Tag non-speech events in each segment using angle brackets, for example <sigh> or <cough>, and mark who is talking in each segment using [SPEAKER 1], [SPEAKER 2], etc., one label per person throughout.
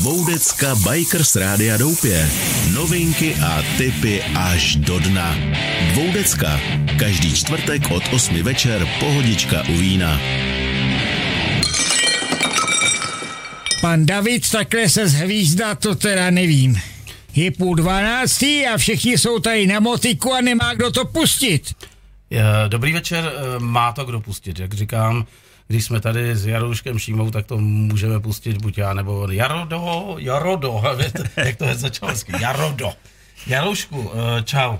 [SPEAKER 1] Dvoudecka Bikers Rádia Doupě. Novinky a tipy až do dna. Dvoudecka. Každý čtvrtek od 8 večer pohodička u vína.
[SPEAKER 2] Pan David takhle se zhvízdá, to teda nevím. Je půl dvanáctý a všichni jsou tady na motiku a nemá kdo to pustit.
[SPEAKER 3] Dobrý večer, eh, má to kdo pustit, jak říkám, když jsme tady s Jarouškem Šímou, tak to můžeme pustit buď já nebo on. Jarodo, Jarodo, <laughs> jak to je začalo Jarodo. Jaroušku, eh, čau.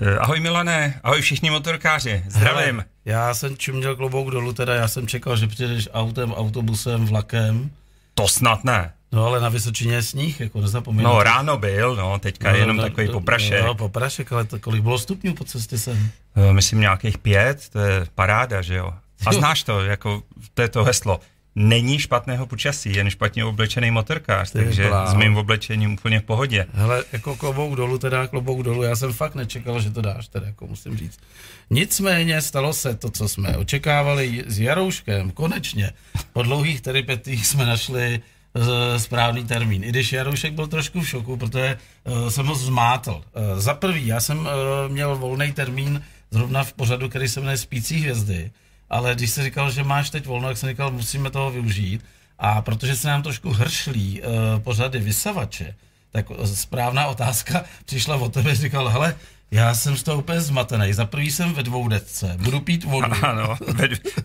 [SPEAKER 4] Eh, ahoj Milané, ahoj všichni motorkáři, zdravím. Hele,
[SPEAKER 3] já jsem čuměl klobouk dolů, teda já jsem čekal, že přijdeš autem, autobusem, vlakem.
[SPEAKER 4] To snad ne.
[SPEAKER 3] No ale na Vysočině je sníh, jako nezapomínám.
[SPEAKER 4] No ráno byl, no teďka no, jenom no, takový poprašek.
[SPEAKER 3] No poprašek, ale to kolik bylo stupňů po cestě sem?
[SPEAKER 4] Uh, myslím nějakých pět, to je paráda, že jo. A znáš to, jako to je to heslo. Není špatného počasí, jen špatně oblečený motorkář, Ty takže plán. s mým oblečením úplně v pohodě.
[SPEAKER 3] Hele, jako klobouk dolů, teda klobouk dolů, já jsem fakt nečekal, že to dáš, teda jako musím říct. Nicméně stalo se to, co jsme očekávali s Jarouškem, konečně. Po dlouhých teripetích jsme našli správný termín. I když Jaroušek byl trošku v šoku, protože uh, jsem ho zmátl. Uh, za prvý, já jsem uh, měl volný termín zrovna v pořadu, který se jmenuje Spící hvězdy, ale když se říkal, že máš teď volno, tak jsem říkal, musíme toho využít. A protože se nám trošku hršlí uh, pořady vysavače, tak správná otázka <laughs> přišla od tebe, říkal, hele, já jsem z toho úplně zmatený. Za prvý jsem ve dvou detce. Budu pít vodu. <laughs>
[SPEAKER 4] Ano,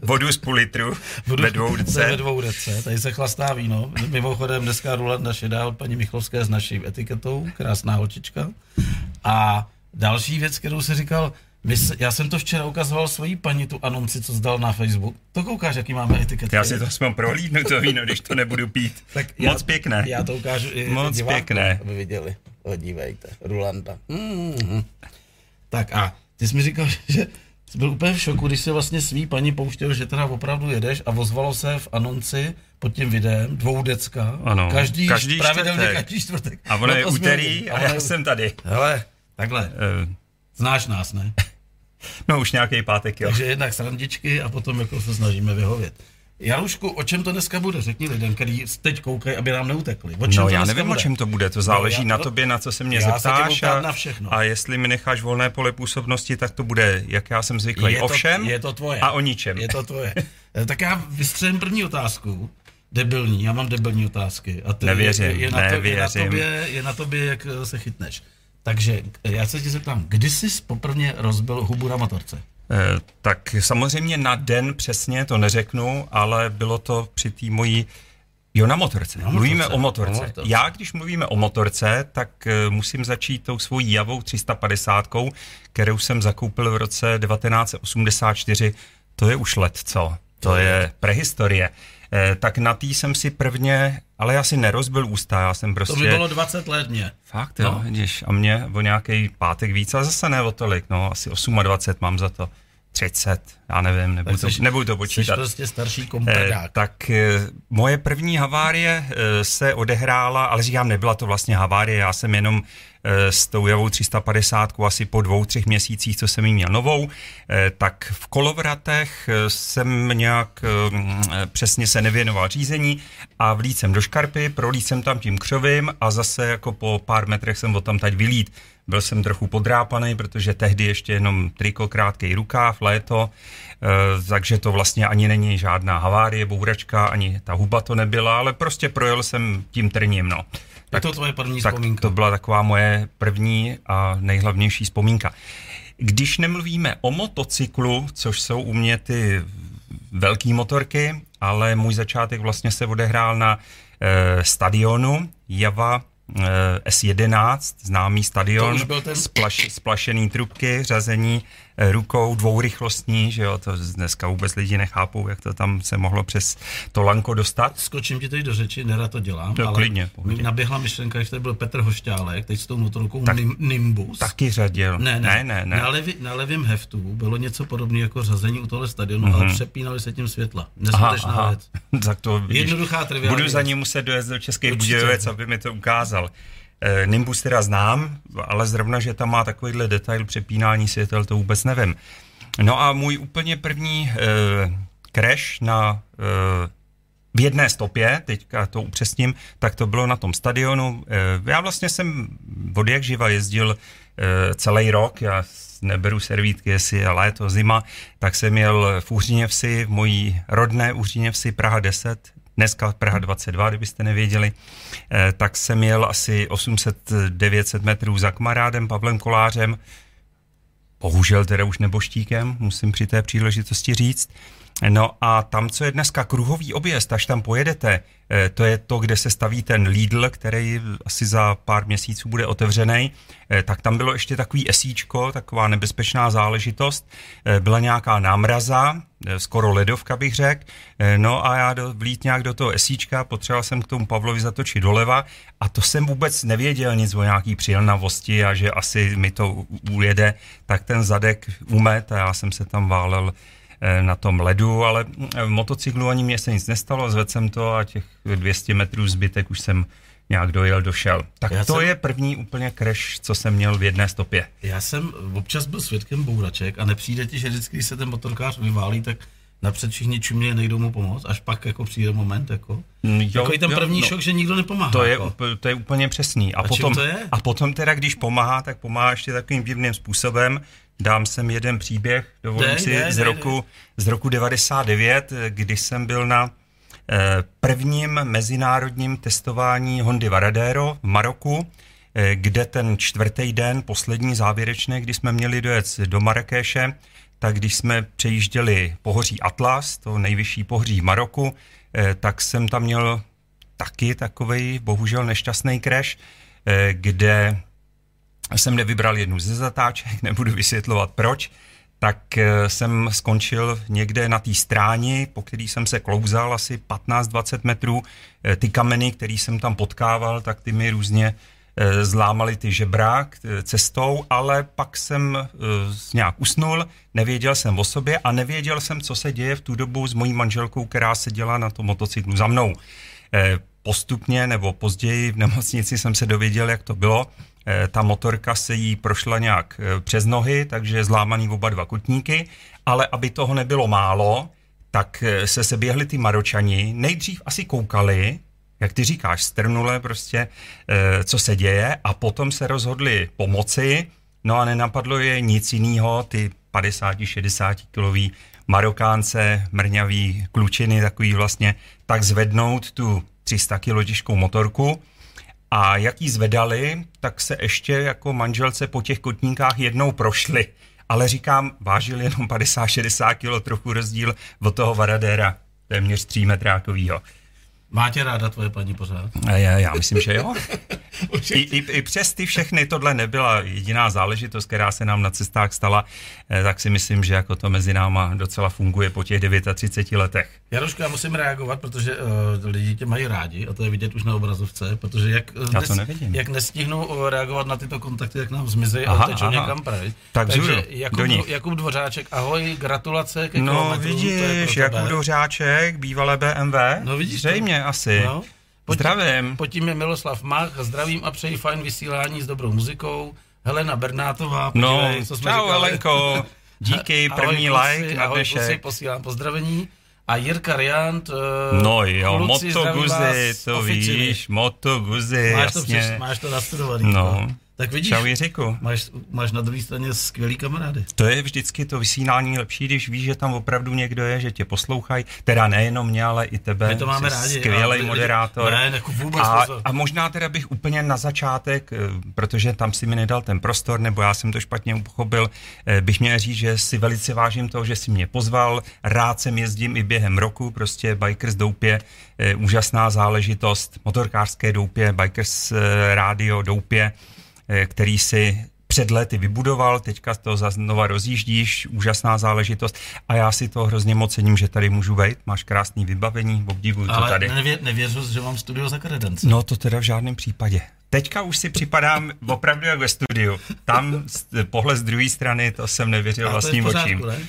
[SPEAKER 4] vodu z půl litru <laughs> Budu, ve dvou detce.
[SPEAKER 3] Ve dvou detce. Tady se chlastá víno. Mimochodem dneska Rulanda šedá od paní Michlovské s naší etiketou. Krásná holčička. A další věc, kterou se říkal, my se, já jsem to včera ukazoval svojí paní, tu anonci, co zdal na Facebook. To koukáš, jaký máme etikety.
[SPEAKER 4] Já si to aspoň prohlídnu to víno, když to nebudu pít. <laughs> tak Moc já, pěkné.
[SPEAKER 3] Já to ukážu i
[SPEAKER 4] Moc diváku, pěkné.
[SPEAKER 3] aby viděli. Podívejte, Rulanda. Mm-hmm. Tak a ty jsi mi říkal, <laughs> že jsi byl úplně v šoku, když se vlastně svý paní pouštěl, že teda opravdu jedeš a ozvalo se v anonci pod tím videem dvou decka.
[SPEAKER 4] Ano,
[SPEAKER 3] každý, každý pravidelně čtvrtek. každý čtvrtek.
[SPEAKER 4] A ono no je úterý a já jsem tady.
[SPEAKER 3] Hele, takhle. Uh. Znáš nás, ne? <laughs>
[SPEAKER 4] No už nějaký pátek, jo.
[SPEAKER 3] Takže jednak srandičky a potom jako se snažíme vyhovět. Jarušku, o čem to dneska bude? Řekni lidem, který teď koukají, aby nám neutekli. O čem
[SPEAKER 4] no, já nevím, bude? o čem to bude. To záleží no, já, na tobě, na co se mě zeptáš.
[SPEAKER 3] Se a, na všechno.
[SPEAKER 4] a jestli mi necháš volné pole působnosti, tak to bude, jak já jsem zvyklý, je to, o všem
[SPEAKER 3] je to tvoje.
[SPEAKER 4] a o ničem.
[SPEAKER 3] Je to tvoje. Eh, tak já vystřelím první otázku. Debilní, já mám debilní otázky.
[SPEAKER 4] A ty nevěřím, je, je, na to, nevěřím.
[SPEAKER 3] Je na, tobě, je na tobě, jak eh, se chytneš. Takže eh, já se tě zeptám, kdy jsi poprvně rozbil hubu na motorce?
[SPEAKER 4] Eh, tak samozřejmě na den přesně to neřeknu, ale bylo to při té mojí Jo, na motorce. Na mluvíme motorce. o motorce. O motorce. Já, když mluvíme o motorce, tak uh, musím začít tou svojí javou 350, kterou jsem zakoupil v roce 1984. To je už let, co? To je prehistorie. Eh, tak na tý jsem si prvně, ale já si nerozbil ústa, já jsem prostě... To
[SPEAKER 3] by bylo 20 let mě.
[SPEAKER 4] Fakt jo, no. vidíš, a mě o nějaký pátek víc, ale zase ne o tolik, no, asi 28 mám za to. 30, já nevím, nebudu, to, nebudu to počítat.
[SPEAKER 3] Jsi prostě starší kompedák.
[SPEAKER 4] Eh, tak eh, moje první havárie eh, se odehrála, ale říkám, nebyla to vlastně havárie, já jsem jenom s tou javou 350 asi po dvou, třech měsících, co jsem jí měl novou, eh, tak v kolovratech eh, jsem nějak eh, přesně se nevěnoval řízení a vlít jsem do škarpy, prolít jsem tam tím křovým a zase jako po pár metrech jsem o tam teď vylít. Byl jsem trochu podrápaný, protože tehdy ještě jenom triko, krátký rukáv, léto, takže to vlastně ani není žádná havárie, bouračka, ani ta huba to nebyla, ale prostě projel jsem tím trním, no.
[SPEAKER 3] Tak, je to tvoje první
[SPEAKER 4] tak
[SPEAKER 3] vzpomínka?
[SPEAKER 4] to byla taková moje první a nejhlavnější vzpomínka. Když nemluvíme o motocyklu, což jsou u mě ty velké motorky, ale můj začátek vlastně se odehrál na e, stadionu Java Eh, S11, známý stadion,
[SPEAKER 3] ten...
[SPEAKER 4] splaš, splašený trubky, řazení eh, rukou dvourychlostní, že jo, to dneska vůbec lidi nechápou, jak to tam se mohlo přes to lanko dostat.
[SPEAKER 3] Skočím ti teď do řeči, nerad to dělám,
[SPEAKER 4] no,
[SPEAKER 3] ale
[SPEAKER 4] klidně,
[SPEAKER 3] naběhla myšlenka, že tady byl Petr Hošťálek, teď s tou motorkou tak, Nimbus.
[SPEAKER 4] Taky řadil.
[SPEAKER 3] Ne, ne, ne. ne, ne. Na, levi, na levém heftu bylo něco podobného jako řazení u tohle stadionu, mm-hmm. ale přepínali se tím světla. Neskutečná věc. <laughs>
[SPEAKER 4] tak to
[SPEAKER 3] Jednoduchá triviální
[SPEAKER 4] Budu za ní muset dojezd do České Budějovic, aby mi to ukázal Nimbus teda znám, ale zrovna, že tam má takovýhle detail přepínání světel, to vůbec nevím. No a můj úplně první e, crash na e, v jedné stopě, teďka to upřesním, tak to bylo na tom stadionu. Já vlastně jsem od jak živa jezdil celý rok, já neberu servítky, jestli je léto, zima, tak jsem měl v Úřiněvsi, v mojí rodné Úřiněvsi Praha 10, dneska Praha 22, kdybyste nevěděli, eh, tak jsem jel asi 800-900 metrů za kamarádem Pavlem Kolářem, bohužel teda už neboštíkem, musím při té příležitosti říct. No a tam, co je dneska kruhový objezd, až tam pojedete, eh, to je to, kde se staví ten Lidl, který asi za pár měsíců bude otevřený, eh, tak tam bylo ještě takový esíčko, taková nebezpečná záležitost. Eh, byla nějaká námraza, skoro ledovka bych řekl, no a já do, vlít nějak do toho esíčka, potřeboval jsem k tomu Pavlovi zatočit doleva a to jsem vůbec nevěděl nic o nějaký přilnavosti a že asi mi to ujede, tak ten zadek umet a já jsem se tam válel na tom ledu, ale eh, v motocyklu ani mě se nic nestalo, zvedl jsem to a těch 200 metrů zbytek už jsem nějak dojel, došel. Tak Já to jsem... je první úplně crash, co jsem měl v jedné stopě.
[SPEAKER 3] Já jsem občas byl svědkem bouraček a nepřijde ti, že vždycky, když se ten motorkář vyválí, tak napřed všichni čumě nejdou mu pomoct, až pak jako přijde moment, jako. Mm, jo, Takový ten první jo, šok, no, že nikdo nepomáhá.
[SPEAKER 4] To je,
[SPEAKER 3] jako.
[SPEAKER 4] to je úplně přesný. A, a potom, to je? a potom teda, když pomáhá, tak pomáhá ještě takovým divným způsobem, Dám sem jeden příběh, dovolím si, z, roku, z roku 99, kdy jsem byl na eh, prvním mezinárodním testování Hondy Varadero v Maroku, eh, kde ten čtvrtý den, poslední závěrečné, kdy jsme měli dojet do Marrakeše, tak když jsme přejížděli pohoří Atlas, to nejvyšší pohoří v Maroku, eh, tak jsem tam měl taky takový bohužel nešťastný crash, kde jsem nevybral jednu ze zatáček, <laughs> nebudu vysvětlovat proč, tak eh, jsem skončil někde na té stráni, po který jsem se klouzal asi 15-20 metrů. Eh, ty kameny, které jsem tam potkával, tak ty mi různě eh, zlámali ty žebra cestou, ale pak jsem nějak usnul, nevěděl jsem o sobě a nevěděl jsem, co se děje v tu dobu s mojí manželkou, která seděla na tom motocyklu za mnou. Postupně nebo později v nemocnici jsem se dověděl, jak to bylo ta motorka se jí prošla nějak eh, přes nohy, takže zlámaný oba dva kutníky, ale aby toho nebylo málo, tak eh, se se běhli ty Maročani, nejdřív asi koukali, jak ty říkáš, strnule prostě, co se děje a potom se rozhodli pomoci, no a nenapadlo je nic jiného, ty 50-60 kilový Marokánce, mrňavý klučiny, takový vlastně, tak zvednout tu 300 kg těžkou motorku, a jak jí zvedali, tak se ještě jako manželce po těch kotníkách jednou prošli. Ale říkám, vážil jenom 50-60 kg, trochu rozdíl od toho Varadéra, téměř 3 metrákovýho.
[SPEAKER 3] Máte ráda tvoje paní pořád?
[SPEAKER 4] Já, já myslím, že jo. <laughs> I, i, I přes ty všechny tohle nebyla jediná záležitost, která se nám na cestách stala, eh, tak si myslím, že jako to mezi náma docela funguje po těch 39 letech.
[SPEAKER 3] Jaroško, já musím reagovat, protože uh, lidi tě mají rádi a to je vidět už na obrazovce, protože jak,
[SPEAKER 4] uh, já to nevidím.
[SPEAKER 3] jak nestihnou reagovat na tyto kontakty, jak nám zmizí a tečou někam pryč.
[SPEAKER 4] Tak Takže
[SPEAKER 3] Jakub, do nich. Jakub Dvořáček, ahoj, gratulace ke
[SPEAKER 4] No vidíš, Jakub Dvořáček, bývalé BMW, no vidíš Zřejmě to? asi. No. Pod Zdravím.
[SPEAKER 3] Pod tím je Miloslav Mach, zdravím a přeji fajn vysílání s dobrou muzikou. Helena Bernátová,
[SPEAKER 4] podívej, no, co jsme čau, říkali. Helenko, <laughs> díky, první ahoj, like na dnešek. Ahoj,
[SPEAKER 3] posílám pozdravení. A Jirka Riant,
[SPEAKER 4] uh, No jo, Moto Guzy, to víš, Moto Guzy,
[SPEAKER 3] máš
[SPEAKER 4] jasně.
[SPEAKER 3] To, máš to nastudovaný.
[SPEAKER 4] No. Tak vidíš, Čau Jiříku.
[SPEAKER 3] Máš, máš na druhé straně skvělý kamarády.
[SPEAKER 4] To je vždycky to vysílání lepší, když víš, že tam opravdu někdo je, že tě poslouchají. Teda nejenom mě, ale i tebe.
[SPEAKER 3] My to máme rádi.
[SPEAKER 4] Skvělý moderátor.
[SPEAKER 3] Ne, ne, vůbec
[SPEAKER 4] a, a možná teda bych úplně na začátek, eh, protože tam si mi nedal ten prostor, nebo já jsem to špatně pochopil, eh, bych měl říct, že si velice vážím toho, že si mě pozval. Rád sem jezdím i během roku, prostě Bikers Doupě, eh, úžasná záležitost, motorkářské Doupě, Bikers rádio Doupě. Eh, který si před lety vybudoval, teďka to znova rozjíždíš, úžasná záležitost a já si to hrozně moc cením, že tady můžu vejít, máš krásný vybavení, obdivuju to tady.
[SPEAKER 3] Ale nevě, že mám studio za kredenci.
[SPEAKER 4] No to teda v žádném případě. Teďka už si připadám <laughs> opravdu jak ve studiu. Tam pohled z druhé strany, to jsem nevěřil vlastním očím. Ne?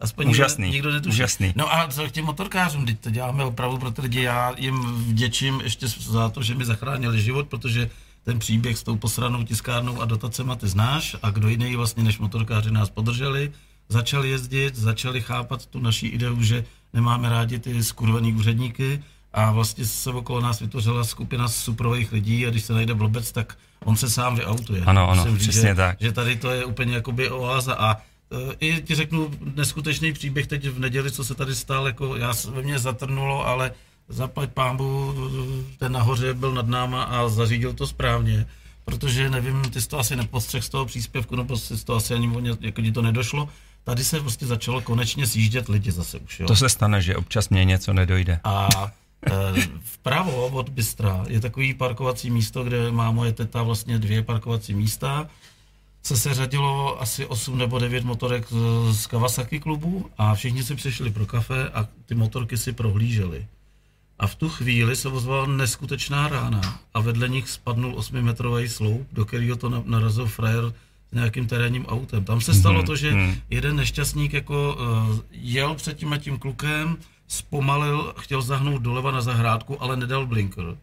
[SPEAKER 3] Aspoň úžasný, nikdo, nikdo úžasný. No a co k těm motorkářům, teď to děláme opravdu pro ty lidi, já jim vděčím ještě za to, že mi zachránili život, protože ten příběh s tou posranou tiskárnou a dotacema ty znáš a kdo jiný vlastně než motorkáři nás podrželi, začali jezdit, začali chápat tu naší ideu, že nemáme rádi ty skurvený úředníky a vlastně se okolo nás vytvořila skupina suprových lidí a když se najde blbec, tak on se sám vyautuje.
[SPEAKER 4] Ano, ano,
[SPEAKER 3] Musím
[SPEAKER 4] přesně
[SPEAKER 3] že,
[SPEAKER 4] tak.
[SPEAKER 3] Že tady to je úplně jakoby oáza a e, i ti řeknu neskutečný příběh teď v neděli, co se tady stál, jako já ve mně zatrnulo, ale zaplať pámbu, ten nahoře byl nad náma a zařídil to správně, protože nevím, ty jsi to asi nepostřeh z toho příspěvku, nebo jsi to asi ani jako ti to nedošlo, tady se prostě začalo konečně sjíždět lidi zase už, jo.
[SPEAKER 4] To se stane, že občas mě něco nedojde.
[SPEAKER 3] A e, vpravo od Bystra je takový parkovací místo, kde má moje teta vlastně dvě parkovací místa. Se seřadilo asi 8 nebo 9 motorek z, z Kawasaki klubu a všichni si přišli pro kafe a ty motorky si prohlíželi. A v tu chvíli se ozvala neskutečná rána a vedle nich spadnul 8-metrový sloup, do kterého to narazil frajer s nějakým terénním autem. Tam se stalo to, že jeden nešťastník jako uh, jel před tím a tím klukem, zpomalil, chtěl zahnout doleva na zahrádku, ale nedal blinker.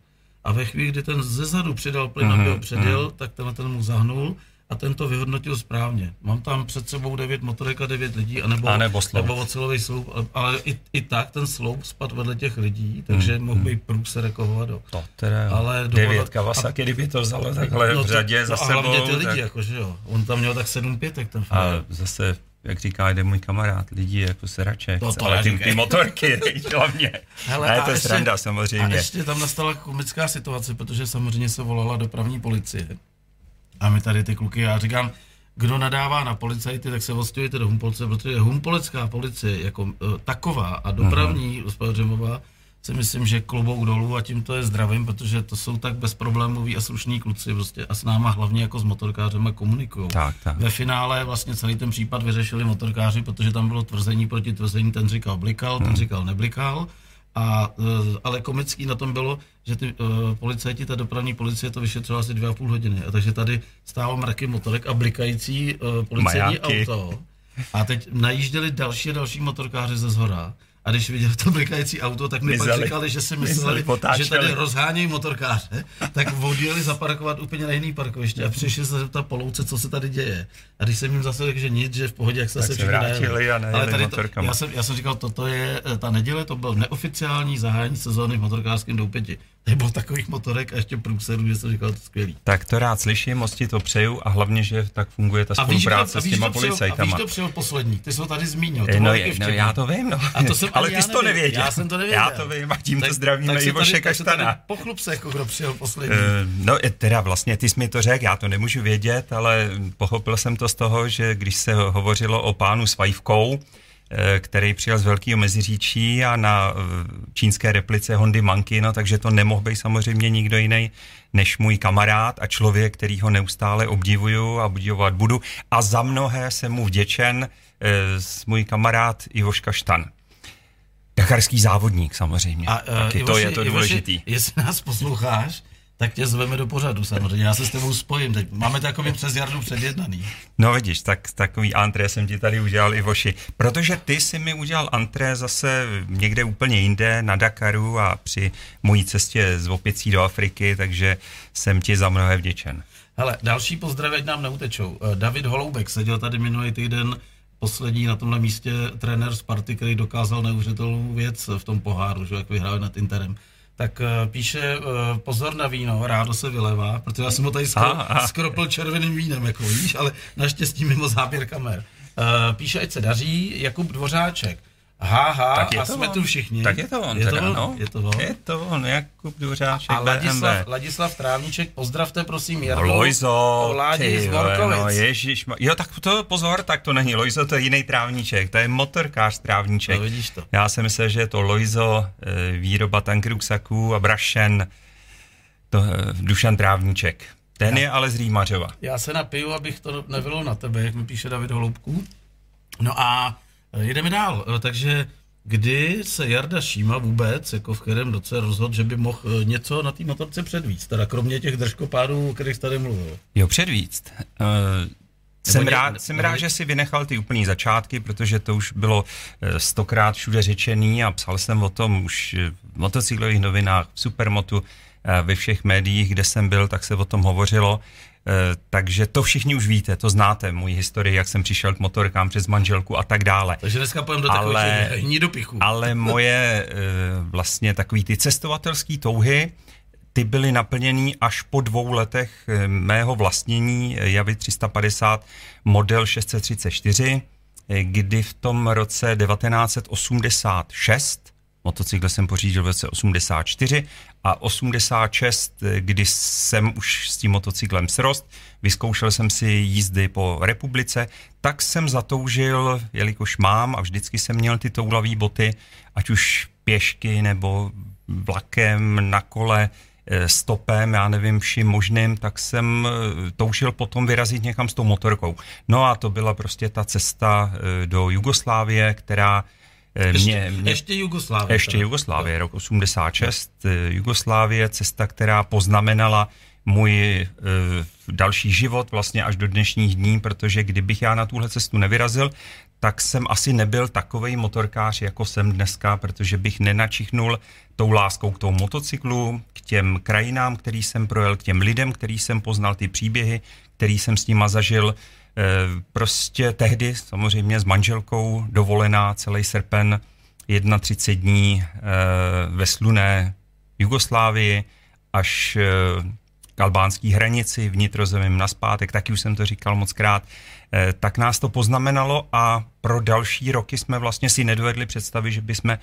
[SPEAKER 3] A ve chvíli, kdy ten zezadu přidal plyn, aby ho předjel, tak tenhle ten mu zahnul a ten to vyhodnotil správně. Mám tam před sebou devět motorek a devět lidí, anebo,
[SPEAKER 4] A nebo sloup.
[SPEAKER 3] nebo ocelový sloup, ale i, i tak ten sloup spadl vedle těch lidí, takže mohl být průser jako hovado.
[SPEAKER 4] To teda,
[SPEAKER 3] Ale
[SPEAKER 4] devět Kawasaki, kdyby to vzalo takhle v
[SPEAKER 3] to-
[SPEAKER 4] řadě za
[SPEAKER 3] no a
[SPEAKER 4] sebou.
[SPEAKER 3] hlavně ty lidi,
[SPEAKER 4] tak...
[SPEAKER 3] jako, že jo. On tam měl tak sedm pětek, ten
[SPEAKER 4] A
[SPEAKER 3] frajer.
[SPEAKER 4] zase, jak říká jeden můj kamarád, lidi jako seraček,
[SPEAKER 3] To- to
[SPEAKER 4] ale ty, ty motorky, <laughs> hlavně.
[SPEAKER 3] Hele,
[SPEAKER 4] ne,
[SPEAKER 3] a
[SPEAKER 4] to je
[SPEAKER 3] ještě-
[SPEAKER 4] sranda
[SPEAKER 3] A
[SPEAKER 4] samozřejmě.
[SPEAKER 3] ještě tam nastala komická situace, protože samozřejmě se volala dopravní policie. A my tady ty kluky, já říkám, kdo nadává na policajty, tak se odstěhujte do Humpolce, protože humpolecká policie jako uh, taková a dopravní uh si myslím, že klobouk dolů a tím to je zdravím, protože to jsou tak bezproblémoví a slušní kluci prostě a s náma hlavně jako s motorkářema komunikují.
[SPEAKER 4] Tak, tak.
[SPEAKER 3] Ve finále vlastně celý ten případ vyřešili motorkáři, protože tam bylo tvrzení proti tvrzení, ten říkal blikal, ten říkal neblikal. A, eh, ale komický na tom bylo, že ty uh, policajti, ta dopravní policie to vyšetřila asi dvě a půl hodiny. A takže tady stálo mraky motorek a blikající uh, policejní
[SPEAKER 4] Majáky.
[SPEAKER 3] auto. A teď najížděli další a další motorkáři ze zhora. A když viděli to blikající auto, tak mi pak říkali, že si mysleli, že
[SPEAKER 4] potáčeli.
[SPEAKER 3] tady rozhánějí motorkáře, tak odjeli zaparkovat úplně na jiný parkoviště a přišli se zeptat po louce, co se tady děje. A když jsem jim zase řekl, že nic, že v pohodě, jak se
[SPEAKER 4] Tak
[SPEAKER 3] se všichni
[SPEAKER 4] vrátili a
[SPEAKER 3] Ale tady to, já, jsem, já jsem říkal, toto je eh, ta neděle, to byl neoficiální zahájení sezóny v motorkářském doupěti. Bylo takových motorek a ještě průserů, že jsem říkal, to skvělý.
[SPEAKER 4] Tak to rád slyším, moc ti to přeju a hlavně, že tak funguje ta
[SPEAKER 3] A víš,
[SPEAKER 4] spolupráce s těma
[SPEAKER 3] přijel- A
[SPEAKER 4] policajtama.
[SPEAKER 3] víš, kdo přijel poslední? Ty jsi ho tady zmínil.
[SPEAKER 4] Eh,
[SPEAKER 3] to
[SPEAKER 4] No,
[SPEAKER 3] bylo
[SPEAKER 4] je, no já to vím, no.
[SPEAKER 3] A to jsem
[SPEAKER 4] Ale ty jsi to
[SPEAKER 3] nevěděl. Já jsem to nevěděl.
[SPEAKER 4] Já to vím a tím to zdravíme Ivoše
[SPEAKER 3] tak tady
[SPEAKER 4] Kaštana.
[SPEAKER 3] Pochlup se, jako kdo přijel poslední.
[SPEAKER 4] Eh, No teda vlastně ty jsi mi to řekl, já to nemůžu vědět, ale pochopil jsem to z toho, že když se ho- hovořilo o pánu s vajvkou, eh, který přijel z Velkého Meziříčí a na eh, čínské replice Hondy Monkey, no takže to nemohl být samozřejmě nikdo jiný než můj kamarád a člověk, který ho neustále obdivuju a obdivovat budu. A za mnohé jsem mu vděčen eh, s můj kamarád Ivoška Štan. Dakarský závodník samozřejmě.
[SPEAKER 3] A, uh,
[SPEAKER 4] Taky to je to důležitý.
[SPEAKER 3] jestli nás posloucháš, tak tě zveme do pořadu samozřejmě. Já se s tebou spojím. Teď máme takový přes jardu předjednaný.
[SPEAKER 4] No vidíš, tak takový antré jsem ti tady udělal i voši. Protože ty si mi udělal antré zase někde úplně jinde, na Dakaru a při mojí cestě z Opicí do Afriky, takže jsem ti za mnohé vděčen.
[SPEAKER 3] Hele, další pozdravy, nám neutečou. Eh, David Holoubek seděl tady minulý týden poslední na tomhle místě trenér Sparty, který dokázal neuvěřitelnou věc v tom poháru, že jak vyhrál nad Interem. Tak uh, píše, uh, pozor na víno, rádo se vylevá, protože já jsem ho tady skro, skropil červeným vínem, jako víš, ale naštěstí mimo záběr kamer. Uh, píše, ať se daří, Jakub Dvořáček. Haha,
[SPEAKER 4] Tak je
[SPEAKER 3] a
[SPEAKER 4] to
[SPEAKER 3] jsme
[SPEAKER 4] on.
[SPEAKER 3] tu všichni.
[SPEAKER 4] Tak je to on
[SPEAKER 3] je
[SPEAKER 4] teda,
[SPEAKER 3] to on?
[SPEAKER 4] no.
[SPEAKER 3] Je to on.
[SPEAKER 4] Je to on, Jakub Duřáček,
[SPEAKER 3] A Ladislav,
[SPEAKER 4] BMW.
[SPEAKER 3] Ladislav Trávníček, pozdravte prosím Jardu.
[SPEAKER 4] Lojzo,
[SPEAKER 3] Ládi
[SPEAKER 4] ty
[SPEAKER 3] z Vorkovic.
[SPEAKER 4] no ježiš, jo tak to pozor, tak to není Lojzo, to je jiný trávníček, to je motorkář trávníček.
[SPEAKER 3] No, vidíš to.
[SPEAKER 4] Já jsem myslel, že je to Lojzo, eh, výroba tankruksaku a Brašen, to eh, Dušan Trávníček. Ten je ale z Rýmařova.
[SPEAKER 3] Já se napiju, abych to nevylo na tebe, jak mi píše David Holoubku. No a jedeme dál. E, Takže kdy se Jarda Šíma vůbec, jako v kterém roce rozhodl, že by mohl e, něco na té motorce předvíct, teda kromě těch držkopádů, o kterých tady mluvil.
[SPEAKER 4] Jo, předvíct. Uh, jsem rád, jsem rád, že si vynechal ty úplný začátky, protože to už bylo eh, stokrát všude řečený a psal jsem o tom už eh, v motocyklových novinách, v Supermotu, ve všech médiích, kde jsem byl, tak se o tom hovořilo. Takže to všichni už víte, to znáte, můj historii, jak jsem přišel k motorkám přes manželku a tak dále.
[SPEAKER 3] Takže dneska půjdeme do ale, takových do pichu.
[SPEAKER 4] Ale <laughs> moje vlastně takový ty cestovatelské touhy, ty byly naplněný až po dvou letech mého vlastnění Javy 350 model 634, kdy v tom roce 1986 Motocykl jsem pořídil v roce 84 a 86, kdy jsem už s tím motocyklem srost, vyzkoušel jsem si jízdy po republice, tak jsem zatoužil, jelikož mám a vždycky jsem měl ty toulavý boty, ať už pěšky nebo vlakem, na kole, eh, stopem, já nevím, vším možným, tak jsem eh, toužil potom vyrazit někam s tou motorkou. No a to byla prostě ta cesta eh, do Jugoslávie, která
[SPEAKER 3] mě, mě, ještě Jugoslávie.
[SPEAKER 4] Ještě. Jugoslávie, rok 86. No. Jugoslávie, cesta, která poznamenala můj uh, další život vlastně až do dnešních dní, protože kdybych já na tuhle cestu nevyrazil, tak jsem asi nebyl takový motorkář, jako jsem dneska, protože bych nenačichnul tou láskou k tomu motocyklu, k těm krajinám, který jsem projel, k těm lidem, který jsem poznal, ty příběhy, který jsem s nima zažil. Prostě tehdy samozřejmě s manželkou dovolená celý srpen 31 dní eh, ve sluné Jugoslávii až eh, k albánské hranici vnitrozemím naspátek, taky už jsem to říkal moc krát, tak nás to poznamenalo a pro další roky jsme vlastně si nedovedli představit, že bychom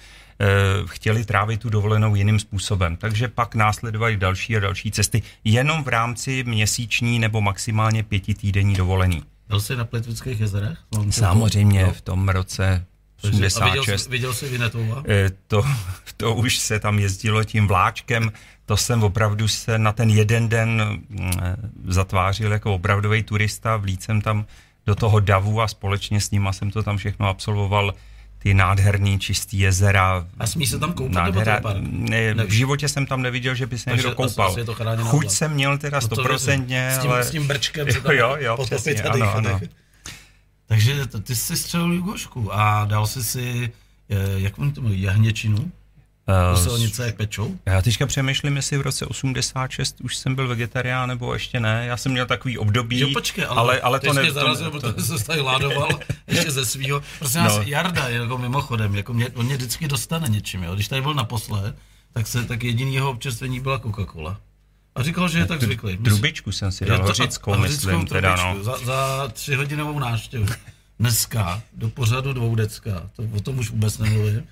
[SPEAKER 4] chtěli trávit tu dovolenou jiným způsobem. Takže pak následovaly další a další cesty jenom v rámci měsíční nebo maximálně pěti týdenní dovolení.
[SPEAKER 3] Byl jsi na Plitvických jezerech?
[SPEAKER 4] Samozřejmě v tom roce 86. A
[SPEAKER 3] viděl, viděl jsi Vinetova?
[SPEAKER 4] Eh, to, <laughs> to už se tam jezdilo tím vláčkem, to jsem opravdu se na ten jeden den mm, zatvářil jako opravdový turista, vlíc jsem tam do toho davu a společně s nima jsem to tam všechno absolvoval ty nádherný čistý jezera.
[SPEAKER 3] A smí se tam koupat nádhera,
[SPEAKER 4] ne, v životě jsem tam neviděl, že by se někdo koupal. Chuť jsem měl teda no stoprocentně,
[SPEAKER 3] no ale... S tím brčkem se <laughs> tam
[SPEAKER 4] jo, jo, přesně, ano, ano. <laughs>
[SPEAKER 3] Takže ty jsi střelil Jugošku a dal jsi si, eh, jak oni to mluví, jahněčinu? Uh, silnice jak pečou?
[SPEAKER 4] Já teďka přemýšlím, jestli v roce 86 už jsem byl vegetarián, nebo ještě ne. Já jsem měl takový období.
[SPEAKER 3] Jo, počkej, ale, ale, ale to ne... zarazil, to, protože se tady ládoval <laughs> ještě ze svého. Prosím no. Jarda, jako mimochodem, jako mě, on mě vždycky dostane něčím, jo. Když tady byl naposled, tak, se, tak jediný jeho občerstvení byla Coca-Cola. A říkal, že je tak zvyklý.
[SPEAKER 4] Trubičku jsem si dal, hořickou, myslím, teda no.
[SPEAKER 3] Za, za tři hodinovou návštěvu. Dneska do pořadu dvoudecka, to, o tom už vůbec nemluvím,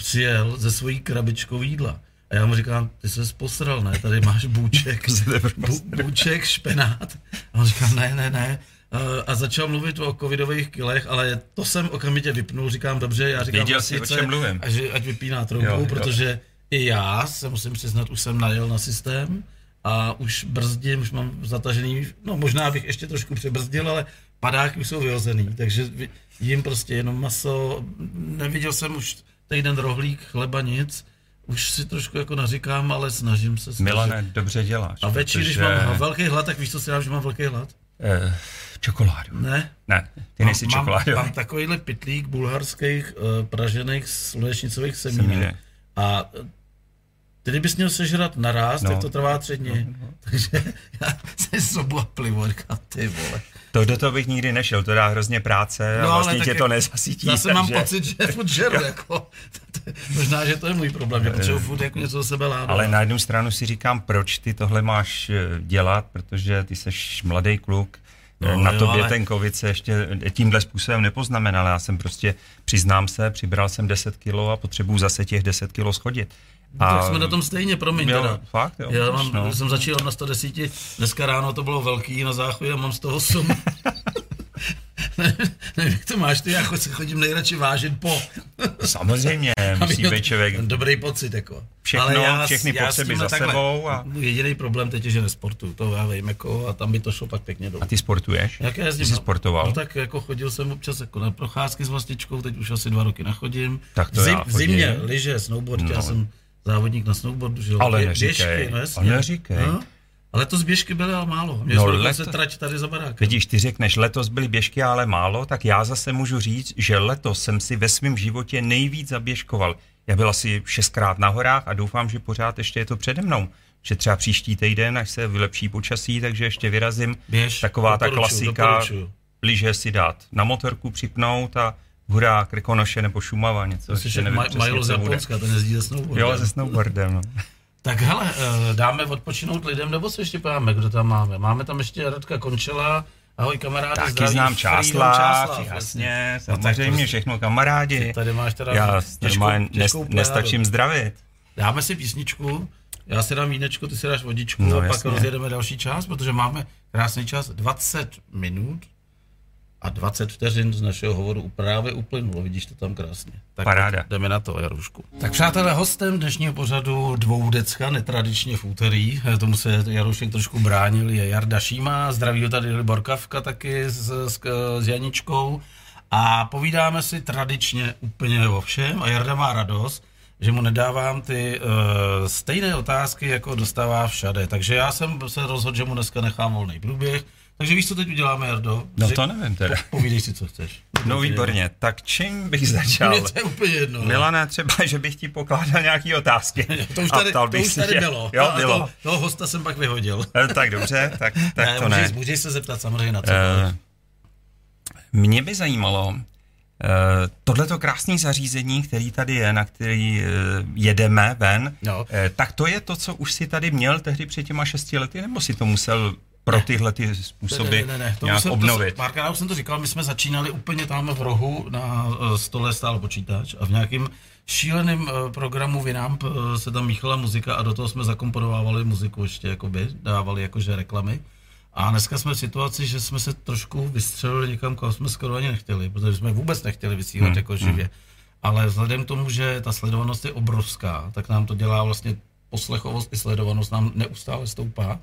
[SPEAKER 3] přijel ze svojí krabičkou jídla. A já mu říkám, ty se posral, ne? Tady máš bůček, <laughs> bů, bůček, špenát. A on říká, ne, ne, ne. A začal mluvit o covidových kilech, ale to jsem okamžitě vypnul, říkám, dobře, já říkám,
[SPEAKER 4] Věděl si, o čem mluvím.
[SPEAKER 3] A že, ať vypíná trubku, protože i já se musím přiznat, už jsem najel na systém a už brzdím, už mám zatažený, no možná bych ještě trošku přebrzdil, ale padáky už jsou vyhozený, takže jim prostě jenom maso, neviděl jsem už týden rohlík, chleba, nic. Už si trošku jako naříkám, ale snažím se. Snažit.
[SPEAKER 4] Milane, dobře děláš.
[SPEAKER 3] A večer, protože... když mám velký hlad, tak víš, co si dám, že mám velký hlad?
[SPEAKER 4] Eh, čokoládu.
[SPEAKER 3] Ne.
[SPEAKER 4] Ne, ty nejsi mám, čokoládu.
[SPEAKER 3] Mám, mám takovýhle pitlík bulharských uh, pražených slunečnicových semínek. A ty bys měl sežrat naraz, no. tak to trvá tři dny. No, no. Takže <laughs> já se sobu a plivo, říkám, ty vole.
[SPEAKER 4] To do toho bych nikdy nešel, to dá hrozně práce no, a vlastně tě to nezasítí.
[SPEAKER 3] Zase takže... mám pocit, že furt žeru, <laughs> jako. Možná, že to je můj problém, že potřebuji furt jako něco sebe ládovat.
[SPEAKER 4] Ale na jednu stranu si říkám, proč ty tohle máš eh, dělat, protože ty jsi mladý kluk, No, na tobě ale... ten covid se ještě tímhle způsobem nepoznamenal. Já jsem prostě, přiznám se, přibral jsem 10 kilo a potřebuju zase těch 10 kilo schodit.
[SPEAKER 3] A... Tak jsme na tom stejně, promiň jo, teda.
[SPEAKER 4] Fakt, jo,
[SPEAKER 3] Já mám, no. jsem začal na 110, dneska ráno to bylo velký na záchodě a mám z toho 8. Nevím, jak to máš ty, já chodím nejradši vážit po.
[SPEAKER 4] Samozřejmě, <laughs> musí být člověk.
[SPEAKER 3] Dobrý pocit, jako.
[SPEAKER 4] Všechno, Ale já, všechny já potřeby za takhle, sebou. A...
[SPEAKER 3] Jediný problém teď je, že nesportuju, to já vím, jako, a tam by to šlo pak pěkně dolů.
[SPEAKER 4] A ty sportuješ?
[SPEAKER 3] Jak já jezdím,
[SPEAKER 4] jsi sportoval?
[SPEAKER 3] No tak jako chodil jsem občas jako na procházky s vlastičkou, teď už asi dva roky nachodím.
[SPEAKER 4] Tak to
[SPEAKER 3] Zim,
[SPEAKER 4] já
[SPEAKER 3] v zimě, lyže, snowboard, no. já jsem závodník na snowboardu, že jo?
[SPEAKER 4] Ale neříkej, běžky, no jasně. neříkej. No?
[SPEAKER 3] Ale to běžky byly ale málo. Mě no, leto... trať tady za barákem.
[SPEAKER 4] Vidíš, ty řekneš, letos byly běžky ale málo, tak já zase můžu říct, že letos jsem si ve svém životě nejvíc zaběžkoval. Já byl asi šestkrát na horách a doufám, že pořád ještě je to přede mnou. Že třeba příští týden, až se vylepší počasí, takže ještě vyrazím.
[SPEAKER 3] Běž,
[SPEAKER 4] Taková ta klasika,
[SPEAKER 3] doporučuju.
[SPEAKER 4] blíže si dát na motorku připnout a hurá, Krkonoše nebo Šumava, něco.
[SPEAKER 3] Myslím,
[SPEAKER 4] ještě
[SPEAKER 3] že
[SPEAKER 4] nevím
[SPEAKER 3] Ma-
[SPEAKER 4] přesně,
[SPEAKER 3] Majlo z. Japonska, ten jezdí ze snowboardem.
[SPEAKER 4] Jo, se snowboardem. No.
[SPEAKER 3] Tak hele, eh, dáme odpočinout lidem, nebo se ještě pojáme, kdo tam máme? Máme tam ještě Radka Končela, ahoj kamarádi,
[SPEAKER 4] Taky
[SPEAKER 3] zdraví,
[SPEAKER 4] znám Čáslav,
[SPEAKER 3] Čáslav,
[SPEAKER 4] jasně,
[SPEAKER 3] No
[SPEAKER 4] samozřejmě
[SPEAKER 3] to-
[SPEAKER 4] všechno kamarádi.
[SPEAKER 3] Ty tady máš teda
[SPEAKER 4] Já
[SPEAKER 3] těžkou- těžkou
[SPEAKER 4] nes, nestačím zdravit.
[SPEAKER 3] Dáme si písničku, já si dám vínečko, ty si dáš vodičku
[SPEAKER 4] No,
[SPEAKER 3] a pak
[SPEAKER 4] jasně.
[SPEAKER 3] rozjedeme další čas, protože máme krásný čas, 20 minut a 20 vteřin z našeho hovoru právě uplynulo, vidíš to tam krásně. Tak
[SPEAKER 4] Paráda.
[SPEAKER 3] jdeme na to, Jarušku. Tak přátelé, hostem dnešního pořadu dvoudecka, netradičně v úterý, tomu se Jarušek trošku bránil, je Jarda Šíma, zdraví ho tady Libor Kavka taky s, s, s Janičkou a povídáme si tradičně úplně o všem a Jarda má radost, že mu nedávám ty uh, stejné otázky, jako dostává všade. Takže já jsem se rozhodl, že mu dneska nechám volný průběh. Takže víš, co teď uděláme, Jardo?
[SPEAKER 4] No
[SPEAKER 3] Řek-
[SPEAKER 4] to nevím teda.
[SPEAKER 3] Povídej si, co chceš.
[SPEAKER 4] No výborně, tak čím bych <laughs> začal?
[SPEAKER 3] Mně to je úplně jedno.
[SPEAKER 4] Milane, třeba, že bych ti pokládal nějaké otázky. <laughs>
[SPEAKER 3] To už tady, to už tady
[SPEAKER 4] tě-
[SPEAKER 3] bylo.
[SPEAKER 4] Jo,
[SPEAKER 3] A
[SPEAKER 4] bylo.
[SPEAKER 3] To, toho hosta jsem pak vyhodil.
[SPEAKER 4] Eh, Tak dobře, tak, <laughs> tak
[SPEAKER 3] ne,
[SPEAKER 4] to
[SPEAKER 3] můžeš,
[SPEAKER 4] ne.
[SPEAKER 3] můžeš se zeptat samozřejmě na co.
[SPEAKER 4] Eh, Mě by zajímalo, eh, tohleto krásné zařízení, který tady je, na který eh, jedeme ven,
[SPEAKER 3] No.
[SPEAKER 4] eh, tak to je to, co už si tady měl tehdy před těma šesti lety, nebo si to musel pro tyhle ty způsoby
[SPEAKER 3] ne, ne, ne, ne. To
[SPEAKER 4] nějak
[SPEAKER 3] jsem,
[SPEAKER 4] obnovit?
[SPEAKER 3] To, párkrát už jsem to říkal, my jsme začínali úplně tam v rohu, na eh, stole stál počítač a v nějakém šíleném eh, programu Vinamp eh, se tam míchala muzika a do toho jsme zakomponovávali muziku ještě, jakoby, dávali jakože reklamy. A dneska jsme v situaci, že jsme se trošku vystřelili někam, kam jsme skoro ani nechtěli, protože jsme vůbec nechtěli vysílat
[SPEAKER 4] Hmm,
[SPEAKER 3] jako živě. Ale vzhledem k tomu, že ta sledovanost je obrovská, tak nám to dělá vlastně poslechovost i sledovanost nám neustále stoupá.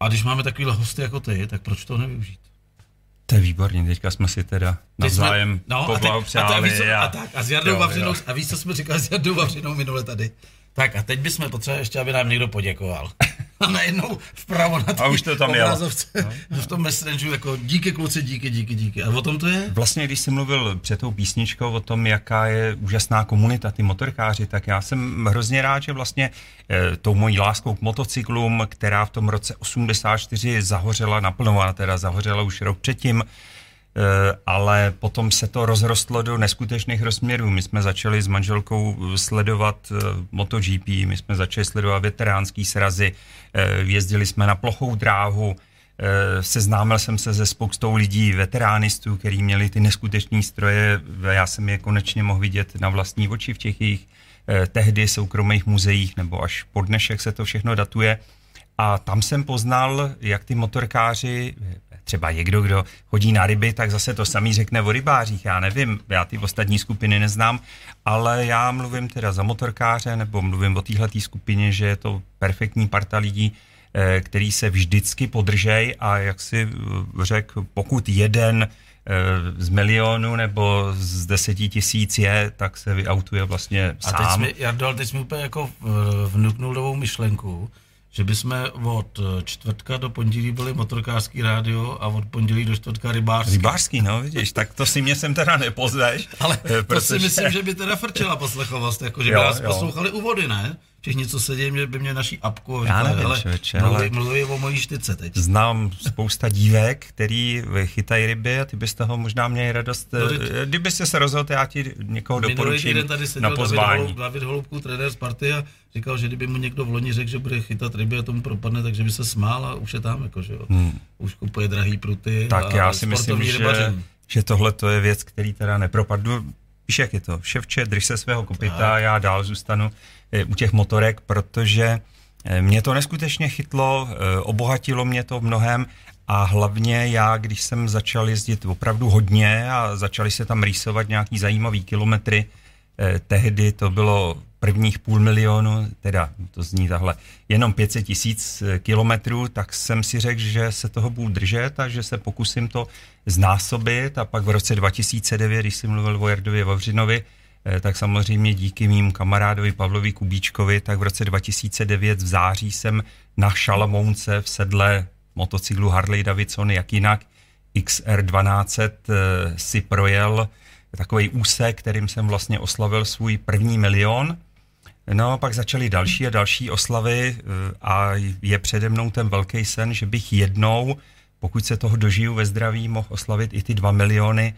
[SPEAKER 3] A když máme takovýhle hosty jako ty, tak proč to nevyužít?
[SPEAKER 4] To je výborně, teďka jsme si teda
[SPEAKER 3] Teď jsme-
[SPEAKER 4] navzájem
[SPEAKER 3] no, a, teď, a, víš, co- a, tak, a s Jardou Vavřinou, a víš, co jsme říkali s Jardou Vavřinou minule tady? Tak a teď bychom potřebovali ještě, aby nám někdo poděkoval. <laughs> <laughs> A najednou vpravo na
[SPEAKER 4] A už to tam
[SPEAKER 3] obrazovce, v tom messengeru jako díky kluci, díky, díky, díky. A o tom to je?
[SPEAKER 4] Vlastně, když jsi mluvil před tou písničkou o tom, jaká je úžasná komunita, ty motorkáři, tak já jsem hrozně rád, že vlastně e, tou mojí láskou k motocyklům, která v tom roce 84 zahořela naplno, ona teda zahořela už rok předtím, ale potom se to rozrostlo do neskutečných rozměrů. My jsme začali s manželkou sledovat e, MotoGP, my jsme začali sledovat veteránský srazy, jezdili jsme na plochou dráhu, Eh, seznámil jsem se se spoustou lidí, veteránistů, kteří měli ty neskutečné stroje. Já jsem je konečně mohl vidět na vlastní oči v těch jejich eh, tehdy soukromých muzeích, nebo až po dnešek se to všechno datuje. A tam jsem poznal, jak ty motorkáři, třeba někdo, kdo chodí na ryby, tak zase to samý řekne o rybářích. Já nevím, já ty ostatní skupiny neznám, ale já mluvím teda za motorkáře, nebo mluvím o téhle skupině, že je to perfektní parta lidí, eh, který se vždycky podržej a jak si eh, řekl, pokud jeden eh, z milionu nebo z deseti tisíc je, tak se vyautuje vlastně
[SPEAKER 3] A teď
[SPEAKER 4] sám.
[SPEAKER 3] jsme, Jardo, teď jsme úplně jako vnuknul novou myšlenku, že bychom od eh, čtvrtka do pondělí byli motorkářský rádio a od pondělí do čtvrtka rybářský.
[SPEAKER 4] Rybářský, no, vidíš, tak to si mě sem teda nepozveš.
[SPEAKER 3] Ale
[SPEAKER 4] eh,
[SPEAKER 3] to si myslím, že by teda frčela poslechovost, jako že by
[SPEAKER 4] Jo,
[SPEAKER 3] nás
[SPEAKER 4] jo.
[SPEAKER 3] poslouchali u vody, ne? Všichni, co sedí, mě- by mě naší apku a
[SPEAKER 4] Já
[SPEAKER 3] říkali,
[SPEAKER 4] nevím,
[SPEAKER 3] hele,
[SPEAKER 4] člověče,
[SPEAKER 3] mluví,
[SPEAKER 4] ale-
[SPEAKER 3] mluví o mojí štyce teď.
[SPEAKER 4] Znám spousta dívek, který chytají ryby a ty bys toho možná měl radost.
[SPEAKER 3] No,
[SPEAKER 4] No,
[SPEAKER 3] teď-
[SPEAKER 4] Kdyby se rozhodl, já ti někoho
[SPEAKER 3] Minulý
[SPEAKER 4] doporučím
[SPEAKER 3] týden tady
[SPEAKER 4] na
[SPEAKER 3] seděl David,
[SPEAKER 4] pozvání.
[SPEAKER 3] Holub, David Holubku, trenér Sparty a říkal, že kdyby mu někdo v loni řekl, že bude chytat ryby a tomu propadne, takže by se smál a už je tam, jako, že jo. Hmm. Už kupuje drahý pruty
[SPEAKER 4] Tak
[SPEAKER 3] a
[SPEAKER 4] já si myslím, že, že tohle to je věc, který teda nepropadnu. Víš, jak je to? Ševče, drž se svého kopita, já dál zůstanu eh, u těch motorek, protože eh, mě to neskutečně chytlo, eh, obohatilo mě to v mnohem a hlavně já, když jsem začal jezdit opravdu hodně a začali se tam rýsovat nějaký zajímavý kilometry, eh, tehdy to bylo prvních půl milionu, teda to zní tahle, jenom 500 tisíc eh, kilometrů, tak jsem si řekl, že se toho budu držet a že se pokusím to znásobit a pak v roce 2009, když jsem mluvil o Jardovi Vavřinovi, eh, tak samozřejmě díky mým kamarádovi Pavlovi Kubíčkovi, tak v roce 2009 v září jsem na Šalamounce v sedle motocyklu Harley Davidson, jak jinak, XR12 eh, si projel takový úsek, kterým jsem vlastně oslavil svůj první milion. No pak začaly další a další oslavy eh, a je přede mnou ten velký sen, že bych jednou, pokud se toho dožiju ve zdraví, mohl oslavit i ty dva miliony.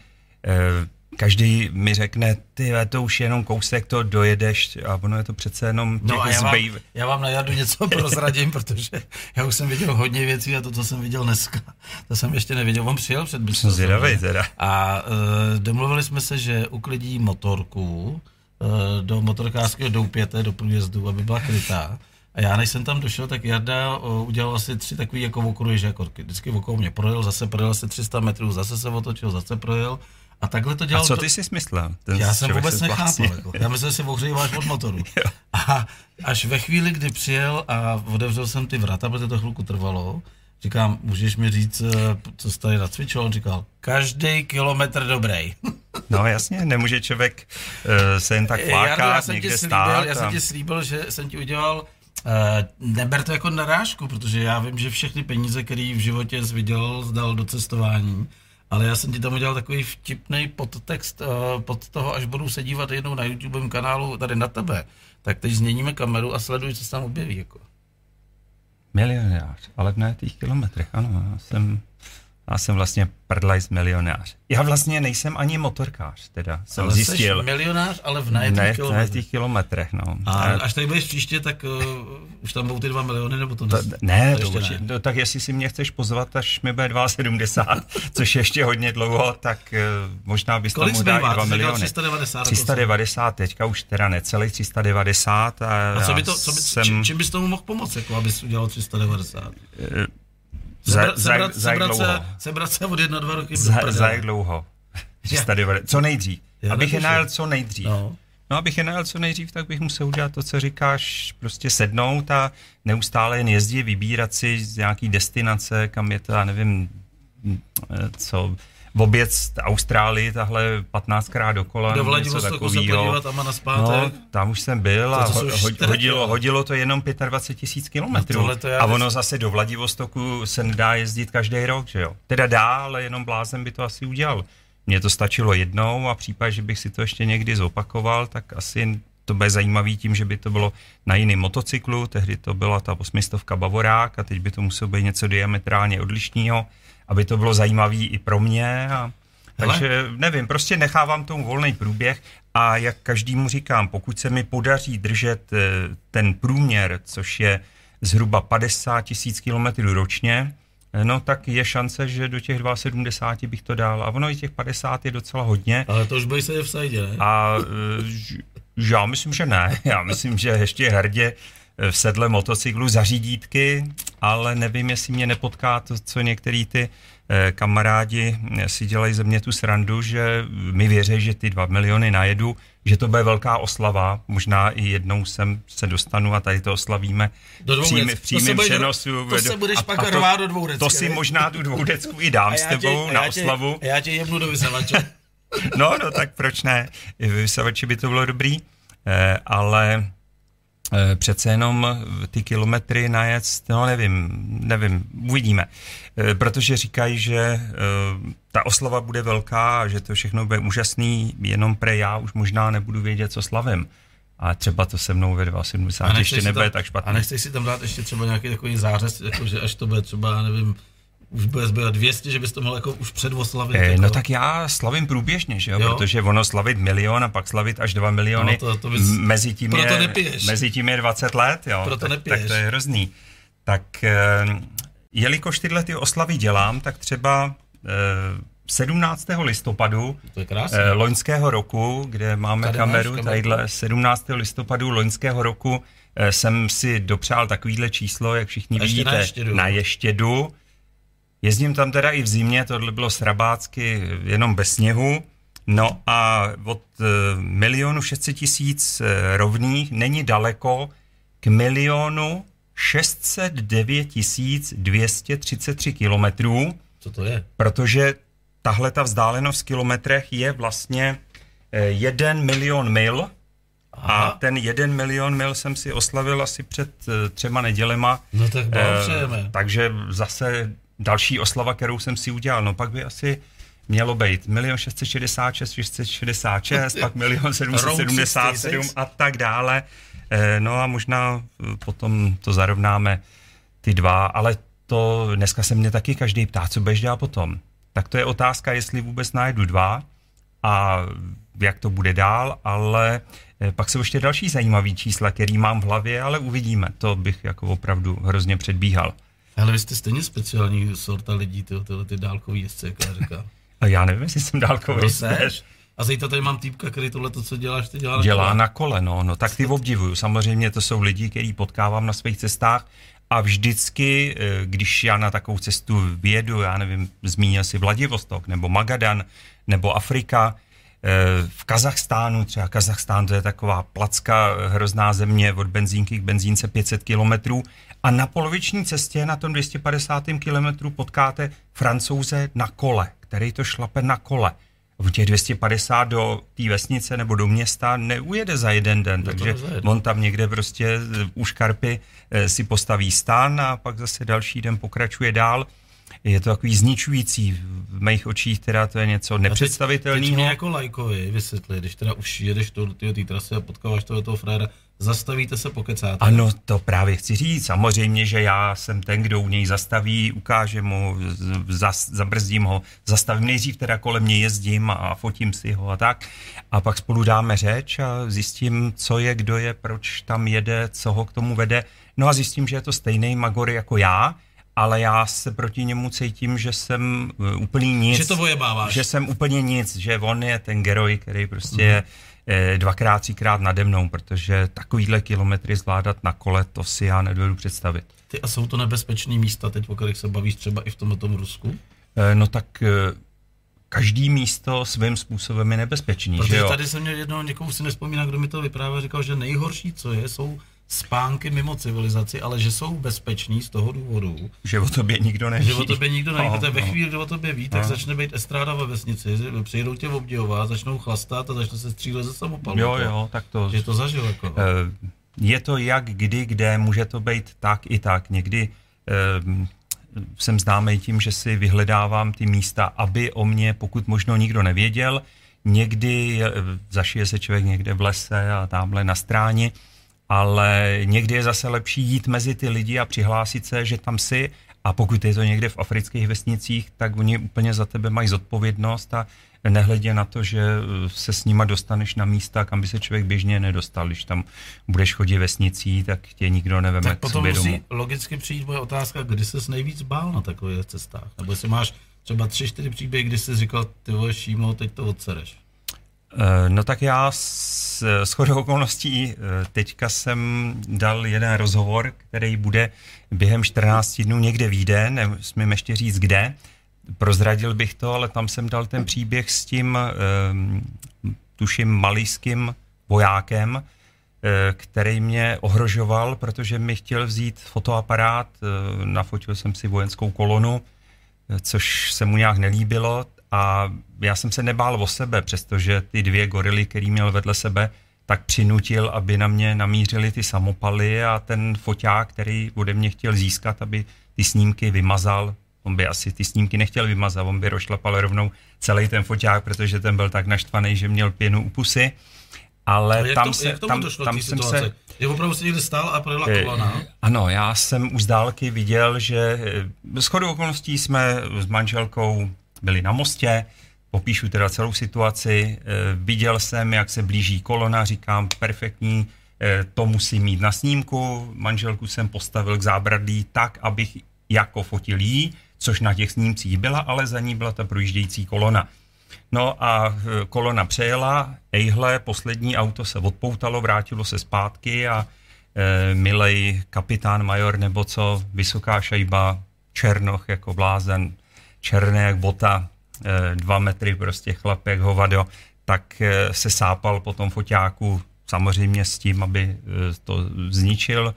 [SPEAKER 4] Každý mi řekne, ty to už je jenom kousek, to dojedeš a ono je to přece jenom
[SPEAKER 3] no a já vám, já vám na jadu něco <laughs> prozradím, protože já už jsem viděl hodně věcí a to, co jsem viděl dneska, to jsem ještě neviděl. On přijel před
[SPEAKER 4] Zvědavý teda.
[SPEAKER 3] A uh, domluvili jsme se, že uklidí motorku, Eh, do motorkářského doupěte, do průjezdu, aby byla krytá. A já, než jsem tam došel, tak Jarda uh, udělal asi tři takový jako okruhy, že jako vždycky okolo mě projel, zase projel asi 300 metrů, zase se otočil, zase projel. A takhle to dělal.
[SPEAKER 4] A co
[SPEAKER 3] ty
[SPEAKER 4] jsi myslel?
[SPEAKER 3] Ten já jsem vůbec nechápal. Jako. Já myslel, že si ohříváš od motoru. <laughs> a až ve chvíli, kdy přijel a otevřel jsem ty vrata, protože to chvilku trvalo, Říkám, můžeš mi říct, eh, co jsi tady nacvičil? On říkal, každý kilometr dobrý.
[SPEAKER 4] no jasně, nemůže člověk uh, se jen tak flákat, někde slíbil, stát.
[SPEAKER 3] Já jsem ti slíbil, že jsem ti udělal Uh, neber to jako narážku, protože já vím, že všechny peníze, které v životě jsi viděl, zdal do cestování, ale já jsem ti tam udělal takový vtipný podtext uh, pod toho, až budu se dívat jednou na YouTube kanálu tady na tebe, tak teď změníme kameru a sleduj, co se tam objeví. Jako.
[SPEAKER 4] Milionář, ale ne těch kilometrech, ano. Já jsem já jsem vlastně prdlajs milionář. Já vlastně nejsem ani motorkář, teda jsem
[SPEAKER 3] ale
[SPEAKER 4] zjistil.
[SPEAKER 3] Jsi milionář, ale v najetých
[SPEAKER 4] ne,
[SPEAKER 3] kilometrech.
[SPEAKER 4] kilometrech, no.
[SPEAKER 3] A až tady budeš příště, tak uh, už tam budou ty dva miliony, nebo to, to
[SPEAKER 4] Ne, to, to určitě, ne. No, tak jestli si mě chceš pozvat, až mi bude 2,70, <laughs> což je ještě hodně dlouho, tak uh, možná bys tam mohl dát 2 miliony.
[SPEAKER 3] 390.
[SPEAKER 4] 390, teďka už teda necelých 390. A,
[SPEAKER 3] a co by to, co by, jsem... čím, čím bys tomu mohl pomoct, jako abys udělal 390? Uh,
[SPEAKER 4] za, sebrat, za,
[SPEAKER 3] sebrat? Se, sebrat se od jedna, dva roky.
[SPEAKER 4] Za, za jak dlouho? <laughs> 390. Co nejdřív. Já abych je najel co nejdřív. No. no, abych je najel co nejdřív, tak bych musel udělat to, co říkáš, prostě sednout a neustále jen jezdit, vybírat si z nějaký destinace, kam je to, já nevím, co, v oběd Austrálii, tahle 15krát dokola.
[SPEAKER 3] Do Vladivostoku se podívat a na zpátek. No,
[SPEAKER 4] tam už jsem byl a ho, hodilo, hodilo to jenom 25 tisíc kilometrů. No a ono zase do Vladivostoku se nedá jezdit každý rok, že jo. Teda dá, ale jenom blázen by to asi udělal. Mně to stačilo jednou a v případě, že bych si to ještě někdy zopakoval, tak asi to bude zajímavý tím, že by to bylo na jiném motocyklu, tehdy to byla ta 800 Bavorák a teď by to muselo být něco diametrálně odlišného aby to bylo zajímavé i pro mě. A, takže nevím, prostě nechávám tomu volný průběh a jak každému říkám, pokud se mi podaří držet eh, ten průměr, což je zhruba 50 tisíc kilometrů ročně, eh, no tak je šance, že do těch 72 bych to dal. A ono i těch 50 je docela hodně.
[SPEAKER 3] Ale to už bude se v sajdě, ne?
[SPEAKER 4] A eh, já myslím, že ne. <laughs> Já myslím, že ještě hrdě v sedle motocyklu zařídítky, ale nevím, jestli mě nepotká to, co některý ty eh, kamarádi si dělají ze mě tu srandu, že mi věří, že ty dva miliony najedu, že to bude velká oslava, možná i jednou sem se dostanu a tady to oslavíme
[SPEAKER 3] do
[SPEAKER 4] přím, v přímém přenosu.
[SPEAKER 3] To se budeš a, pak a to, do dvoudecky.
[SPEAKER 4] To si možná tu dvoudecku i <laughs> dám s tebou tě, na oslavu.
[SPEAKER 3] A já tě jebnu do vysavače. <laughs>
[SPEAKER 4] no, no, tak proč ne? V vysavači by to bylo dobrý, eh, ale Eh, přece jenom ty kilometry najet, no nevím, nevím, uvidíme. Eh, protože říkají, že eh, ta oslava bude velká že to všechno bude úžasný, jenom pre já už možná nebudu vědět, co slavím. A třeba to se mnou ve 270 ještě nebude
[SPEAKER 3] tam,
[SPEAKER 4] tak špatně.
[SPEAKER 3] A nechceš si tam dát ještě třeba nějaký takový zářez, jakože až to bude třeba, nevím, už bude zbývat 200, že bys to mohl jako už předoslavit.
[SPEAKER 4] E, jako. No tak já slavím průběžně, že jo? jo? protože ono slavit milion a pak slavit až 2 miliony, no, to, to bys, mezi, tím je, nepiješ. mezi tím je 20 let, jo?
[SPEAKER 3] Proto
[SPEAKER 4] tak,
[SPEAKER 3] nepiješ.
[SPEAKER 4] tak to je hrozný. Tak jelikož tyhle ty oslavy dělám, tak třeba e, 17. listopadu
[SPEAKER 3] e,
[SPEAKER 4] loňského roku, kde máme Tady kameru, tadyhle 17. listopadu loňského roku jsem si dopřál takovýhle číslo, jak všichni vidíte,
[SPEAKER 3] na ještědu.
[SPEAKER 4] na ještědu Jezdím tam teda i v zimě, tohle bylo srabácky jenom bez sněhu. No a od e, milionu 600 tisíc e, rovných není daleko k milionu 609 tisíc 233 kilometrů.
[SPEAKER 3] Co to je?
[SPEAKER 4] Protože tahle ta vzdálenost v kilometrech je vlastně e, jeden milion mil. Aha. A ten jeden milion mil jsem si oslavil asi před třema nedělema.
[SPEAKER 3] No tak blahopřejeme.
[SPEAKER 4] takže zase další oslava, kterou jsem si udělal. No pak by asi mělo být milion 666, 666, pak milion 777 a tak dále. Eh, no a možná eh, potom to zarovnáme ty dva, ale to dneska se mě taky každý ptá, co budeš dělat potom. Tak to je otázka, jestli vůbec najdu dva a jak to bude dál, ale eh, pak jsou ještě další zajímavý čísla, který mám v hlavě, ale uvidíme. To bych jako opravdu hrozně předbíhal.
[SPEAKER 3] Ale vy jste stejně speciální sorta lidí, ty, tyhle ty dálkový jezdce, jak já říkám. <laughs>
[SPEAKER 4] A já nevím, jestli jsem dálkový jezdec.
[SPEAKER 3] A zítra tady mám týpka, který tohle, to, co děláš, ty dělá na
[SPEAKER 4] Dělá
[SPEAKER 3] kole.
[SPEAKER 4] na kole, no, no tak ty obdivuju. Samozřejmě to jsou lidi, který potkávám na svých cestách a vždycky, eh, když já na takovou cestu vyjedu, já nevím, zmínil si Vladivostok, nebo Magadan, nebo Afrika, v Kazachstánu, třeba Kazachstán to je taková placka, eh, hrozná země od benzínky k benzínce 500 kilometrů a na poloviční cestě na tom 250. kilometru potkáte francouze na kole, který to šlape na kole. V těch 250 do té vesnice nebo do města neujede za jeden den, takže
[SPEAKER 3] nezajede.
[SPEAKER 4] on tam někde prostě u škarpy eh, si postaví stan a pak zase další den pokračuje dál. Je to takový zničující v mých očích, teda to je něco
[SPEAKER 3] A teď- Teď
[SPEAKER 4] nepředstavitelného.
[SPEAKER 3] jako lajkovi vysvětli, když teda už jedeš do té trasy a potkáváš toho, toho fréra, zastavíte se, pokecáte.
[SPEAKER 4] Ano, to právě chci říct. Samozřejmě, že já jsem ten, kdo u něj zastaví, ukáže mu, zas, zabrzdím ho, zastavím nejdřív teda kolem něj jezdím a, a fotím si ho a tak. A pak spolu dáme řeč a zjistím, co je, kdo je, proč tam jede, co ho k tomu vede. No a zjistím, že je to stejný Magory jako já, ale já se proti němu cítím, že jsem eh, úplný nic.
[SPEAKER 3] Že to vojebáváš.
[SPEAKER 4] Že jsem úplně nic, že on je ten geroj, který prostě je eh, dvakrát, třikrát nade mnou, protože takovýhle kilometry zvládat na kole, to si já nedovedu představit.
[SPEAKER 3] Ty a jsou to nebezpečné místa teď, o kterých se bavíš třeba i v tomhle tom Rusku?
[SPEAKER 4] Eh, No tak každý místo svým způsobem je nebezpečný, že
[SPEAKER 3] Protože
[SPEAKER 4] jo?
[SPEAKER 3] tady jsem měl jednoho, někoho si nespomínám, kdo mi to vyprávěl, říkal, že nejhorší, co je, jsou spánky mimo civilizaci, ale že jsou bezpeční z toho důvodu,
[SPEAKER 4] Že o tobě nikdo neví.
[SPEAKER 3] že o tobě nikdo neví,
[SPEAKER 4] No,
[SPEAKER 3] protože ve
[SPEAKER 4] no.
[SPEAKER 3] chvíli, kdy o tobě ví, tak začne být estráda ve vesnici, přijedou tě obdivovat, začnou chlastat a začne se střílet ze samopalu.
[SPEAKER 4] Jo, jo, tak to...
[SPEAKER 3] Že to zažil, jako.
[SPEAKER 4] Eh, Je to jak, kdy, kde, může to být tak i tak. Někdy eh, jsem známý tím, že si vyhledávám ty místa, aby o mě pokud možno nikdo nevěděl. Někdy eh, zašije se člověk někde v lese a tamhle na stráni, ale někdy je zase lepší jít mezi ty lidi a přihlásit se, že tam si a pokud je to někde v afrických vesnicích, tak oni úplně za tebe mají zodpovědnost a nehledě na to, že eh, se s nima dostaneš na místa, kam by se člověk běžně nedostal. Když tam budeš chodit vesnicí, tak tě nikdo neveme
[SPEAKER 3] tak
[SPEAKER 4] k
[SPEAKER 3] potom musí
[SPEAKER 4] domů.
[SPEAKER 3] logicky přijít moje otázka, kdy ses nejvíc bál na takových cestách? Nebo jestli máš třeba tři, čtyři příběhy, kdy jsi říkal, ty vole šímo, teď to odsereš.
[SPEAKER 4] Eh, No tak já s, s chodou okolností eh, teďka jsem dal jeden rozhovor, který bude během 14 dnů někde výjde, nesmím ještě říct kde. Prozradil bych to, ale tam jsem dal ten příběh s tím, eh, tuším, malijským vojákem, eh, který mě ohrožoval, protože mi chtěl vzít fotoaparát, eh, nafotil jsem si vojenskou kolonu, eh, což se mu nějak nelíbilo a já jsem se nebál o sebe, přestože ty dvě gorily, který měl vedle sebe, tak přinutil, aby na mě namířili ty samopaly a ten foťák, který ode mě chtěl získat, aby ty snímky vymazal, on by asi ty snímky nechtěl vymazat, on by rošlapal rovnou celý ten foťák, protože ten byl tak naštvaný, že měl pěnu u pusy. Ale
[SPEAKER 3] jak,
[SPEAKER 4] tam
[SPEAKER 3] to,
[SPEAKER 4] se,
[SPEAKER 3] jak
[SPEAKER 4] tam,
[SPEAKER 3] došlo
[SPEAKER 4] tam jsem se,
[SPEAKER 3] Je opravdu si někde stál a projela
[SPEAKER 4] Eh,
[SPEAKER 3] kolona?
[SPEAKER 4] Ano, já jsem už z dálky viděl, že s chodou okolností jsme s manželkou byli na mostě, popíšu teda celou situaci, eh, viděl jsem, jak se blíží kolona, říkám, perfektní, eh, to musím mít na snímku, manželku jsem postavil k zábradlí tak, abych jako fotil jí, což na těch snímcích byla, ale za ní byla ta projíždějící kolona. No a e, kolona přejela, ejhle, poslední auto se odpoutalo, vrátilo se zpátky a e, milej kapitán major nebo co, vysoká šajba, černoch jako blázen, černé jak bota, e, dva metry prostě chlap jak hovado, tak e, se sápal po tom foťáku samozřejmě s tím, aby e, to zničil.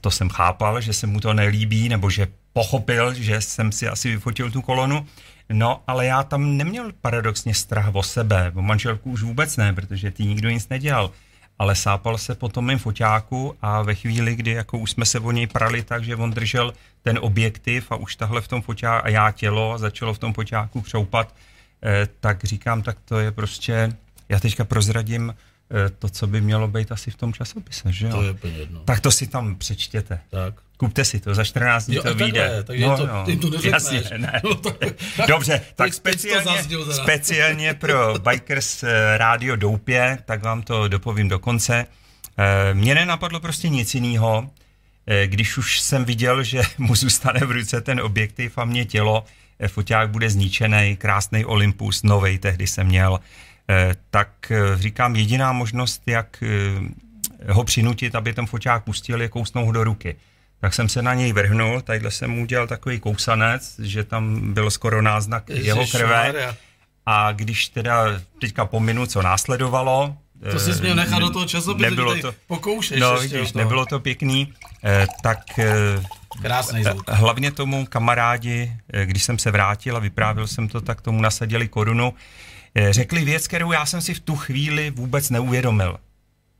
[SPEAKER 4] To jsem chápal, že se mu to nelíbí, nebo že pochopil, že jsem si asi vyfotil tu kolonu. No, ale já tam neměl paradoxně strach o sebe, o manželku už vůbec ne, protože ty nikdo nic nedělal. Ale sápal se po tom mým foťáku a ve chvíli, kdy jako už jsme se o něj prali tak, že on držel ten objektiv a už tahle v tom foťáku a já tělo a začalo v tom foťáku křoupat, eh, tak říkám, tak to je prostě, já teďka prozradím eh, to, co by mělo být asi v tom časopise, že jo?
[SPEAKER 3] To je jedno.
[SPEAKER 4] Tak to si tam přečtěte.
[SPEAKER 3] Tak.
[SPEAKER 4] Kupte si to, za 14 dní
[SPEAKER 3] Jo,
[SPEAKER 4] to vyjde.
[SPEAKER 3] takže to- jim to neřekneš.
[SPEAKER 4] jasně, ne. <laughs>
[SPEAKER 3] No, tak- <laughs>
[SPEAKER 4] Dobře, tak speciálně, speciálně pro <laughs> Bikers eh, Radio Doupě, tak vám to dopovím do konce. Eh, Mně nenapadlo prostě nic jiného, eh, když už jsem viděl, že mu zůstane v ruce ten objektiv a mě tělo, foťák bude zničený, krásný Olympus, novej tehdy jsem měl, tak říkám, jediná možnost, jak ho přinutit, aby ten foťák pustil, je kousnout ho do ruky. Tak jsem se na něj vrhnul, tadyhle jsem mu udělal takový kousanec, že tam byl skoro náznak jeho krve. A když teda teďka pominu, co následovalo...
[SPEAKER 3] To jsi
[SPEAKER 4] eh,
[SPEAKER 3] měl nechat do toho časopisu,
[SPEAKER 4] nebylo
[SPEAKER 3] že
[SPEAKER 4] to,
[SPEAKER 3] pokoušeš
[SPEAKER 4] No,
[SPEAKER 3] ještě
[SPEAKER 4] vidíš, nebylo to pěkný, eh, tak eh,
[SPEAKER 3] Krásný zvuk.
[SPEAKER 4] hlavně tomu kamarádi, eh, když jsem se vrátil a vyprávěl jsem to, tak tomu nasadili korunu. Eh, Řekli věc, kterou já jsem si v tu chvíli vůbec neuvědomil.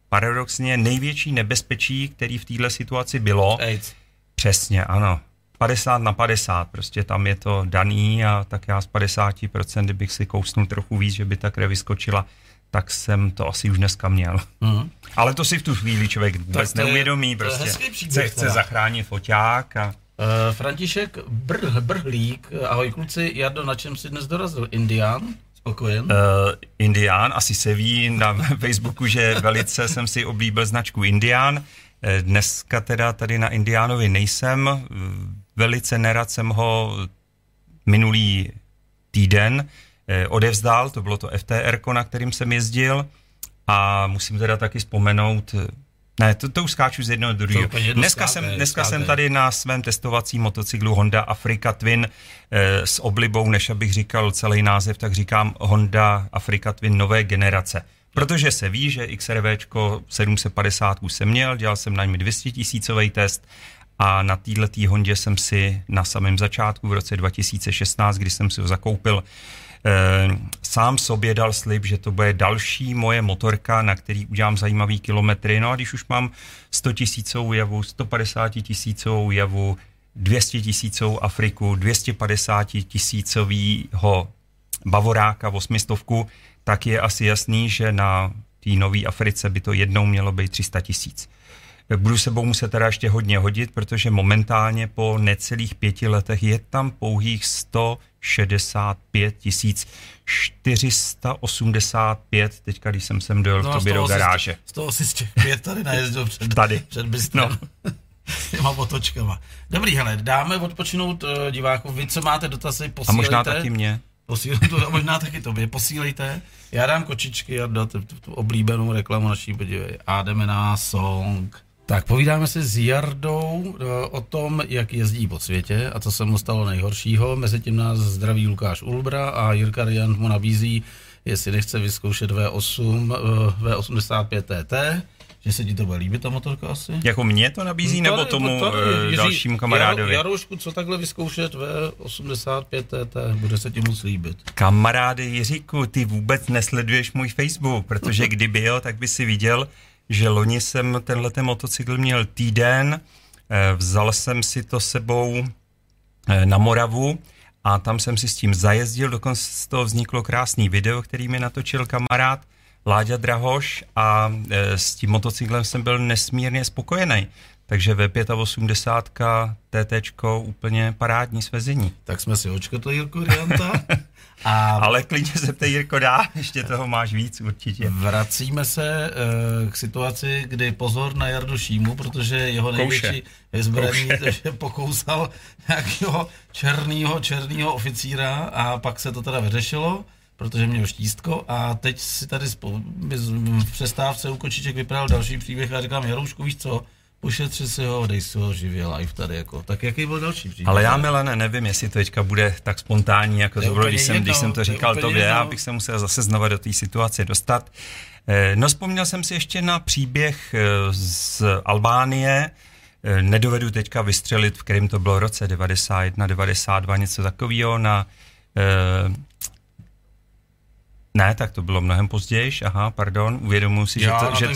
[SPEAKER 4] Paradoxně největší nebezpečí, který v této situaci bylo,
[SPEAKER 3] AIDS.
[SPEAKER 4] Přesně, ano. 50 na 50, prostě tam je to daný a tak já z 50%, kdybych si kousnul trochu víc, že by ta krev vyskočila, tak jsem to asi už dneska měl.
[SPEAKER 3] Mhm.
[SPEAKER 4] Ale to si v tu chvíli člověk vůbec
[SPEAKER 3] to je-
[SPEAKER 4] neuvědomí,
[SPEAKER 3] to je
[SPEAKER 4] prostě
[SPEAKER 3] hezký příběh
[SPEAKER 4] chce, chce zachránit foťák a
[SPEAKER 3] Uh, František Brh, Brhlík, ahoj kluci, Jardo, na čem si dnes dorazil? Indián? Spokojen?
[SPEAKER 4] Uh, Indián, asi se ví na <laughs> Facebooku, že velice jsem si oblíbil značku Indián. Eh, Dneska teda tady na Indiánovi nejsem. Eh, Velice nerad jsem ho minulý týden eh, odevzdal, to bylo to FTR, na kterým jsem jezdil a musím teda taky vzpomenout, eh, ne, to, to už skáču z jednoho do druhého. Dneska,
[SPEAKER 3] skákej,
[SPEAKER 4] jsem, dneska
[SPEAKER 3] skákej.
[SPEAKER 4] jsem tady na svém testovacím motocyklu Honda Africa Twin eh, s oblibou, než abych říkal celý název, tak říkám Honda Africa Twin nové generace. Protože se ví, že XRVčko 750 jsem měl, dělal jsem na něm 200 tisícový test a na této Hondě jsem si na samém začátku v roce 2016, kdy jsem si ho zakoupil, eh, sám sobě dal slib, že to bude další moje motorka, na který udělám zajímavý kilometry. No a když už mám 100 tisícovou javu, 150 tisícovou javu, 200 tisícovou Afriku, 250 tisícovýho Bavoráka, osmistovku, tak je asi jasný, že na té nové Africe by to jednou mělo být 300 tisíc. Budu sebou muset teda ještě hodně hodit, protože momentálně po necelých pěti letech je tam pouhých 165 tisíc 485, teďka když jsem sem dojel no, k tobě do garáže.
[SPEAKER 3] Z toho si z těch pět tady najezdil před,
[SPEAKER 4] Tady.
[SPEAKER 3] před bystrem. No. <laughs> Těma otočkama. Dobrý, hele, dáme odpočinout uh, divákům. Vy, co máte dotazy,
[SPEAKER 4] A
[SPEAKER 3] posílejte.
[SPEAKER 4] možná taky mě.
[SPEAKER 3] Posílejte, to, a možná taky tobě. Posílejte. Já dám kočičky a dám tu, tu, tu oblíbenou reklamu naší, podívej. A jdeme na song. Tak povídáme si s Jardou eh, o tom, jak jezdí po světě a co se mu stalo nejhoršího. Mezitím nás zdraví Lukáš Ulbra a Jirka Riant mu nabízí, jestli nechce vyzkoušet V8, eh, V85 TT, že se ti to bude líbit, ta motorka asi?
[SPEAKER 4] Jako mě to nabízí, nebo
[SPEAKER 3] Tady,
[SPEAKER 4] tomu
[SPEAKER 3] tady,
[SPEAKER 4] eh,
[SPEAKER 3] Jiří,
[SPEAKER 4] dalšímu kamarádovi?
[SPEAKER 3] Jaro, Jaroušku, co takhle vyzkoušet V85 TT, bude se ti moc líbit.
[SPEAKER 4] Kamaráde Jiříku, ty vůbec nesleduješ můj Facebook, protože kdyby jo, tak by si viděl, že loni jsem tenhle ten motocykl měl týden, eh, vzal jsem si to sebou eh, na Moravu a tam jsem si s tím zajezdil, dokonce z toho vzniklo krásný video, který mi natočil kamarád Láďa Drahoš a eh, s tím motocyklem jsem byl nesmírně spokojený. Takže V85 TT úplně parádní svezení.
[SPEAKER 3] Tak jsme si očkotli Jirku Rianta. <laughs> A
[SPEAKER 4] Ale klidně se ptej, Jirko, dá, ještě toho máš víc určitě.
[SPEAKER 3] vracíme se uh, k situaci, kdy pozor na Jardu Šímu, protože jeho největší zbraní, <laughs> že pokousal nějakého černýho, černýho oficíra a pak se to teda vyřešilo, protože měl štístko. A teď si tady v přestávce u kočiček vyprávěl další příběh a říkám, Jaroušku, víš co, pošetři si ho, dej si ho živě live tady jako. Tak jaký byl další příběh?
[SPEAKER 4] Ale já, Milane, nevím, jestli to teďka bude tak spontánní, jako
[SPEAKER 3] To
[SPEAKER 4] to bylo, když jsem, když jsem to
[SPEAKER 3] to
[SPEAKER 4] říkal
[SPEAKER 3] úplně
[SPEAKER 4] tobě, já bych se musel zase znova do té situace dostat. Eh, No, vzpomněl jsem si ještě na příběh eh, z Albánie, Eh, nedovedu teďka vystřelit, v kterém to bylo roce, 91, 92, něco takového, na, Ne, tak to bylo mnohem později, aha, pardon, uvědomuji si,
[SPEAKER 3] Já
[SPEAKER 4] že, to, že,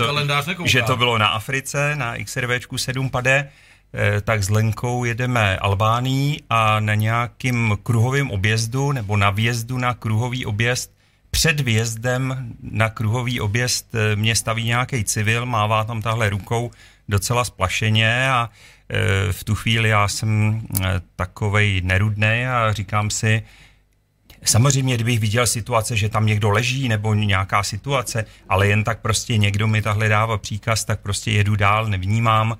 [SPEAKER 4] to, že to bylo na Africe, na XRVčku 7 pade, eh, tak s Lenkou jedeme Albánii a na nějakým kruhovém objezdu nebo na vjezdu na kruhový objezd před vjezdem na kruhový objezd eh, mě staví nějaký civil, mává tam tahle rukou docela splašeně a eh, v tu chvíli já jsem takovej nerudnej a říkám si, Samozřejmě, kdybych viděl situace, že tam někdo leží nebo nějaká situace, ale jen tak prostě někdo mi tahle dává příkaz, tak prostě jedu dál, nevnímám,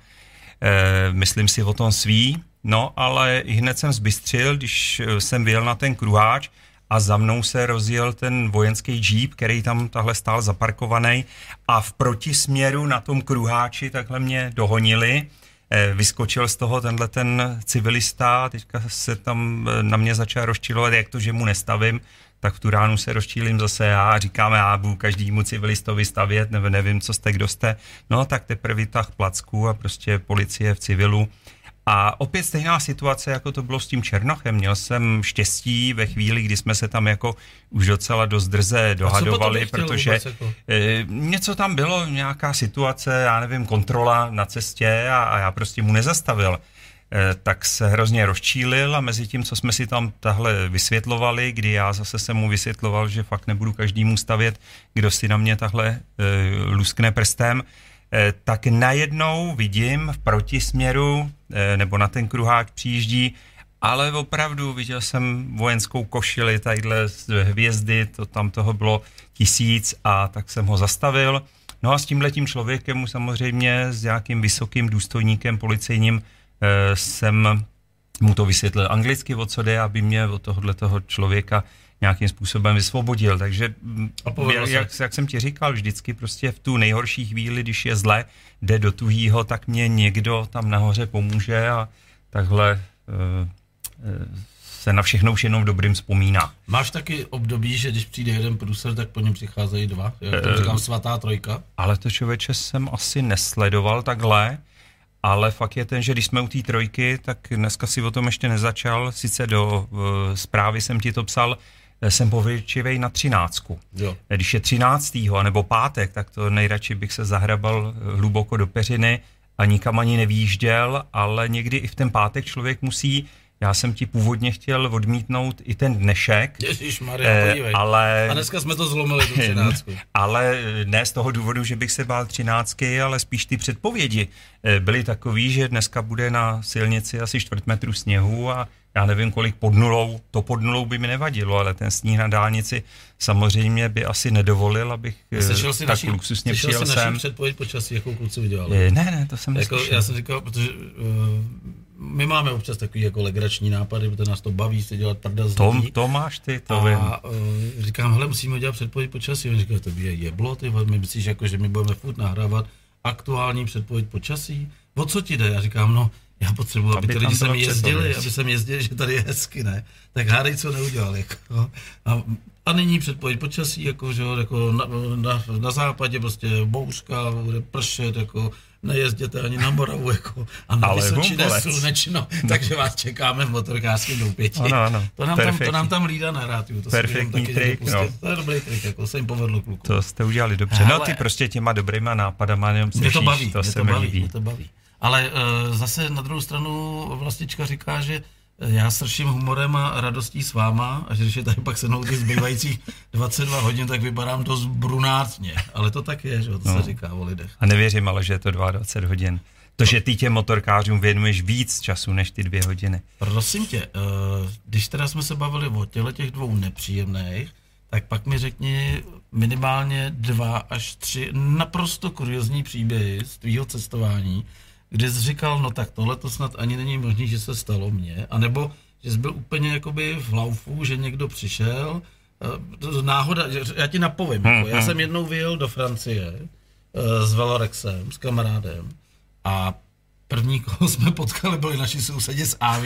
[SPEAKER 4] e, myslím si o tom svý, no ale hned jsem zbystřil, když eh, jsem vyjel na ten kruháč a za mnou se rozjel ten vojenský jeep, který tam tahle stál zaparkovaný a v protisměru na tom kruháči takhle mě dohonili vyskočil z toho tenhle ten civilista, teďka se tam eh, na mě začal rozčilovat, jak to, že mu nestavím, tak v tu ránu se rozčílím zase já a říkáme, já budu každému civilistovi stavět, nevím, co jste, kdo jste. No tak teprve vytah placku a prostě policie v civilu a opět stejná situace, jako to bylo s tím Černochem. Měl jsem štěstí ve chvíli, kdy jsme se tam jako už docela dost drze dohadovali, protože jako? e, něco tam bylo, nějaká situace, já nevím, kontrola na cestě a, a já prostě mu nezastavil. E, tak se hrozně rozčílil a mezi tím, co jsme si tam tahle vysvětlovali, kdy já zase jsem mu vysvětloval, že fakt nebudu každému stavět, kdo si na mě tahle e, luskne prstem, tak najednou vidím v protisměru, eh, nebo na ten kruháč přijíždí, ale opravdu viděl jsem vojenskou košili tadyhle z hvězdy, to tam toho bylo tisíc a tak jsem ho zastavil. No a s tímhletím člověkem samozřejmě s nějakým vysokým důstojníkem policejním eh, jsem mu to vysvětlil anglicky, o co jde, aby mě od tohohle toho člověka nějakým způsobem vysvobodil. Takže jak, jak, jak jsem ti říkal, vždycky prostě v tu nejhorší chvíli, když je zle, jde do tuhýho, tak mě někdo tam nahoře pomůže a takhle uh, se na všechno už jenom dobrým vzpomíná.
[SPEAKER 3] Máš taky období, že když přijde jeden průser, tak po něm přicházejí dva? Jak to říkám, svatá trojka?
[SPEAKER 4] Ale to člověče jsem asi nesledoval takhle, ale fakt je ten, že když jsme u té trojky, tak dneska si o tom ještě nezačal, sice do uh, zprávy jsem ti to psal, Eh, jsem pověčivej na třináctku. Jo. Eh, když je třináctýho nebo pátek, tak to nejradši bych se zahrabal eh, hluboko do peřiny a nikam ani nevýjížděl, ale někdy i v ten pátek člověk musí já jsem ti původně chtěl odmítnout i ten dnešek.
[SPEAKER 3] Maria, eh, ale... A dneska jsme to zlomili do <laughs> třináctku.
[SPEAKER 4] ale ne z toho důvodu, že bych se bál třináctky, ale spíš ty předpovědi byly takový, že dneska bude na silnici asi čtvrt metru sněhu a já nevím, kolik pod nulou, to pod nulou by mi nevadilo, ale ten sníh na dálnici samozřejmě by asi nedovolil, abych
[SPEAKER 3] slyšel si tak naši, luxusně přijel si sem. předpověď počasí, jakou kluci udělali?
[SPEAKER 4] Ne, ne, to jsem
[SPEAKER 3] jako, Já jsem říkal, protože uh, my máme občas takový jako legrační nápady, protože nás to baví se dělat prda z
[SPEAKER 4] to, to máš ty, to
[SPEAKER 3] a,
[SPEAKER 4] vím.
[SPEAKER 3] Uh, říkám, hele, musíme dělat předpověď počasí. On říká, to je jeblo, ty my myslíš, jako, že my budeme furt nahrávat aktuální předpověď počasí? O co ti jde? Já říkám, no, já potřebuji, aby, aby ty lidi sem jezdili, aby sem jezdili, že tady je hezky, ne? Tak hádej, co neudělal, jako. A, a nyní předpověď počasí, jako, že jako na, na, na, západě prostě bouřka, bude pršet, jako nejezděte ani na Moravu, jako, a na Vysočině slunečno, <laughs> takže vás čekáme v motorkářském doupěti.
[SPEAKER 4] Ano, ano.
[SPEAKER 3] To nám, tam, to nám tam lídá na rádiu. To
[SPEAKER 4] Perfektní trik, no.
[SPEAKER 3] To je dobrý trik, jako se jim povedlo kluku.
[SPEAKER 4] To jste udělali dobře. Hele, no ty prostě těma dobrýma nápadama jenom
[SPEAKER 3] mě to baví, to mě se to baví. Mě to baví. Ale uh, zase na druhou stranu vlastička říká, že eh, já srším humorem a radostí s váma a že když je tady pak se mnou ty zbývajících <laughs> 22 hodin, tak vypadám dost brunátně. Ale to tak je, že to no. se říká o lidech.
[SPEAKER 4] A nevěřím ale, že je to 22 hodin. To, že ty těm motorkářům věnuješ víc času než ty dvě hodiny.
[SPEAKER 3] Prosím tě, uh, když teda jsme se bavili o těle těch dvou nepříjemných, tak pak mi řekni minimálně dva až tři naprosto kuriozní příběhy z tvýho cestování, kdy jsi říkal, no tak tohle to snad ani není možné, že se stalo mně, anebo že jsi byl úplně jakoby v laufu, že někdo přišel, eh, náhoda, já ti napovím, jako, já hmm. jsem jednou vyjel do Francie eh, s Velorexem, s kamarádem a První, koho jsme potkali, byli naši sousedi z AV.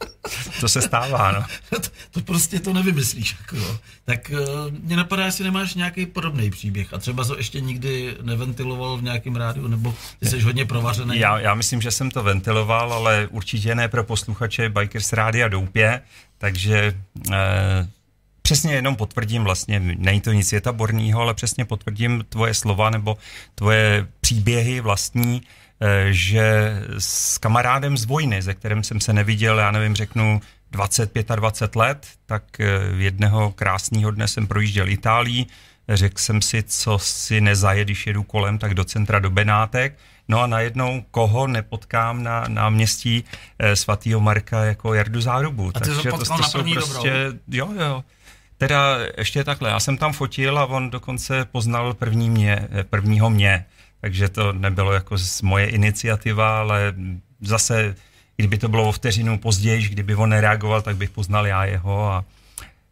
[SPEAKER 3] <laughs>
[SPEAKER 4] to se stává, no. <laughs>
[SPEAKER 3] to, to prostě to nevymyslíš. Jako, tak uh, mě napadá, jestli nemáš nějaký podobný příběh a třeba to ještě nikdy neventiloval v nějakém rádiu, nebo jsi hodně provařený.
[SPEAKER 4] Já, já myslím, že jsem to ventiloval, ale určitě ne pro posluchače Bikers Rádia Doupě, takže uh, přesně jenom potvrdím vlastně, není to nic světaborného, ale přesně potvrdím tvoje slova nebo tvoje příběhy vlastní, eh, že s kamarádem z vojny, ze kterým jsem se neviděl, já nevím, řeknu 25 a 20 let, tak eh, jedného krásného dne jsem projížděl Itálii, řekl jsem si, co si nezaje, když jedu kolem, tak do centra do Benátek, No a najednou koho nepotkám na náměstí eh, svatého Marka jako Jardu Zárubu.
[SPEAKER 3] A ty Takže to, to, jsou prostě,
[SPEAKER 4] dobrou. jo, jo. Teda ještě takhle, já jsem tam fotil a on dokonce poznal první mě, prvního mě, takže to nebylo jako z moje iniciativa, ale zase, kdyby to bylo o vteřinu později, kdyby on nereagoval, tak bych poznal já jeho a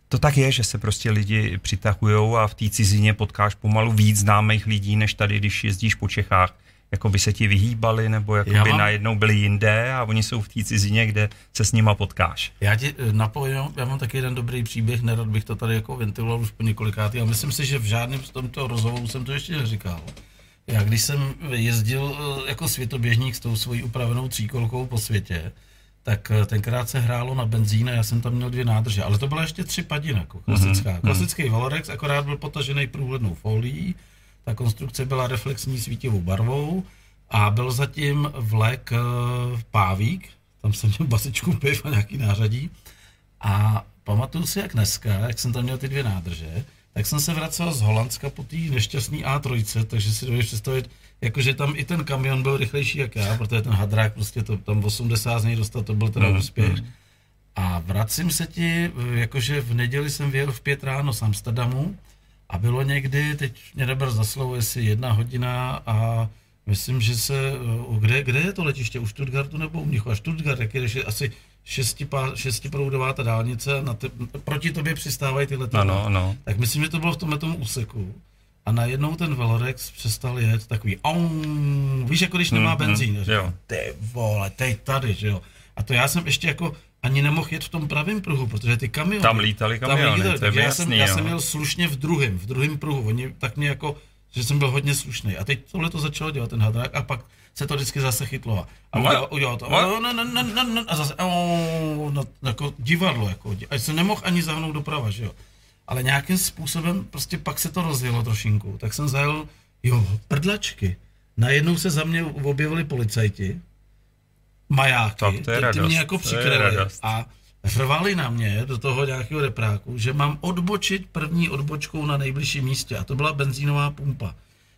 [SPEAKER 4] to tak je, že se prostě lidi přitahují a v té cizině potkáš pomalu víc známých lidí, než tady, když jezdíš po Čechách jako by se ti vyhýbali, nebo jako by mám... najednou byli jinde a oni jsou v té cizině, kde se s nima potkáš.
[SPEAKER 3] Já ti eh, napojím, já mám taky jeden dobrý příběh, nerad bych to tady jako ventiloval už po několikátý, a myslím si, že v žádném z tomto rozhovoru jsem to ještě neříkal. Já když jsem jezdil eh, jako světoběžník s tou svojí upravenou tříkolkou po světě, tak eh, tenkrát se hrálo na benzín a já jsem tam měl dvě nádrže, ale to byla ještě tři padina, jako klasická. Mm-hmm. Klasický Valorex, akorát byl potažený průhlednou folií, ta konstrukce byla reflexní svítivou barvou a byl zatím vlek uh, pávík, tam jsem měl basičku piv a nějaký nářadí. A pamatuju si, jak dneska, jak jsem tam měl ty dvě nádrže, tak jsem se vracel z Holandska po té nešťastné A3, takže si dovedeš představit, jakože tam i ten kamion byl rychlejší jak já, protože ten hadrák prostě to, tam 80 z něj dostal, to byl teda mm, úspěch. Mm. A vracím se ti, jakože v neděli jsem vyjel v pět ráno z Amsterdamu a bylo někdy, teď mě neber za slovo, jestli jedna hodina a myslím, že se, eh, kde, kde je to letiště, u Stuttgartu nebo u Mnichova? Stuttgart, jak je asi šestiproudová ta dálnice, na ty, proti tobě přistávají ty letadla.
[SPEAKER 4] Ano, ano.
[SPEAKER 3] Tak myslím, že to bylo v tomhle tomu úseku. A najednou ten Velorex přestal jet takový, aum, víš, jako když nemá mm, benzín. Mm, jo. Ty vole, teď tady, že jo. A to já jsem ještě jako ani nemohl jet v tom pravém pruhu, protože ty kamiony...
[SPEAKER 4] Tam lítali kamiony, tam lítali, to je
[SPEAKER 3] já,
[SPEAKER 4] jasný,
[SPEAKER 3] jsem, já jsem měl slušně v druhém, v druhém pruhu. Oni tak mě jako, že jsem byl hodně slušný. A teď tohle to začalo dělat ten hadrák a pak se to vždycky zase chytlo. A udělal, udělal to. No, no, no, no, no, no, a zase no, jako divadlo. Jako, a jsem nemohl ani zahnout doprava, že jo. Ale nějakým způsobem prostě pak se to rozjelo trošinku. Tak jsem zajel, jo, prdlačky. Najednou se za mě objevili policajti, majáky, tak to je ty, radost, ty mě jako přikryli a řvali na mě do toho nějakého repráku, že mám odbočit první odbočkou na nejbližším místě a to byla benzínová pumpa.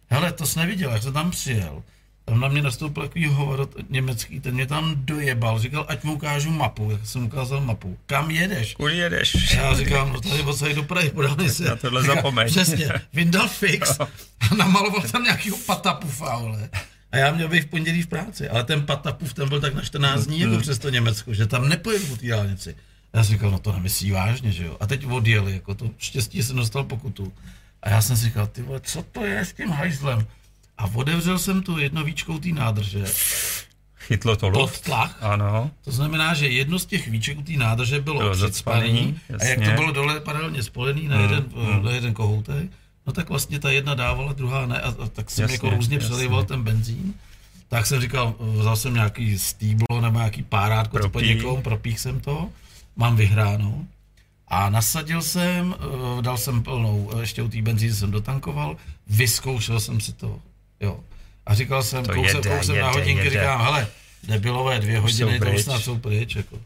[SPEAKER 3] Hele, to jsi neviděl, jak jsem tam přijel. Tam na mě nastoupil takový hovor německý, ten mě tam dojebal, říkal, ať mu ukážu mapu, jak jsem ukázal mapu. Kam jedeš?
[SPEAKER 4] Kudy jedeš?
[SPEAKER 3] Já říkám, no tady odsaď do Prahy, podal
[SPEAKER 4] se. Na tohle zapomeň.
[SPEAKER 3] Přesně, vyndal fix <laughs> a namaloval tam nějakýho patapufa, ale. A já měl být v pondělí v práci, ale ten Patapův ten byl tak na 14 dní jako hmm. přes to Německo, že tam nepojedu po té dálnici. Já jsem říkal, no to nemyslí vážně, že jo. A teď odjeli, jako to štěstí jsem dostal pokutu. A já jsem si říkal, ty vole, co to je s tím hajzlem? A otevřel jsem tu jednovíčkou té nádrže.
[SPEAKER 4] Chytlo to
[SPEAKER 3] luft. tlach.
[SPEAKER 4] Ano.
[SPEAKER 3] To znamená, že jedno z těch víček té nádrže bylo, bylo přicpaný a jak to bylo dole paralelně spolený na jeden, hmm. na jeden kohoutek, no tak vlastně ta jedna dávala, druhá ne, a, a tak jsem jasně, jako různě přelival ten benzín. Tak jsem říkal, vzal jsem nějaký stýblo nebo nějaký párátko Propí. pod někoho, propích jsem to, mám vyhráno. A nasadil jsem, eh, dal jsem plnou, eh, ještě u té benzíny jsem dotankoval, vyzkoušel jsem si to, jo. A říkal jsem, kousem, kousem na hodinky, jede. říkám, hele, debilové dvě hodiny, to už snad jsou pryč, jako.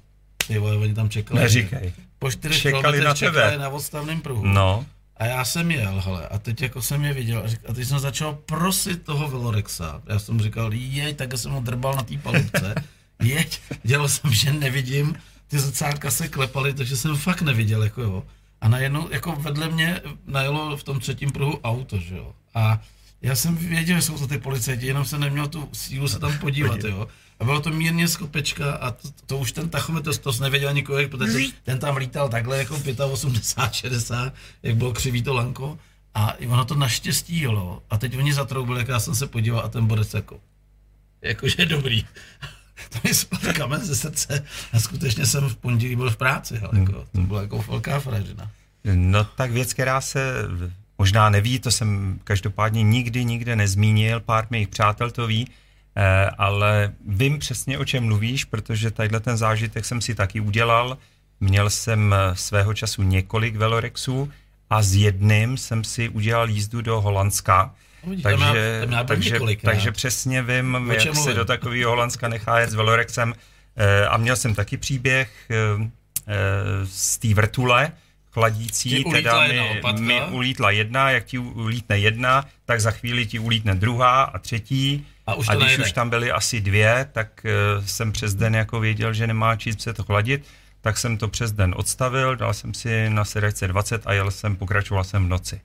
[SPEAKER 3] Ty vole, oni tam čekali.
[SPEAKER 4] Neříkej.
[SPEAKER 3] Po čtyřech čekali na tebe. čekali na odstavném pruhu.
[SPEAKER 4] No.
[SPEAKER 3] A já jsem jel, hele, a teď jako jsem je viděl a, řík, a teď jsem začal prosit toho Velorexa. Já jsem mu říkal, jeď, tak jsem ho drbal na té palubce, <laughs> jeď, dělal jsem, že nevidím, ty zrcátka se klepaly, takže jsem fakt neviděl, jako jo. A najednou, jako vedle mě najelo v tom třetím pruhu auto, že jo. A já jsem věděl, že jsou to ty policajti, jenom jsem neměl tu sílu se tam podívat, jo. A bylo to mírně skopečka a to, to už ten tachometr, to nevěděl nikoho, protože ten tam lítal takhle jako 85, 60, jak bylo křivý to lanko. A ono to naštěstí jelo. A teď oni zatroubili, jak já jsem se podíval a ten bodec jako, jakože dobrý. <laughs> to mi spadl kamen ze srdce a skutečně jsem v pondělí byl v práci, ale jako, to byla jako velká fražina.
[SPEAKER 4] No tak věc, která se možná neví, to jsem každopádně nikdy nikde nezmínil, pár mých přátel to ví, ale vím přesně, o čem mluvíš, protože tadyhle ten zážitek jsem si taky udělal. Měl jsem svého času několik velorexů a s jedným jsem si udělal jízdu do Holandska.
[SPEAKER 3] Vidíš, tam já-
[SPEAKER 4] takže,
[SPEAKER 3] tam já byl
[SPEAKER 4] takže, takže přesně vím,
[SPEAKER 3] O
[SPEAKER 4] jak
[SPEAKER 3] čem
[SPEAKER 4] se
[SPEAKER 3] mluvím?
[SPEAKER 4] do takového Holandska nechá jet s velorexem. Eh, A měl jsem taky příběh eh, eh, z té vrtule chladící, teda mi, mi ulítla jedna, jak ti ulítne jedna, tak za chvíli ti ulítne druhá a třetí.
[SPEAKER 3] A už
[SPEAKER 4] a
[SPEAKER 3] to
[SPEAKER 4] když
[SPEAKER 3] nejde.
[SPEAKER 4] už tam byly asi dvě, tak eh, jsem přes den jako věděl, že nemá číst se to chladit, tak jsem to přes den odstavil, dal jsem si na sedačce 20 a jel jsem, pokračoval jsem v noci.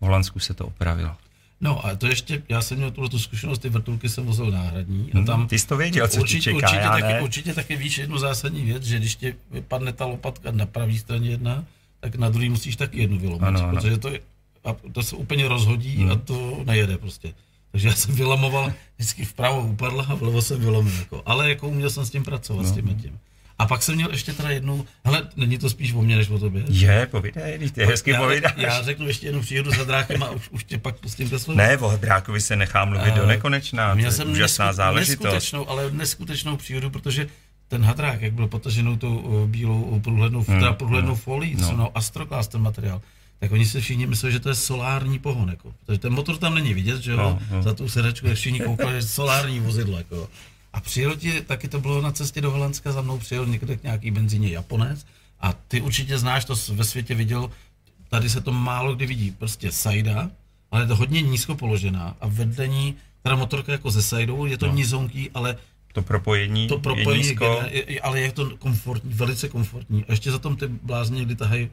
[SPEAKER 4] V Holandsku se to opravilo.
[SPEAKER 3] No a to ještě, já jsem měl tuhle tu zkušenost, ty vrtulky jsem vozil náhradní a tam...
[SPEAKER 4] Ty jsi to věděl, co
[SPEAKER 3] určitě,
[SPEAKER 4] čeká,
[SPEAKER 3] určitě,
[SPEAKER 4] já
[SPEAKER 3] taky,
[SPEAKER 4] ne.
[SPEAKER 3] určitě taky víš jednu zásadní věc, že když ti vypadne ta lopatka na pravé straně jedna, tak na druhý musíš taky jednu vylomit,
[SPEAKER 4] Ano, ano.
[SPEAKER 3] protože to, je- a to se úplně rozhodí a to nejede prostě. Takže já jsem vylamoval vždycky vpravo upadla a vlevo jsem vylomil. Jako. Ale jako uměl jsem s tím pracovat, s tím a tím. A pak jsem měl ještě teda jednu, hele, není to spíš o mně, než o tobě.
[SPEAKER 4] Je, povídej, ty hezky
[SPEAKER 3] já,
[SPEAKER 4] povídáš.
[SPEAKER 3] já řeknu ještě jednu příhodu za drákem a už, už tě pak pustím ke slovu.
[SPEAKER 4] Ne, o Drákovi se nechá mluvit do
[SPEAKER 3] Eh,
[SPEAKER 4] nekonečna, to
[SPEAKER 3] Měl
[SPEAKER 4] je
[SPEAKER 3] jsem
[SPEAKER 4] úžasná
[SPEAKER 3] nesku-
[SPEAKER 4] záležitost.
[SPEAKER 3] Neskutečnou, ale neskutečnou příhodu, protože ten hadrák, jak byl potaženou tou uh, bílou uh, průhlednou, hmm, teda průhlednou folií, co no. Astroclass ten materiál, tak oni si všichni mysleli, že to je solární pohon, jako. protože ten motor tam není vidět, že jo,
[SPEAKER 4] No, no.
[SPEAKER 3] za tu sedačku, jak všichni koukali, že solární vozidlo, jako. A přijel ti, taky to bylo na cestě do Holandska, za mnou přijel někde k nějaký benzíně Japonec a ty určitě znáš, to ve světě viděl, tady se to málo kdy vidí, prostě sajda, ale je to hodně nízko položená a vedle ní, teda motorka jako ze sajdou, je to no. nizonký, ale
[SPEAKER 4] To propojení,
[SPEAKER 3] to
[SPEAKER 4] je
[SPEAKER 3] propojení, je,
[SPEAKER 4] nízko.
[SPEAKER 3] je, je, ale je to komfortní, velice komfortní. A ještě za tom ty blázni někdy tahají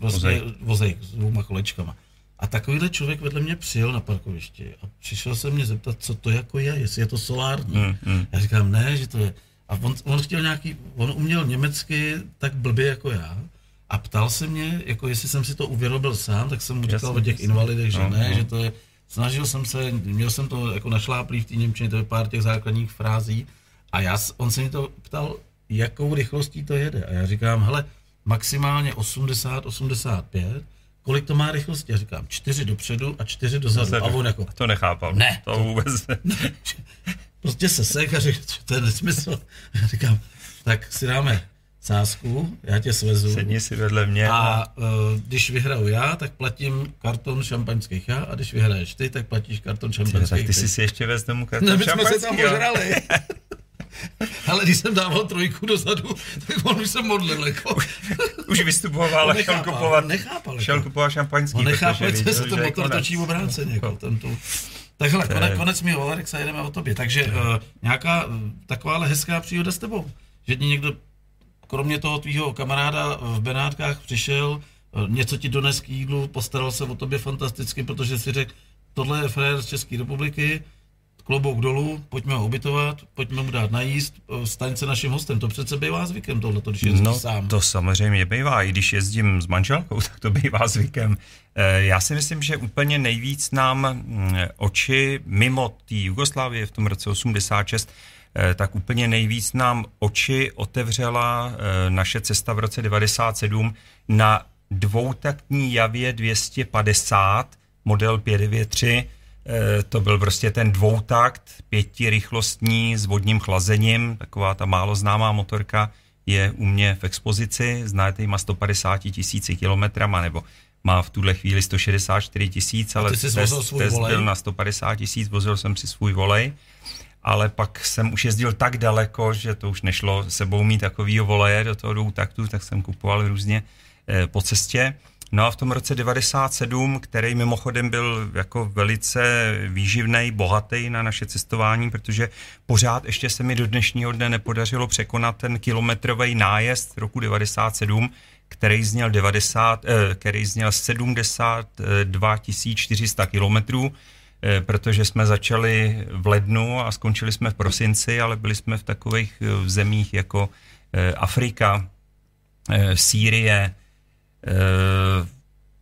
[SPEAKER 3] vlastně
[SPEAKER 4] Vozejk.
[SPEAKER 3] vozejk s dvouma kolečkama. A takovýhle člověk vedle mě přijel na parkovišti a přišel se mě zeptat, co to jako je, jestli je to solární.
[SPEAKER 4] Mm, mm.
[SPEAKER 3] Já říkám, ne, že to je. A on, on chtěl nějaký, on uměl německy tak blbě jako já. A ptal se mě, jako jestli jsem si to uvědomil sám, tak jsem mu říkal o těch invalidech, že
[SPEAKER 4] No,
[SPEAKER 3] ne,
[SPEAKER 4] no.
[SPEAKER 3] že to je, snažil jsem se, měl jsem to jako našláplý v té Němčině, to je pár těch základních frází. A já, on se mi to ptal, jakou rychlostí to jede. A já říkám, hele, maximálně 80, 85, kolik to má rychlosti? Já říkám, čtyři dopředu a čtyři dozadu. A on jako,
[SPEAKER 4] To nechápal.
[SPEAKER 3] Ne,
[SPEAKER 4] To vůbec ne. <laughs>
[SPEAKER 3] prostě se sek a řekl, to je nesmysl. Já říkám, tak si dáme sázku, já tě svezu.
[SPEAKER 4] Sedni si vedle mě.
[SPEAKER 3] A uh, když vyhraju já, tak platím karton šampaňských já, a když vyhraješ ty, tak platíš karton
[SPEAKER 4] Ty, tak
[SPEAKER 3] šampaňských
[SPEAKER 4] ty jsi si ještě vez domů kartu
[SPEAKER 3] Ne, my jsme se tam požrali. <laughs> <laughs> Ale když jsem dával trojku dozadu, tak on už se modlil. Jako.
[SPEAKER 4] Už vystupoval
[SPEAKER 3] On
[SPEAKER 4] a šel
[SPEAKER 3] nechápal,
[SPEAKER 4] kupovat,
[SPEAKER 3] nechápal, jako.
[SPEAKER 4] šel kupovat šampaňský,
[SPEAKER 3] On
[SPEAKER 4] protože
[SPEAKER 3] že se to motor točí obráceně. Jako, ten tu. Tak hele, konec, konec mého Alexa, jedeme o tobě. Takže uh, nějaká uh, takováhle hezká příhoda s tebou. Že ti někdo, kromě toho tvýho kamaráda v Benátkách přišel, uh, něco ti dones k jídlu, postaral se o tobě fantasticky, protože si řekl, tohle je frér z České republiky, klobouk dolů, pojďme ho ubytovat, pojďme mu dát najíst, eh, staň se naším hostem. To přece bývá zvykem tohle, když jezdíš
[SPEAKER 4] No,
[SPEAKER 3] sám.
[SPEAKER 4] to samozřejmě bývá, i když jezdím s manželkou, <laughs> tak to bývá zvykem. Eh, Já si myslím, že úplně nejvíc nám mm, oči mimo té Jugoslávie v tom roce 86, eh, tak úplně nejvíc nám oči otevřela naše cesta v roce 97 na dvoutaktní javě 250 model 593 Eh, to byl prostě ten dvoutakt, pětirychlostní s vodním chlazením, taková ta málo známá motorka je u mě v expozici, znáte ji, má 150 tisíci kilometrama, nebo má v tuhle chvíli 164 tisíc, ale test, test
[SPEAKER 3] volej?
[SPEAKER 4] byl na 150 tisíc, vozil jsem si svůj volej, ale pak jsem už jezdil tak daleko, že to už nešlo sebou mít takovýho voleje do toho dvoutaktu, tak jsem kupoval různě eh, po cestě. No a v tom roce 97, který mimochodem byl jako velice výživný, bohatý na naše cestování, protože pořád ještě se mi do dnešního dne nepodařilo překonat ten kilometrový nájezd roku 97, který zněl, 90, eh, který zněl 72 400 kilometrů, eh, protože jsme začali v lednu a skončili jsme v prosinci, ale byli jsme v takových eh, zemích jako eh, Afrika, eh, Sýrie,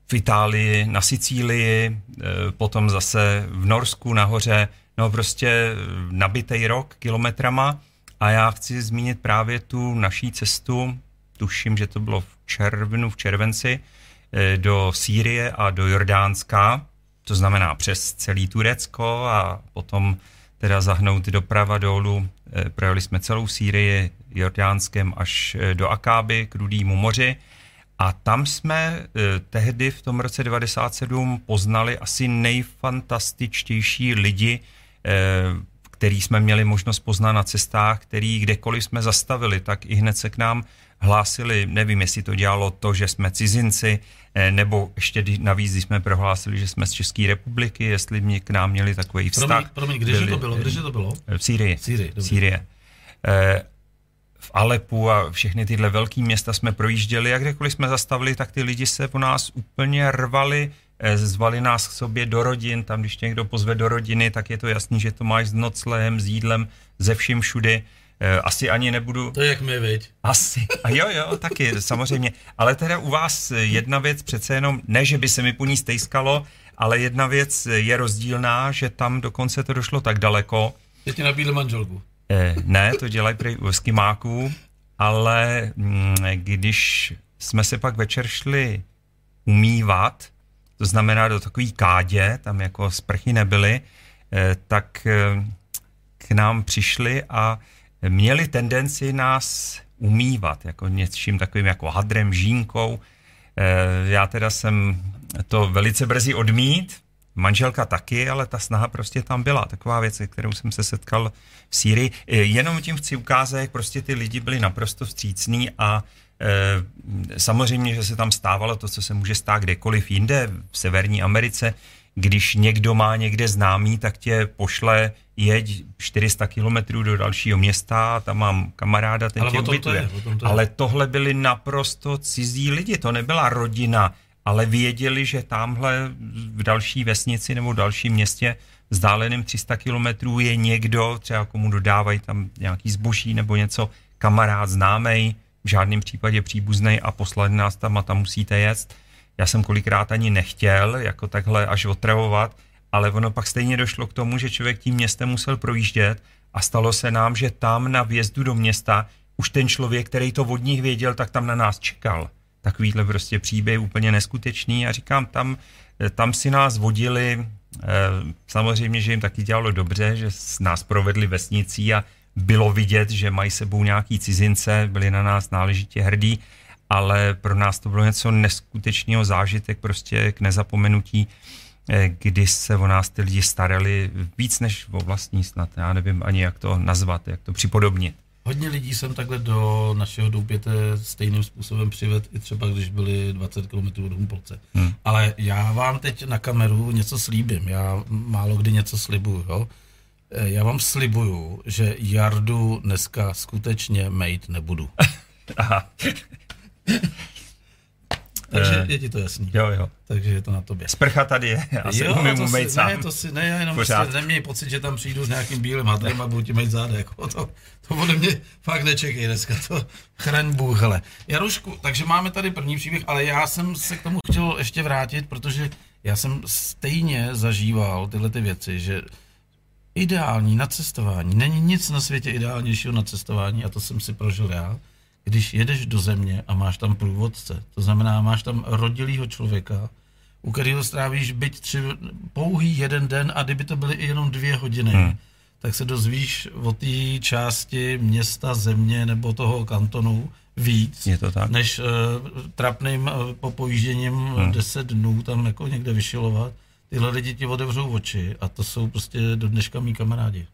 [SPEAKER 4] v Itálii, na Sicílii, eh, potom zase v Norsku nahoře, no prostě nabitej rok kilometrama a já chci zmínit právě tu naší cestu, tuším, že to bylo v červnu, v červenci, eh, do Sýrie a do Jordánska, to znamená přes celý Turecko a potom teda zahnout doprava dolů. Eh, Projeli jsme celou Sýrii, Jordánskem až do Akáby k Rudýmu moři. A tam jsme tehdy v tom roce 97 poznali asi nejfantastičtější lidi, který jsme měli možnost poznat na cestách, který kdekoliv jsme zastavili, tak i hned se k nám hlásili, nevím, jestli to dělalo to, že jsme cizinci, eh, nebo ještě navíc, když jsme prohlásili, že jsme z České republiky, jestli mě k nám měli takový vztah.
[SPEAKER 3] Promiň, promiň kdeže to bylo? Kdeže to bylo?
[SPEAKER 4] V Sýrii.
[SPEAKER 3] Sýrii,
[SPEAKER 4] Sýrie. V Alepu a všechny tyhle velké města jsme projížděli a kdekoliv jsme zastavili, tak ty lidi se po nás úplně rvali, eh, zvali nás k sobě do rodin, tam když někdo pozve do rodiny, tak je to jasný, že to máš s noclehem, s jídlem, ze vším všudy. Eh, asi ani nebudu...
[SPEAKER 3] To je jak my, viď?
[SPEAKER 4] Asi. A jo, jo, taky, samozřejmě. Ale teda u vás jedna věc přece jenom, ne, že by se mi po ní stejskalo, ale jedna věc je rozdílná, že tam dokonce to došlo tak daleko.
[SPEAKER 3] Je ti nabídl manželku.
[SPEAKER 4] Eh, ne, to dělají prý u ale mm, když jsme se pak večer šli umývat, to znamená do takový kádě, tam jako sprchy nebyly, eh, tak eh, k nám přišli a měli tendenci nás umývat, jako něčím takovým jako hadrem, žínkou. Já teda jsem to velice brzy odmít, manželka taky, ale ta snaha prostě tam byla. Taková věc, kterou jsem se setkal v Sýrii. Eh, jenom tím chci ukázat, jak prostě ty lidi byli naprosto vstřícní a e, samozřejmě, že se tam stávalo to, co se může stát kdekoliv jinde v Severní Americe, když někdo má někde známý, tak tě pošle jeď 400 kilometrů do dalšího města, tam mám kamaráda, ten
[SPEAKER 3] Ale
[SPEAKER 4] tě
[SPEAKER 3] ubytuje. To je, to je.
[SPEAKER 4] Ale tohle byli naprosto cizí lidi, to nebyla rodina, ale věděli, že tamhle v další vesnici nebo v dalším městě vzdáleným 300 kilometrů je někdo, třeba komu dodávají tam nějaký zboží nebo něco, kamarád známej, v žádném případě příbuzný a poslali nás tam a tam musíte jet. Já jsem kolikrát ani nechtěl jako takhle až otravovat, ale ono pak stejně došlo k tomu, že člověk tím městem musel projíždět a stalo se nám, že tam na vjezdu do města už ten člověk, který to od nich věděl, tak tam na nás čekal. Takovýhle prostě příběh úplně neskutečný a říkám, tam, tam si nás vodili, eh, samozřejmě, že jim taky dělalo dobře, že nás provedli vesnicí a bylo vidět, že mají sebou nějaký cizince, byli na nás náležitě hrdí, ale pro nás to bylo něco neskutečného zážitek, prostě k nezapomenutí, eh, kdy se o nás ty lidi starali víc než o vlastní snad. Já nevím ani, jak to nazvat, jak to připodobnit.
[SPEAKER 3] Hodně lidí jsem takhle do našeho doupěte stejným způsobem přived, i třeba když byli 20 km od Humpolce. Hmm. Ale já vám teď na kameru něco slíbím. Já málo kdy něco slibuju. Jo? Eh, já vám slibuju, že Jardu dneska skutečně mate nebudu. <laughs> Aha. Takže uh, je ti to jasný.
[SPEAKER 4] Jo, jo.
[SPEAKER 3] Takže je to na tobě.
[SPEAKER 4] Sprcha tady je, já se jo, umím umýt
[SPEAKER 3] sám. Ne, to si, ne, já jenom prostě neměj pocit, že tam přijdu s nějakým bílým hadrem a budu ti mít záda. Jako to, to ode mě fakt nečekej dneska, to chraň Bůh, hele. Jarušku, takže máme tady první příběh, ale já jsem se k tomu chtěl ještě vrátit, protože já jsem stejně zažíval tyhle ty věci, že ideální na cestování, není nic na světě ideálnějšího na cestování a to jsem si prožil já, když jedeš do země a máš tam průvodce, to znamená, máš tam rodilýho člověka, u kterého strávíš byť tři, pouhý jeden den a kdyby to byly i jenom dvě hodiny, hmm. tak se dozvíš o té části města, země nebo toho kantonu víc,
[SPEAKER 4] Je to tak?
[SPEAKER 3] než uh, trapným uh, popojížděním hmm. 10 dnů tam jako někde vyšilovat. Tyhle lidi ti otevřou oči a to jsou prostě do dneška mý kamarádi.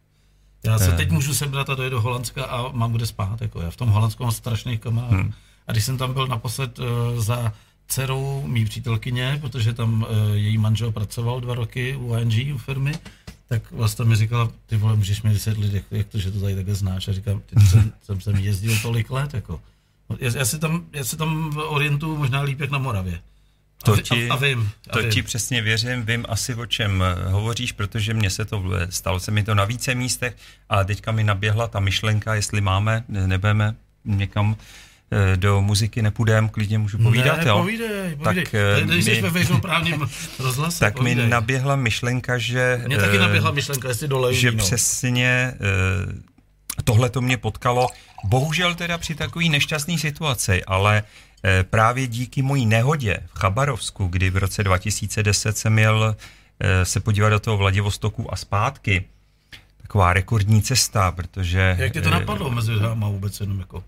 [SPEAKER 3] Já se teď můžu sebrat a dojít do Holandska a mám kde spát. Jako já v tom Holandsku mám strašných kamarádů. Hmm. A když jsem tam byl naposled uh, za dcerou mý přítelkyně, protože tam uh, její manžel pracoval dva roky u ING, u firmy, tak vlastně mi říkala, ty vole, můžeš mi vysvětlit, jak, jak to, že to tady takhle znáš. A říkám, ty, jsem, <laughs> jsem sem jezdil tolik let, jako. Já, já, se tam, já se tam orientuju možná líp jak na Moravě.
[SPEAKER 4] To ti, a, a vím, a to vím. ti přesně věřím, vím asi o čem eh, hovoříš, protože mně se to, stalo se mi to na více místech a teďka mi naběhla ta myšlenka, jestli máme, nebudeme někam eh, do muziky nepůjdem, klidně můžu povídat,
[SPEAKER 3] ne,
[SPEAKER 4] jo?
[SPEAKER 3] povídej, povídej. Tak, eh, Když mi, ve veřejnoprávním <laughs> rozhlase,
[SPEAKER 4] Tak povídej. mi naběhla myšlenka, že...
[SPEAKER 3] Mně taky naběhla myšlenka, jestli dole
[SPEAKER 4] Že víno. přesně tohle to mě potkalo, bohužel teda při takové nešťastné situaci, ale Eh, právě díky mojí nehodě v Chabarovsku, kdy v roce 2010 jsem měl eh, se podívat do toho Vladivostoku a zpátky, taková rekordní cesta, protože...
[SPEAKER 3] Jak tě to napadlo mezi dáma vůbec jenom jako?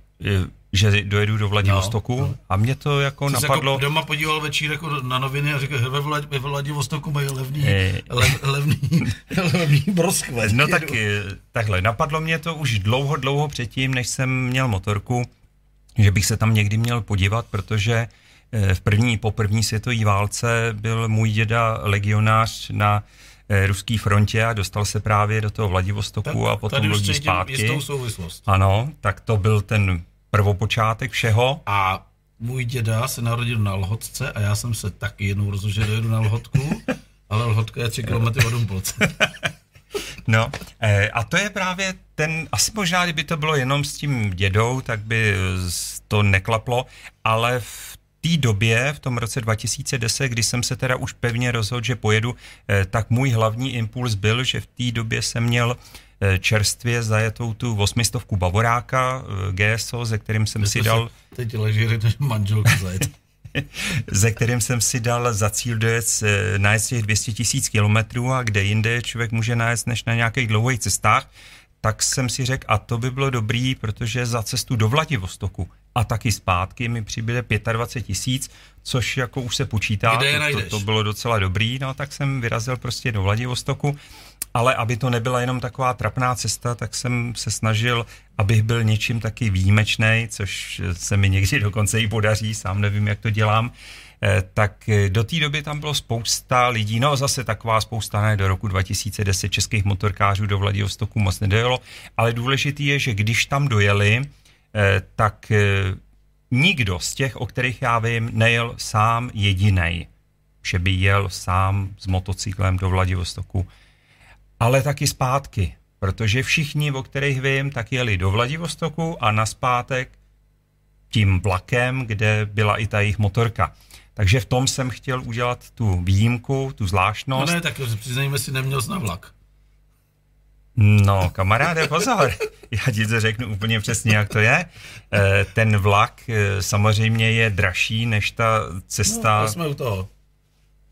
[SPEAKER 4] že dojedu do Vladivostoku no, no. a mě to jako Jsi napadlo... Jako
[SPEAKER 3] doma podíval večír jako na noviny a říkal, ve, Vlad, ve Vladivostoku mají levný, e... le, levný, <laughs> levný broskve.
[SPEAKER 4] No tak takhle, napadlo mě to už dlouho, dlouho předtím, než jsem měl motorku, že bych se tam někdy měl podívat, protože v první, po první světové válce byl můj děda legionář na Eh, ruské frontě a dostal se právě do toho Vladivostoku tak, a potom lodí zpátky.
[SPEAKER 3] souvislost.
[SPEAKER 4] Ano, tak to byl ten prvopočátek všeho.
[SPEAKER 3] A můj děda se narodil na Lhotce a já jsem se taky jednou rozhodl, že dojedu na Lhotku, <laughs> ale Lhotka je 3 km od Humpolce. <laughs>
[SPEAKER 4] No eh, a to je právě ten, asi možná, kdyby to bylo jenom s tím dědou, tak by to neklaplo, ale v té době, v tom roce 2010, kdy jsem se teda už pevně rozhodl, že pojedu, eh, tak můj hlavní impuls byl, že v té době jsem měl eh, čerstvě zajetou tu osmistovku Bavoráka eh, GSO, ze kterým jsem si dal...
[SPEAKER 3] Teď leží manželku zajet. <laughs>
[SPEAKER 4] ze kterým jsem si dal za cíl dojet najet těch 200 tisíc kilometrů a kde jinde člověk může najet než na nějakých dlouhých cestách, tak jsem si řekl, a to by bylo dobrý, protože za cestu do Vladivostoku a taky zpátky mi přibyde 25 tisíc, což jako už se počítá,
[SPEAKER 3] Kde
[SPEAKER 4] je to, to, to bylo docela dobrý, no tak jsem vyrazil prostě do Vladivostoku, ale aby to nebyla jenom taková trapná cesta, tak jsem se snažil, abych byl něčím taky výjimečný, což se mi někdy dokonce i podaří, sám nevím, jak to dělám, eh, tak eh, do té doby tam bylo spousta lidí, no zase taková spousta, ne, do roku 2010 českých motorkářů do Vladivostoku moc nedojelo, ale důležitý je, že když tam dojeli, Eh, tak nikdo z těch, o kterých já vím, nejel sám jediný, že by jel sám s motocyklem do Vladivostoku, ale taky zpátky, protože všichni, o kterých vím, tak jeli do Vladivostoku a naspátek tím vlakem, kde byla i ta jejich motorka. Takže v tom jsem chtěl udělat tu výjimku, tu zvláštnost.
[SPEAKER 3] No ne, tak přiznejme si, neměl na vlak.
[SPEAKER 4] No, kamaráde, pozor. <laughs> Já ti to řeknu úplně přesně, jak to je. Eh, ten vlak eh, samozřejmě je dražší než ta cesta.
[SPEAKER 3] No, jsme u toho.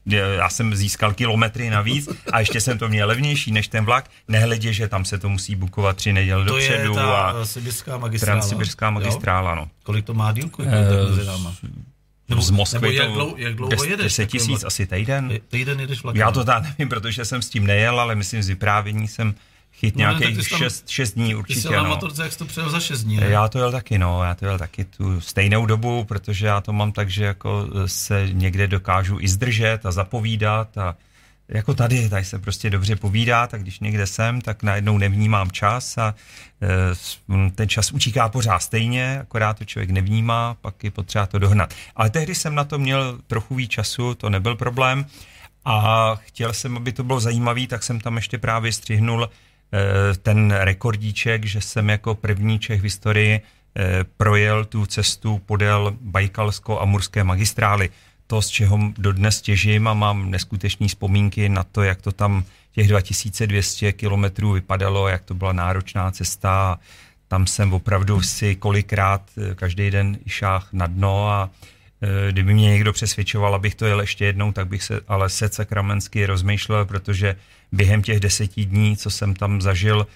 [SPEAKER 4] Já jsem získal kilometry navíc a ještě jsem to měl levnější než ten vlak, nehledě, že tam se to musí bukovat tři neděle
[SPEAKER 3] to
[SPEAKER 4] dopředu.
[SPEAKER 3] To je ta a sibirská magistrála.
[SPEAKER 4] Transsibirská magistrála, no.
[SPEAKER 3] Kolik to má dílku?
[SPEAKER 4] Nebo, z Moskvy
[SPEAKER 3] nebo jak, dlouho, jak dlouho jedeš?
[SPEAKER 4] 10 tisíc, asi týden.
[SPEAKER 3] Týden jedeš vlakem.
[SPEAKER 4] Já to tam nevím, protože jsem s tím nejel, ale myslím z vyprávění jsem chyt no, nějakých 6 dní určitě. Ty jsi
[SPEAKER 3] no.
[SPEAKER 4] na
[SPEAKER 3] motorce, jak jsi to přijel za 6 dní,
[SPEAKER 4] ne? Já to jel taky, no, já to jel taky tu stejnou dobu, protože já to mám tak, že jako se někde dokážu i zdržet a zapovídat a jako tady, tady se prostě dobře povídá, tak když někde jsem, tak najednou nevnímám čas a e, ten čas utíká pořád stejně, akorát to člověk nevnímá, pak je potřeba to dohnat. Ale tehdy jsem na to měl trochu víc času, to nebyl problém a chtěl jsem, aby to bylo zajímavý, tak jsem tam ještě právě střihnul ten rekordíček, že jsem jako první Čech v historii eh, projel tu cestu podél Bajkalsko-Amurské magistrály. To, z čeho dodnes těžím a mám neskutečné vzpomínky na to, jak to tam těch 2200 kilometrů vypadalo, jak to byla náročná cesta. Tam jsem opravdu si kolikrát eh, každý den šách na dno a kdyby mě někdo přesvědčoval, abych to jel ještě jednou, tak bych se ale se sakramensky rozmýšlel, protože během těch deseti dní, co jsem tam zažil,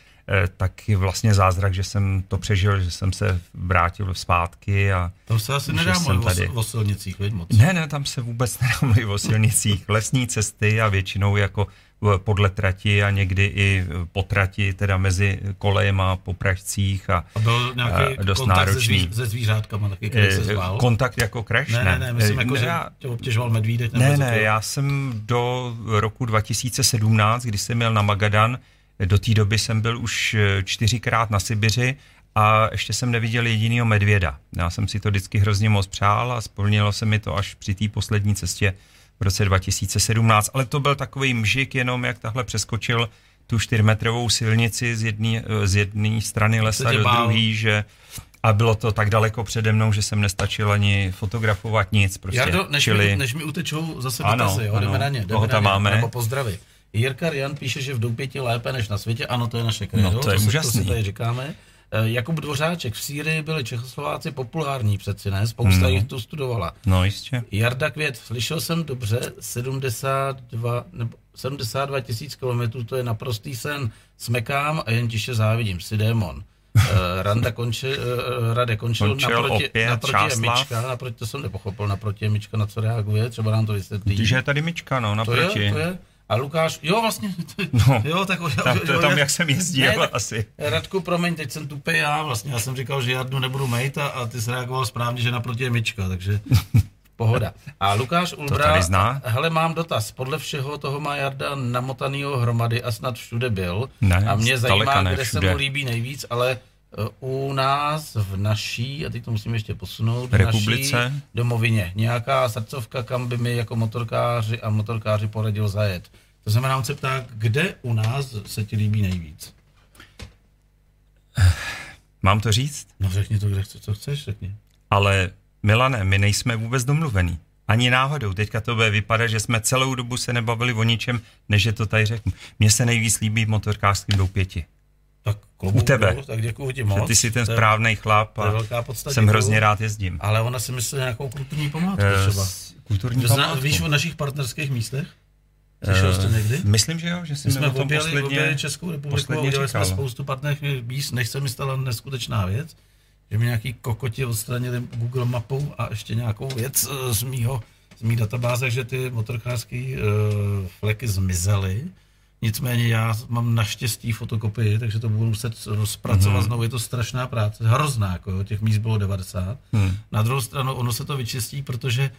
[SPEAKER 4] tak je vlastně zázrak, že jsem to přežil, že jsem se vrátil zpátky. A
[SPEAKER 3] tam se asi nedá mluvit tady. o, silnicích, veď moc.
[SPEAKER 4] Ne, ne, tam se vůbec <laughs> nedá mluvit o silnicích. Lesní cesty a většinou jako podle trati a někdy i po trati, teda mezi kolejem a po pražcích a,
[SPEAKER 3] a byl nějaký a dost kontakt náročný. Se, se zvířátkama taky, který se eh, zvál?
[SPEAKER 4] Kontakt jako crash?
[SPEAKER 3] Ne, ne, ne, myslím jako, ne, že tě obtěžoval medvídek?
[SPEAKER 4] Ne, ne, já jsem do roku 2017, kdy jsem měl na Magadan, do té doby jsem byl už eh, čtyřikrát na Sibiři a ještě jsem neviděl jedinýho medvěda. Já jsem si to vždycky hrozně moc přál a splnilo se mi to až při té poslední cestě v roce 2017, ale to byl takový mžik jenom, jak tahle přeskočil tu čtyřmetrovou silnici z jedné z strany lesa do druhé, že a bylo to tak daleko přede mnou, že jsem nestačil ani fotografovat nic. Prostě,
[SPEAKER 3] Jardo, než, čili... mi, než mi utečou zase ano, dotazy, jo, ano, jdeme na ně, jdeme na
[SPEAKER 4] ně, máme.
[SPEAKER 3] nebo pozdravy. Jirka Jan píše, že v Doupěti lépe než na světě, ano, to je naše kredo,
[SPEAKER 4] no, to, je
[SPEAKER 3] to,
[SPEAKER 4] úžasný.
[SPEAKER 3] to si tady říkáme. Eh, Jakub Dvořáček, v Sýrii byli Čechoslováci populární přeci, ne? Spousta
[SPEAKER 4] Hmm.
[SPEAKER 3] jich tu studovala.
[SPEAKER 4] No jistě.
[SPEAKER 3] Jarda Květ, slyšel jsem dobře, 72, nebo 72 tisíc kilometrů, to je naprostý sen. Smekám a jen tiše závidím, si démon. Uh, Randa končil, uh, Rade končil,
[SPEAKER 4] Končil
[SPEAKER 3] naproti,
[SPEAKER 4] opět
[SPEAKER 3] naproti je
[SPEAKER 4] Čáslav.
[SPEAKER 3] Myčka, naproti, to jsem nepochopil, naproti je Myčka, na co reaguje, třeba nám to vysvětlí.
[SPEAKER 4] Když je tady myčka, no,
[SPEAKER 3] to
[SPEAKER 4] naproti.
[SPEAKER 3] je, to je. A Lukáš, jo vlastně, <laughs>
[SPEAKER 4] No.
[SPEAKER 3] jo, tak jo,
[SPEAKER 4] Tam, to,
[SPEAKER 3] jo,
[SPEAKER 4] tam
[SPEAKER 3] já-
[SPEAKER 4] jak jsem jezdil,
[SPEAKER 3] Ne,
[SPEAKER 4] asi.
[SPEAKER 3] Radku, promiň, teď jsem tupej já vlastně. Já jsem říkal, že Jardu nebudu mejt a, a ty jsi reagoval správně, že naproti je myčka, takže <laughs> pohoda. A Lukáš Ulbra,
[SPEAKER 4] zná?
[SPEAKER 3] hele, mám dotaz. Podle všeho toho má Jarda namotanýho hromady a snad všude byl.
[SPEAKER 4] Ne,
[SPEAKER 3] a mě zajímá,
[SPEAKER 4] ne
[SPEAKER 3] kde
[SPEAKER 4] všude.
[SPEAKER 3] se mu líbí nejvíc, ale u nás v naší, a teď to musím ještě posunout, v
[SPEAKER 4] Republice?
[SPEAKER 3] naší domovině. Nějaká srdcovka, kam by mi jako motorkáři a motorkáři poradil zajet. To znamená, on se ptá, kde u nás se ti líbí nejvíc?
[SPEAKER 4] Mám to říct?
[SPEAKER 3] No řekni to, kde chceš, co chceš, řekni.
[SPEAKER 4] Ale Milane, my nejsme vůbec domluvený. Ani náhodou. Teďka to bude vypadat, že jsme celou dobu se nebavili o ničem, než že to tady řeknu. Mně se nejvíc líbí v motorkářském doupěti.
[SPEAKER 3] Tak klobouk
[SPEAKER 4] U tebe.
[SPEAKER 3] tak děkuji ti
[SPEAKER 4] Že
[SPEAKER 3] moc.
[SPEAKER 4] ty jsi ten
[SPEAKER 3] To
[SPEAKER 4] správný chlap
[SPEAKER 3] to
[SPEAKER 4] a
[SPEAKER 3] velká podsta,
[SPEAKER 4] jsem hrozně rád jezdím.
[SPEAKER 3] Ale ona si myslí nějakou kulturní památku
[SPEAKER 4] Eh,
[SPEAKER 3] třeba.
[SPEAKER 4] Kulturní
[SPEAKER 3] Zna,
[SPEAKER 4] památku.
[SPEAKER 3] víš o našich partnerských místech? Slyšel jsi to
[SPEAKER 4] Eh,
[SPEAKER 3] někdy?
[SPEAKER 4] Myslím, že jo, že jsme,
[SPEAKER 3] jsme
[SPEAKER 4] o tom
[SPEAKER 3] objeli,
[SPEAKER 4] posledně...
[SPEAKER 3] objeli Českou republiku a udělali jsme
[SPEAKER 4] říkal.
[SPEAKER 3] spoustu partnerských míst, než se mi stala neskutečná věc, že mi nějaký kokoti odstranili Google mapou a ještě nějakou věc eh, z mýho, z mý databáze, že ty motorkářské uh, fleky zmizely. Nicméně já mám naštěstí fotokopii, takže to budu muset zpracovat
[SPEAKER 4] Mhm.
[SPEAKER 3] znovu. Je to strašná práce, hrozná, jako jo, těch míst bylo 90.
[SPEAKER 4] Hmm.
[SPEAKER 3] Na druhou stranu ono se to vyčistí, protože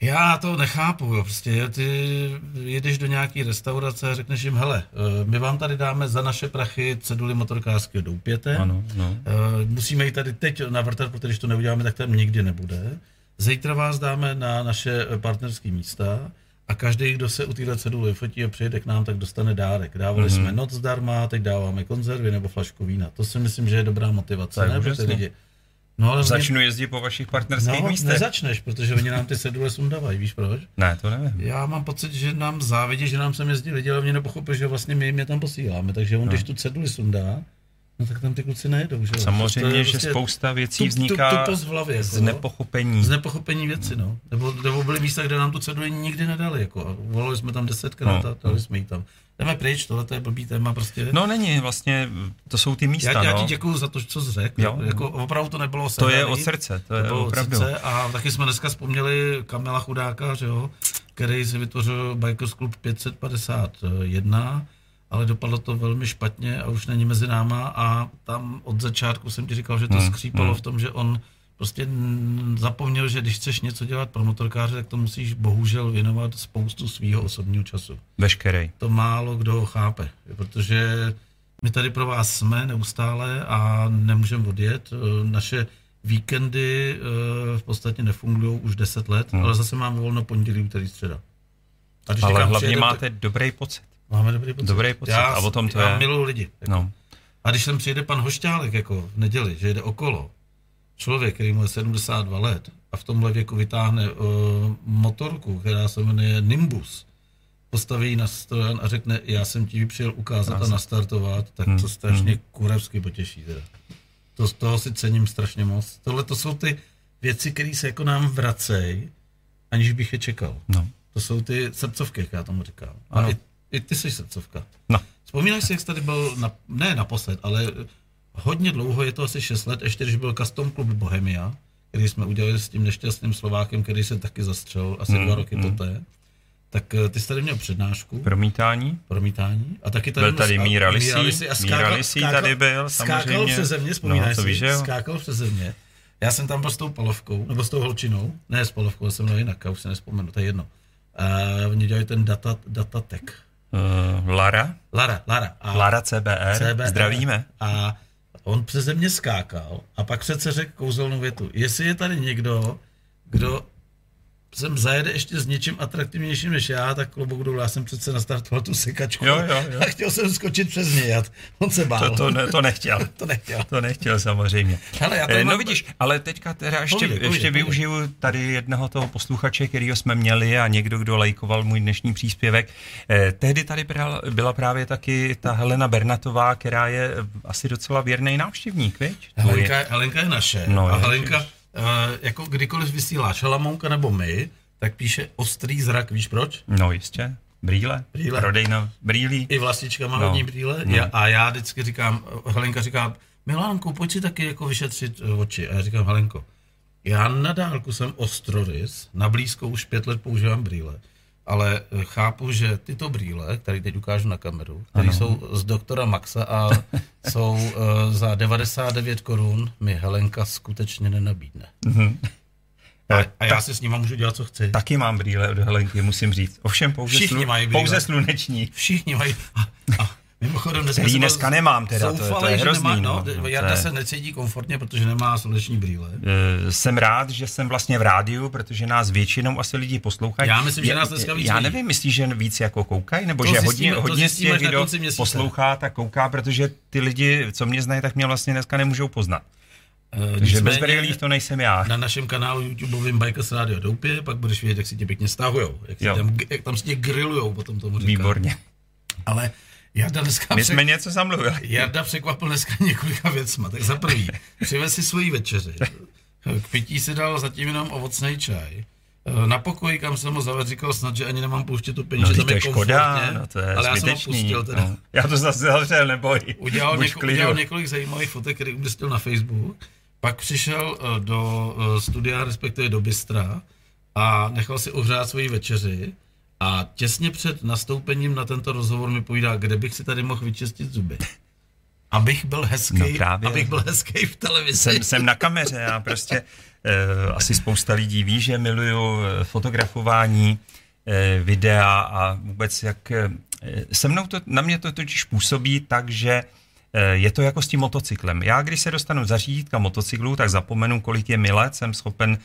[SPEAKER 3] já to nechápu, jo. prostě ty jedeš do nějaký restaurace a řekneš jim, hele, eh, my vám tady dáme za naše prachy ceduly motorkářského doupěte,
[SPEAKER 4] Ano, no.
[SPEAKER 3] Eh, musíme ji tady teď navrtat, protože když to neuděláme, tak tam nikdy nebude. Zítra vás dáme na naše partnerské místa a každý, kdo se u téhle ceduly fotí a přijede k nám, tak dostane dárek. Dávali
[SPEAKER 4] Mhm.
[SPEAKER 3] mm-hmm. jsme noc zdarma, teď dáváme konzervy nebo flašku vína. To si myslím, že je dobrá motivace,
[SPEAKER 4] je
[SPEAKER 3] ne, pro ty lidi. No, ale
[SPEAKER 4] Začnu jezdit po vašich partnerských
[SPEAKER 3] no,
[SPEAKER 4] místech.
[SPEAKER 3] nezačneš, protože oni nám ty cedule sundávají, víš proč?
[SPEAKER 4] Ne, to nevím.
[SPEAKER 3] Já mám pocit, že nám závidí, že nám sem jezdí lidi, ale oni nepochopí, že vlastně my jim je tam posíláme. Takže on, no. když tu ceduli sundá, no tak tam ty kluci nejedou, že jo? To
[SPEAKER 4] Samozřejmě, že
[SPEAKER 3] prostě
[SPEAKER 4] spousta věcí
[SPEAKER 3] tup- tup-
[SPEAKER 4] vzniká
[SPEAKER 3] tupost v hlavě,
[SPEAKER 4] z
[SPEAKER 3] jako, no.
[SPEAKER 4] nepochopení.
[SPEAKER 3] z nepochopení věci, no. Nebo, nebo byly místa, kde nám tu ceduli nikdy nedali, jako. A volali jsme tam desetkrát
[SPEAKER 4] No.
[SPEAKER 3] a dali jsme ji tam. Jdeme pryč, tohle je blbý téma prostě.
[SPEAKER 4] No není, vlastně to jsou ty místa,
[SPEAKER 3] já, já
[SPEAKER 4] no.
[SPEAKER 3] ti děkuju za to, co jsi řekl.
[SPEAKER 4] Jo.
[SPEAKER 3] Jako, opravdu to nebylo
[SPEAKER 4] To je od srdce, to je
[SPEAKER 3] od
[SPEAKER 4] opravdu.
[SPEAKER 3] srdce a taky jsme dneska vzpomněli Kamila Chudáka, že jo, který si vytvořil Bikers Club 551, ale dopadlo to velmi špatně a už není mezi náma a tam od začátku jsem ti říkal, že to
[SPEAKER 4] Hmm,
[SPEAKER 3] skřípalo
[SPEAKER 4] hmm.
[SPEAKER 3] v tom, že on prostě zapomněl, že když chceš něco dělat pro motorkáře, tak to musíš bohužel věnovat spoustu svého osobního času
[SPEAKER 4] Veškerý.
[SPEAKER 3] to málo kdo chápe, protože my tady pro vás jsme neustále a nemůžeme odjet. Eh, Naše víkendy eh, v podstatě nefungují už 10 let,
[SPEAKER 4] Hmm.
[SPEAKER 3] ale zase máme volno pondělí, úterý, středa. A když
[SPEAKER 4] Ale hlavně máte dobrý pocit.
[SPEAKER 3] Máme dobrý pocit.
[SPEAKER 4] dobrý pocit
[SPEAKER 3] Já,
[SPEAKER 4] a o tom to
[SPEAKER 3] já
[SPEAKER 4] je.
[SPEAKER 3] miluji lidi. Jako.
[SPEAKER 4] No.
[SPEAKER 3] A když sem přijde pan Hošťálek jako v neděli, že jede okolo, člověk, který mu je 72 let a v tomhle věku vytáhne uh, motorku, která se jmenuje Nimbus, postaví ji na stojan a řekne, já jsem ti přijel ukázat a
[SPEAKER 4] Krásně.
[SPEAKER 3] nastartovat, tak
[SPEAKER 4] Hmm,
[SPEAKER 3] to strašně kurevsky potěší. Teda. To, z toho si cením strašně moc. Tohle to jsou ty věci, které se jako nám vracejí, aniž bych je čekal.
[SPEAKER 4] No.
[SPEAKER 3] To jsou ty srdcovky, jak já tomu říkám. A
[SPEAKER 4] Ano.
[SPEAKER 3] i, i ty jsi srdcovka.
[SPEAKER 4] No.
[SPEAKER 3] Vzpomínáš si, jak jsi tady byl, na, ne naposled, ale hodně dlouho, je to asi 6 let, ještě když byl Custom Club Bohemia, který jsme udělali s tím nešťastným Slovákem, který se taky zastřel asi
[SPEAKER 4] Hmm,
[SPEAKER 3] dva roky
[SPEAKER 4] hmm.
[SPEAKER 3] poté. Tak eh, ty jsi tady měl přednášku,
[SPEAKER 4] Promítání?
[SPEAKER 3] promítání. A taky tady
[SPEAKER 4] Byl tady Míra Lisí,
[SPEAKER 3] Míra Lisí a
[SPEAKER 4] Míra
[SPEAKER 3] skákal-
[SPEAKER 4] Lisí
[SPEAKER 3] skákal-
[SPEAKER 4] tady byl,
[SPEAKER 3] Skákal
[SPEAKER 4] samozřejmě.
[SPEAKER 3] přeze mě,
[SPEAKER 4] No,
[SPEAKER 3] vzpomínáš
[SPEAKER 4] to
[SPEAKER 3] si?
[SPEAKER 4] víš.
[SPEAKER 3] Skákal přeze mě. Já jsem tam byl s tou palovkou, nebo s tou holčinou, ne s palovkou, já jsem měl jinak, já už se nespomenu, to je jedno. A oni dělají ten data, datatek.
[SPEAKER 4] Uh, Lara?
[SPEAKER 3] Lara, Lara. A
[SPEAKER 4] Lara CBR?
[SPEAKER 3] CBR.
[SPEAKER 4] Zdravíme.
[SPEAKER 3] A on přeze mě skákal a pak přece řekl kouzelnou větu. Jestli je tady někdo, kdo sem zajede ještě s něčím atraktivnějším než já, tak klobouk dolů, já jsem přece nastartoval tu sekačku
[SPEAKER 4] Jo, jo, jo. <laughs>
[SPEAKER 3] a chtěl jsem skočit přes něj, a on se bál.
[SPEAKER 4] To, to, ne, to nechtěl. <laughs>
[SPEAKER 3] to nechtěl.
[SPEAKER 4] To nechtěl samozřejmě.
[SPEAKER 3] Hele, já
[SPEAKER 4] Eh, no
[SPEAKER 3] mám-
[SPEAKER 4] vidíš, ale teďka teda ještě,
[SPEAKER 3] Povídej, povídej,
[SPEAKER 4] ještě
[SPEAKER 3] povídej.
[SPEAKER 4] využiju tady jednoho toho posluchače, kterýho jsme měli a někdo, kdo lajkoval můj dnešní příspěvek. Eh, tehdy tady byla, byla právě taky ta Helena Bernatová, která je eh, asi docela věrný návštěvník, viď?
[SPEAKER 3] Helenka, Helenka je naše.
[SPEAKER 4] No,
[SPEAKER 3] a
[SPEAKER 4] je.
[SPEAKER 3] Helenka, jako kdykoliv vysíláš Helamounka nebo my, tak píše ostrý zrak, víš proč?
[SPEAKER 4] No jistě, brýle,
[SPEAKER 3] Brýle.
[SPEAKER 4] prodejna brýlí.
[SPEAKER 3] I vlastička má
[SPEAKER 4] No.
[SPEAKER 3] brýle.
[SPEAKER 4] No.
[SPEAKER 3] Já, a já vždycky říkám, Helenka říká, Milánku, pojď si taky jako vyšetřit eh, oči. A já říkám, Helenko, já na dálku jsem ostrorys, na blízko už pět let používám brýle, ale eh, chápu, že tyto brýle, které teď ukážu na kameru, které jsou z doktora Maxa a <laughs> jsou uh, za 99 korun, mi Helenka skutečně nenabídne. A, a já si s nima můžu dělat, co chci.
[SPEAKER 4] Eh, Taky mám brýle od Helenky, musím říct. Ovšem pouze,
[SPEAKER 3] Všichni mají brýle.
[SPEAKER 4] pouze sluneční.
[SPEAKER 3] Všichni mají. A, a mimochodem dneska
[SPEAKER 4] Který dneska nemám teda, to je- to je hrozný,
[SPEAKER 3] Nemá,
[SPEAKER 4] no,
[SPEAKER 3] no,
[SPEAKER 4] to
[SPEAKER 3] Jarda
[SPEAKER 4] je-
[SPEAKER 3] se necítí komfortně, protože nemá sluneční brýle.
[SPEAKER 4] Eh, jsem rád, že jsem vlastně v rádiu, protože nás většinou asi lidi poslouchají.
[SPEAKER 3] Já myslím, že nás dneska víc
[SPEAKER 4] Já nevím, myslíš, že víc jako koukají, nebo
[SPEAKER 3] To
[SPEAKER 4] že
[SPEAKER 3] zjistíme-
[SPEAKER 4] hodně,
[SPEAKER 3] to
[SPEAKER 4] hodně z
[SPEAKER 3] zjistíme
[SPEAKER 4] těch, kdo poslouchá, tak kouká, protože ty lidi, co mě znají, tak mě vlastně dneska nemůžou poznat.
[SPEAKER 3] Uh,
[SPEAKER 4] Takže bez brýlí to nejsem já.
[SPEAKER 3] Na našem kanálu YouTubeovým Bikers Radio Doupě, pak budeš vidět, jak si tě pěkně stahujou, jak, tam, jak tam si tě grillujou, potom tomu říkám.
[SPEAKER 4] Výborně.
[SPEAKER 3] Ale Jarda dneska
[SPEAKER 4] My
[SPEAKER 3] přek-
[SPEAKER 4] jsme něco zamluvili.
[SPEAKER 3] Jarda překvapil dneska několika věcma. Tak za prvý, přivez si svoji večeři. K pití si dal zatím jenom ovocný čaj. Na pokoji, kam jsem ho zaved, říkal snad, že ani nemám pouštět tu pění,
[SPEAKER 4] No
[SPEAKER 3] tam
[SPEAKER 4] to
[SPEAKER 3] je
[SPEAKER 4] škoda, no to je
[SPEAKER 3] ale já jsem ho
[SPEAKER 4] zbytečný.
[SPEAKER 3] pustil teda.
[SPEAKER 4] no. Já to zase zavřel, neboj.
[SPEAKER 3] Udělal, něko, udělal několik zajímavých fotek, které umístil na Facebook. Pak přišel eh, do eh, studia, respektive do Bystra a nechal si ohřát svoji večeři. A těsně před nastoupením na tento rozhovor mi povídá, kde bych si tady mohl vyčistit zuby. Abych byl hezký,
[SPEAKER 4] No právě.
[SPEAKER 3] abych byl hezký v televizi.
[SPEAKER 4] jsem, jsem na kameře, já prostě uh, asi spousta lidí ví, že miluju eh, fotografování, uh, videa a vůbec jak uh, se mnou to, na mě to totiž působí tak, že uh, je to jako s tím motocyklem. Já, když se dostanu za řídítka motocyklu, tak zapomenu, kolik je mi let, jsem schopen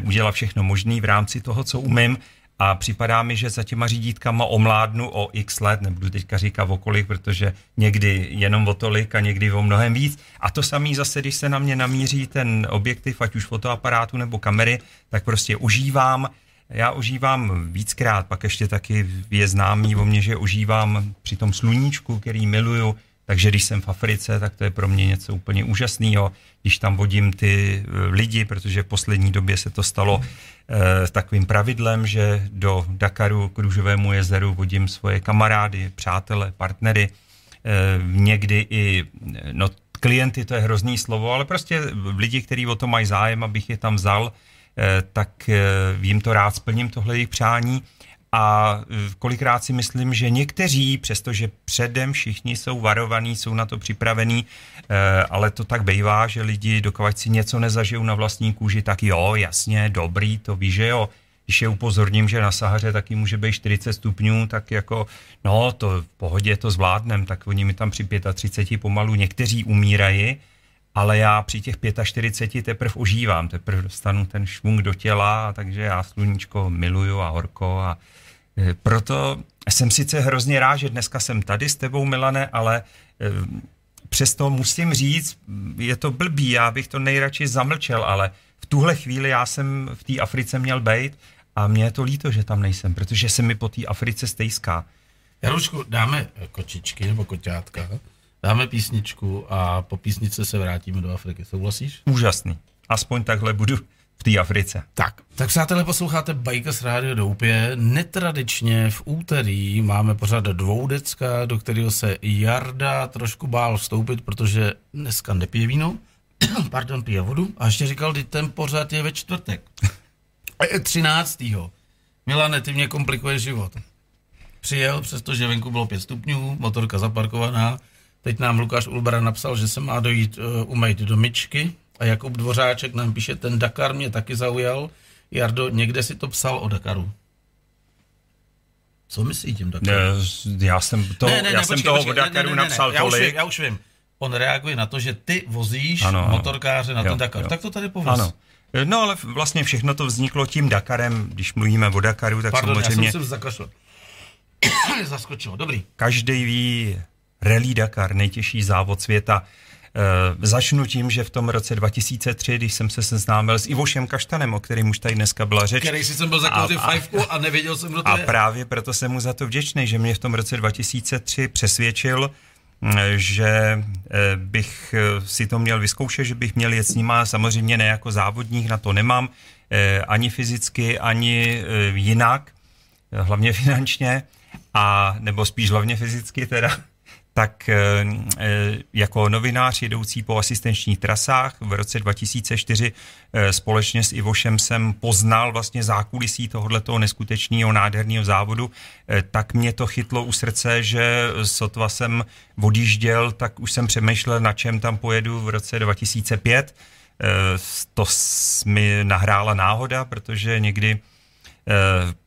[SPEAKER 4] uh, udělat všechno možné v rámci toho, co umím a připadá mi, že za těma řídítkama omládnu o x let, nebudu teďka říkat o kolik, protože někdy jenom o tolik a někdy o mnohem víc. A to samý zase, když se na mě namíří ten objektiv, ať už fotoaparátu nebo kamery, tak prostě užívám. Já užívám víckrát, pak ještě taky je známý o mě, že užívám při tom sluníčku, který miluju, takže když jsem v Africe, tak to je pro mě něco úplně úžasného. Když tam vodím ty eh, lidi, protože v poslední době se to stalo eh, takovým pravidlem, že do Dakaru k Růžovému jezeru vodím svoje kamarády, přátele, partnery, eh, někdy i, eh, no klienty, to je hrozný slovo, ale prostě lidi, kteří o to mají zájem, abych je tam vzal, eh, tak eh, jim to rád splním, tohle jejich přání. A kolikrát si myslím, že někteří, přestože předem všichni jsou varovaní, jsou na to připravení, eh, ale to tak bývá, že lidi, dokud si něco nezažijou na vlastní kůži, tak jo, jasně, dobrý, to ví, že jo. Když je upozorním, že na Sahaře taky může být 40 stupňů, tak jako, no, to v pohodě to zvládnem, tak oni mi tam při 35 pomalu někteří umírají, ale já při těch 45 teprve užívám, teprve dostanu ten švung do těla, takže já sluníčko miluju a horko a e, proto jsem sice hrozně rád, že dneska jsem tady s tebou, Milane, ale e, přesto musím říct, je to blbý, já bych to nejradši zamlčel, ale v tuhle chvíli já jsem v té Africe měl být a mě je to líto, že tam nejsem, protože se mi po té Africe stejská.
[SPEAKER 3] Jarušku, dáme kočičky nebo koťátka, dáme písničku a po písnice se vrátíme do Afriky. Souhlasíš?
[SPEAKER 4] Úžasný. Aspoň takhle budu v té Africe.
[SPEAKER 3] Tak, tak přátelé, posloucháte Bikers Radio Doupě. Netradičně v úterý máme pořád dvoudecka, do kterého se Jarda trošku bál vstoupit, protože dneska nepije víno, <coughs> pardon, pije vodu. A ještě říkal, že ten pořád je ve čtvrtek. A je 13. Milane, ty mě komplikuješ život. Přijel, přestože venku bylo 5 stupňů, motorka zaparkovaná. Teď nám Lukáš Ulbera napsal, že se má dojít uh, umýt do myčky. A Jakub Dvořáček nám píše, ten Dakar mě taky zaujal. Jardo, někde si to psal o Dakaru. Co myslí tím Dakaru?
[SPEAKER 4] Já jsem, to, já jsem toho o Dakaru napsal
[SPEAKER 3] já už,
[SPEAKER 4] tolik.
[SPEAKER 3] vím, já už vím. on reaguje na to, že ty vozíš ano, motorkáře na jo, ten Dakar. Jo. Tak to tady pověz. Ano.
[SPEAKER 4] No ale vlastně všechno to vzniklo tím Dakarem, když mluvíme o Dakaru, tak
[SPEAKER 3] Pardon,
[SPEAKER 4] samozřejmě...
[SPEAKER 3] já jsem se zakašlal. <coughs> Zaskočilo, dobrý.
[SPEAKER 4] Každý ví Rally Dakar, nejtěžší závod světa. E, začnu tím, že v tom roce 2003, když jsem se seznámil s Ivošem Kaštanem, o kterým už tady dneska byla řeč.
[SPEAKER 3] Který si jsem byl za fajfku a nevěděl jsem, kdo to
[SPEAKER 4] a
[SPEAKER 3] je.
[SPEAKER 4] A právě proto jsem mu za to vděčný, že mě v tom roce 2003 přesvědčil, že eh, bych eh, si to měl vyzkoušet, že bych měl jet s nima, samozřejmě ne jako závodník, na to nemám, ani fyzicky, ani jinak, hlavně finančně, a nebo spíš hlavně fyzicky teda tak eh, eh, jako novinář jedoucí po asistenčních trasách v roce 2004 eh, společně s Ivošem jsem poznal vlastně zákulisí tohoto neskutečného nádherného závodu, tak mě to chytlo u srdce, že sotva jsem odjížděl, tak už jsem přemýšlel, na čem tam pojedu v roce 2005. To mi nahrála náhoda, protože někdy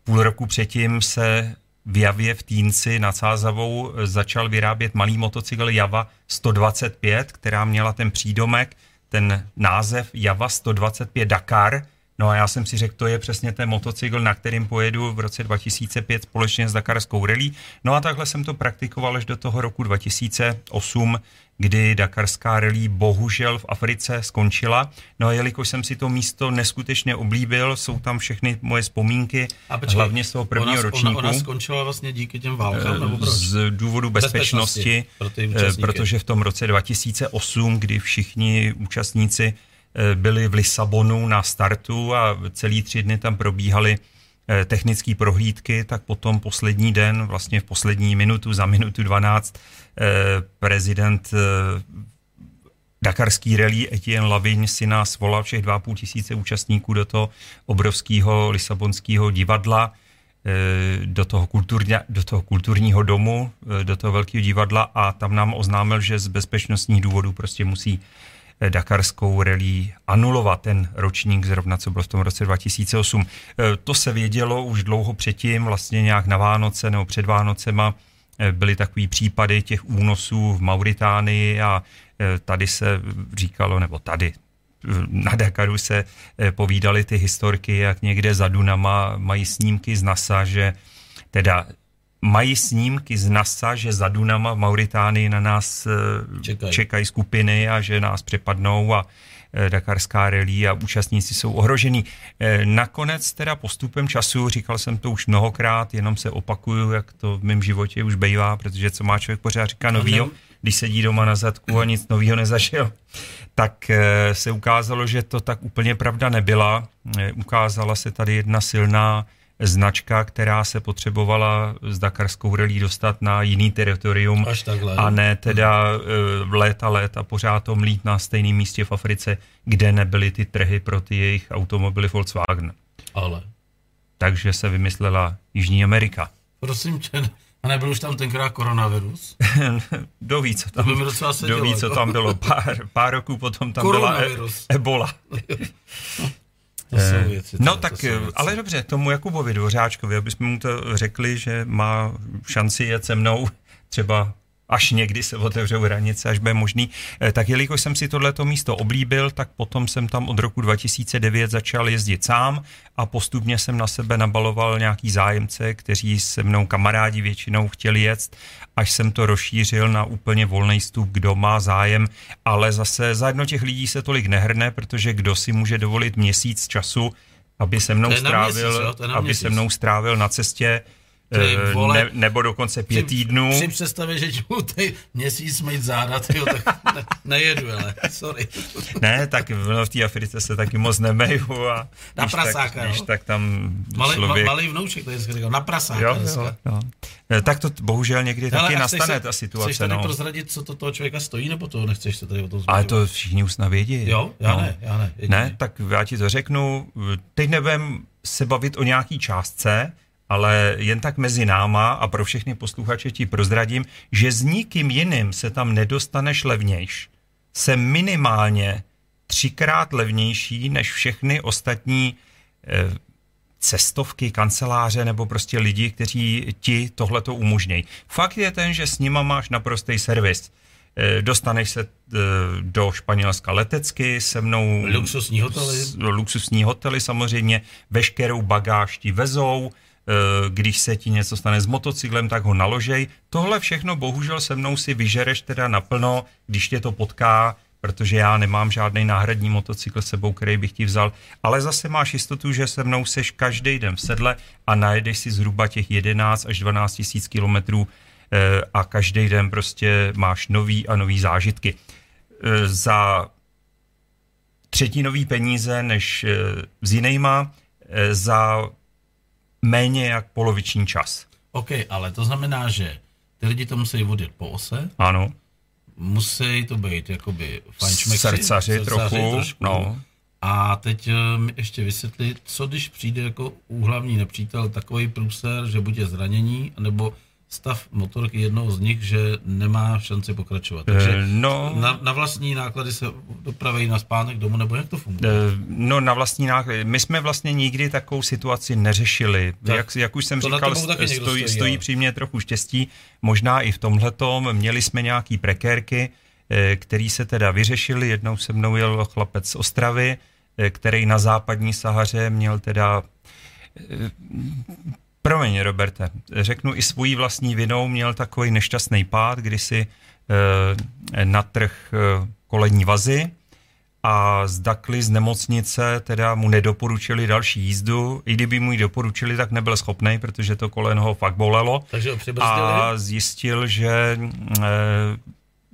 [SPEAKER 4] půl roku předtím se v Javě v Týnci nad Sázavou začal vyrábět malý motocykl Java 125, která měla ten přídomek, ten název Java 125 Dakar, No a já jsem si řekl, to je přesně ten motocykl, na kterým pojedu v roce 2005 společně s Dakarskou rally. No a takhle jsem to praktikoval až do toho roku 2008, kdy Dakarská rally bohužel v Africe skončila. No a jelikož jsem si to místo neskutečně oblíbil, jsou tam všechny moje vzpomínky, a počkej, hlavně z toho prvního
[SPEAKER 3] ona,
[SPEAKER 4] ročníku.
[SPEAKER 3] Ona, ona skončila vlastně díky těm válkám, nebo proč?
[SPEAKER 4] Z důvodu bezpečnosti, bezpečnosti pro protože v tom roce 2008, kdy všichni účastníci Eh, byli v Lisabonu na startu a celý tři dny tam probíhaly eh, technické prohlídky, tak potom poslední den, vlastně v poslední minutu, za minutu 12, eh, prezident Dakarský rally Etienne Lavigne si nás volal všech 2,5 tisíce účastníků do toho obrovského lisabonského divadla, do toho, kulturně, do toho kulturního domu, do toho velkého divadla a tam nám oznámil, že z bezpečnostních důvodů prostě musí Eh, dakarskou rally anulovat ten ročník zrovna, co byl v tom roce 2008. Eh, to se vědělo už dlouho předtím, vlastně nějak na Vánoce nebo před Vánocema eh, byly takový případy těch únosů v Mauritánii a tady se říkalo, nebo tady na Dakaru se povídali ty historky, jak někde za Dunama mají snímky z NASA, že teda mají snímky z NASA, že za Dunama v Mauritánii na nás eh, Čekaj. čekají skupiny a že nás přepadnou a eh, Dakarská rally a účastníci jsou ohrožení. Eh, nakonec teda postupem času, říkal jsem to už mnohokrát, jenom se opakuju, jak to v mém životě už bývá, protože co má člověk pořád říká novýho, když sedí doma na zadku a nic nového nezažil, tak se ukázalo, že to tak úplně pravda nebyla. Ukázala se tady jedna silná značka, která se potřebovala s Dakarskou relí dostat na jiný teritorium a ne teda uh, léta léta pořád to mlít na stejném místě v Africe, kde nebyly ty trhy pro ty jejich automobily Volkswagen.
[SPEAKER 3] Ale.
[SPEAKER 4] Takže se vymyslela Jižní Amerika.
[SPEAKER 3] Prosím tě, a nebyl už tam tenkrát koronavirus? <laughs>
[SPEAKER 4] Kdo ví, co tam, kdo ví, co tam bylo. Pár, pár roků potom tam byla e- ebola. <laughs>
[SPEAKER 3] To jsou eh, věci,
[SPEAKER 4] no tak, to věci. ale dobře, tomu Jakubovi Dvořáčkovi, abychom mu to řekli, že má šanci jet se mnou třeba až někdy se otevřou hranice, až bude možný. Eh, tak jelikož jsem si tohleto místo oblíbil, tak potom jsem tam od roku 2009 začal jezdit sám a postupně jsem na sebe nabaloval nějaký zájemce, kteří se mnou kamarádi většinou chtěli jet, až jsem to rozšířil na úplně volný vstup, kdo má zájem, ale zase za jedno těch lidí se tolik nehrne, protože kdo si může dovolit měsíc času, aby se mnou strávil, měsíc, aby se mnou strávil na cestě Eh, vole, ne, nebo dokonce pět při, týdnů.
[SPEAKER 3] Při představě, že mu ty měsíc mít záda, tyjo, tak ne, nejedu, ale sorry.
[SPEAKER 4] Ne, tak v té Africe se taky moc nemeju a
[SPEAKER 3] na prasáka,
[SPEAKER 4] tak, když tak tam
[SPEAKER 3] malý, člověk... malý vnouček, je říkal, na prasáka. Jo, jo, jo.
[SPEAKER 4] Eh, tak to bohužel někdy ale taky nastane
[SPEAKER 3] se,
[SPEAKER 4] ta situace. Chceš
[SPEAKER 3] tady
[SPEAKER 4] no.
[SPEAKER 3] prozradit, co to toho člověka stojí, nebo to nechceš se tady o tom
[SPEAKER 4] zmínit? Ale to všichni už vědí.
[SPEAKER 3] Jo, já no. ne, já ne.
[SPEAKER 4] Jedině. Ne, tak já ti to řeknu. Teď nebudem se bavit o nějaký částce, ale jen tak mezi náma a pro všechny posluchače ti prozradím, že s nikým jiným se tam nedostaneš levnějš. Jsem minimálně třikrát levnější než všechny ostatní eh, cestovky, kanceláře nebo prostě lidi, kteří ti tohleto umožnějí. Fakt je ten, že s nima máš naprostý servis. Eh, dostaneš se eh, do Španělska letecky, se mnou...
[SPEAKER 3] Luxusní hotely.
[SPEAKER 4] Luxusní hotely samozřejmě, veškerou bagáž ti vezou, když se ti něco stane s motocyklem, tak ho naložej. Tohle všechno bohužel se mnou si vyžereš teda naplno, když tě to potká, protože já nemám žádný náhradní motocykl sebou, který bych ti vzal, ale zase máš jistotu, že se mnou seš každý den v sedle a najedeš si zhruba těch 11 až 12 tisíc kilometrů Eh, a každý den prostě máš nový a nový zážitky. Eh, za třetinový peníze než eh, s jinýma, za méně jak poloviční čas.
[SPEAKER 3] OK, ale to znamená, že ty lidi to musí vodit po ose.
[SPEAKER 4] Ano.
[SPEAKER 3] Musí to být jakoby
[SPEAKER 4] fajnšmeky. Srdcaři, srdcaři trochu, trošku. No.
[SPEAKER 3] A teď mi ještě vysvětlit, co když přijde jako úhlavní nepřítel takový průser, že bude zranění, nebo stav motorky jednoho z nich, že nemá šanci pokračovat. Takže eh, no, na, na vlastní náklady se dopraví na spánek domů, nebo jak to funguje? Eh,
[SPEAKER 4] no na vlastní náklady. My jsme vlastně nikdy takovou situaci neřešili. Tak, jak, jak už jsem říkal, stojí, stojí, stojí při mě trochu štěstí. Možná i v tomhletom. Měli jsme nějaký prekérky, eh, který se teda vyřešili. Jednou se mnou jel chlapec z Ostravy, který na západní Sahaře měl teda Promiň, Roberte, řeknu i svojí vlastní vinou, měl takový nešťastný pád, kdy si e, natrh e, kolení vazy a zdakli z nemocnice teda mu nedoporučili další jízdu. I kdyby mu ji doporučili, tak nebyl schopný, protože to koleno ho fakt bolelo.
[SPEAKER 3] Takže
[SPEAKER 4] a zjistil, že e,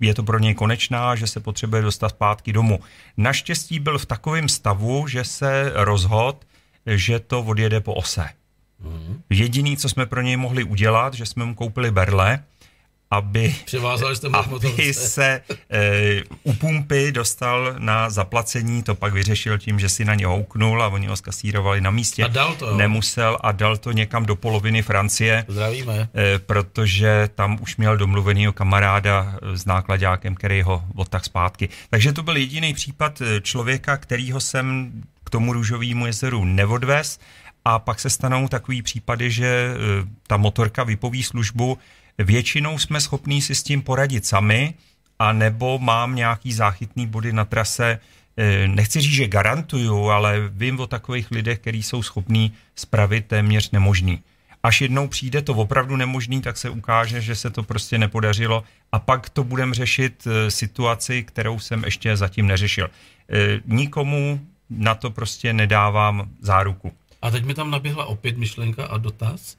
[SPEAKER 4] je to pro něj konečná, že se potřebuje dostat zpátky domů. Naštěstí byl v takovém stavu, že se rozhodl, že to odjede po ose. Mm. Jediný, co jsme pro něj mohli udělat, že jsme mu koupili berle, aby,
[SPEAKER 3] jste
[SPEAKER 4] aby se e, u pumpy dostal na zaplacení, to pak vyřešil tím, že si na ně houknul a oni ho skasírovali na místě.
[SPEAKER 3] A dal to, jo.
[SPEAKER 4] Nemusel a dal to někam do poloviny Francie.
[SPEAKER 3] Zdravíme.
[SPEAKER 4] E, protože tam už měl domluvenýho kamaráda s nákladákem, který ho odtah zpátky. Takže to byl jediný případ člověka, kterýho jsem k tomu růžovému jezeru neodvez a pak se stanou takový případy, že e, ta motorka vypoví službu. Většinou jsme schopní si s tím poradit sami, a nebo mám nějaký záchytný body na trase, e, nechci říct, že garantuju, ale vím o takových lidech, kteří jsou schopní spravit téměř nemožný. Až jednou přijde to opravdu nemožný, tak se ukáže, že se to prostě nepodařilo a pak to budeme řešit e, situaci, kterou jsem ještě zatím neřešil. Nikomu na to prostě nedávám záruku.
[SPEAKER 3] A teď mi tam naběhla opět myšlenka a dotaz.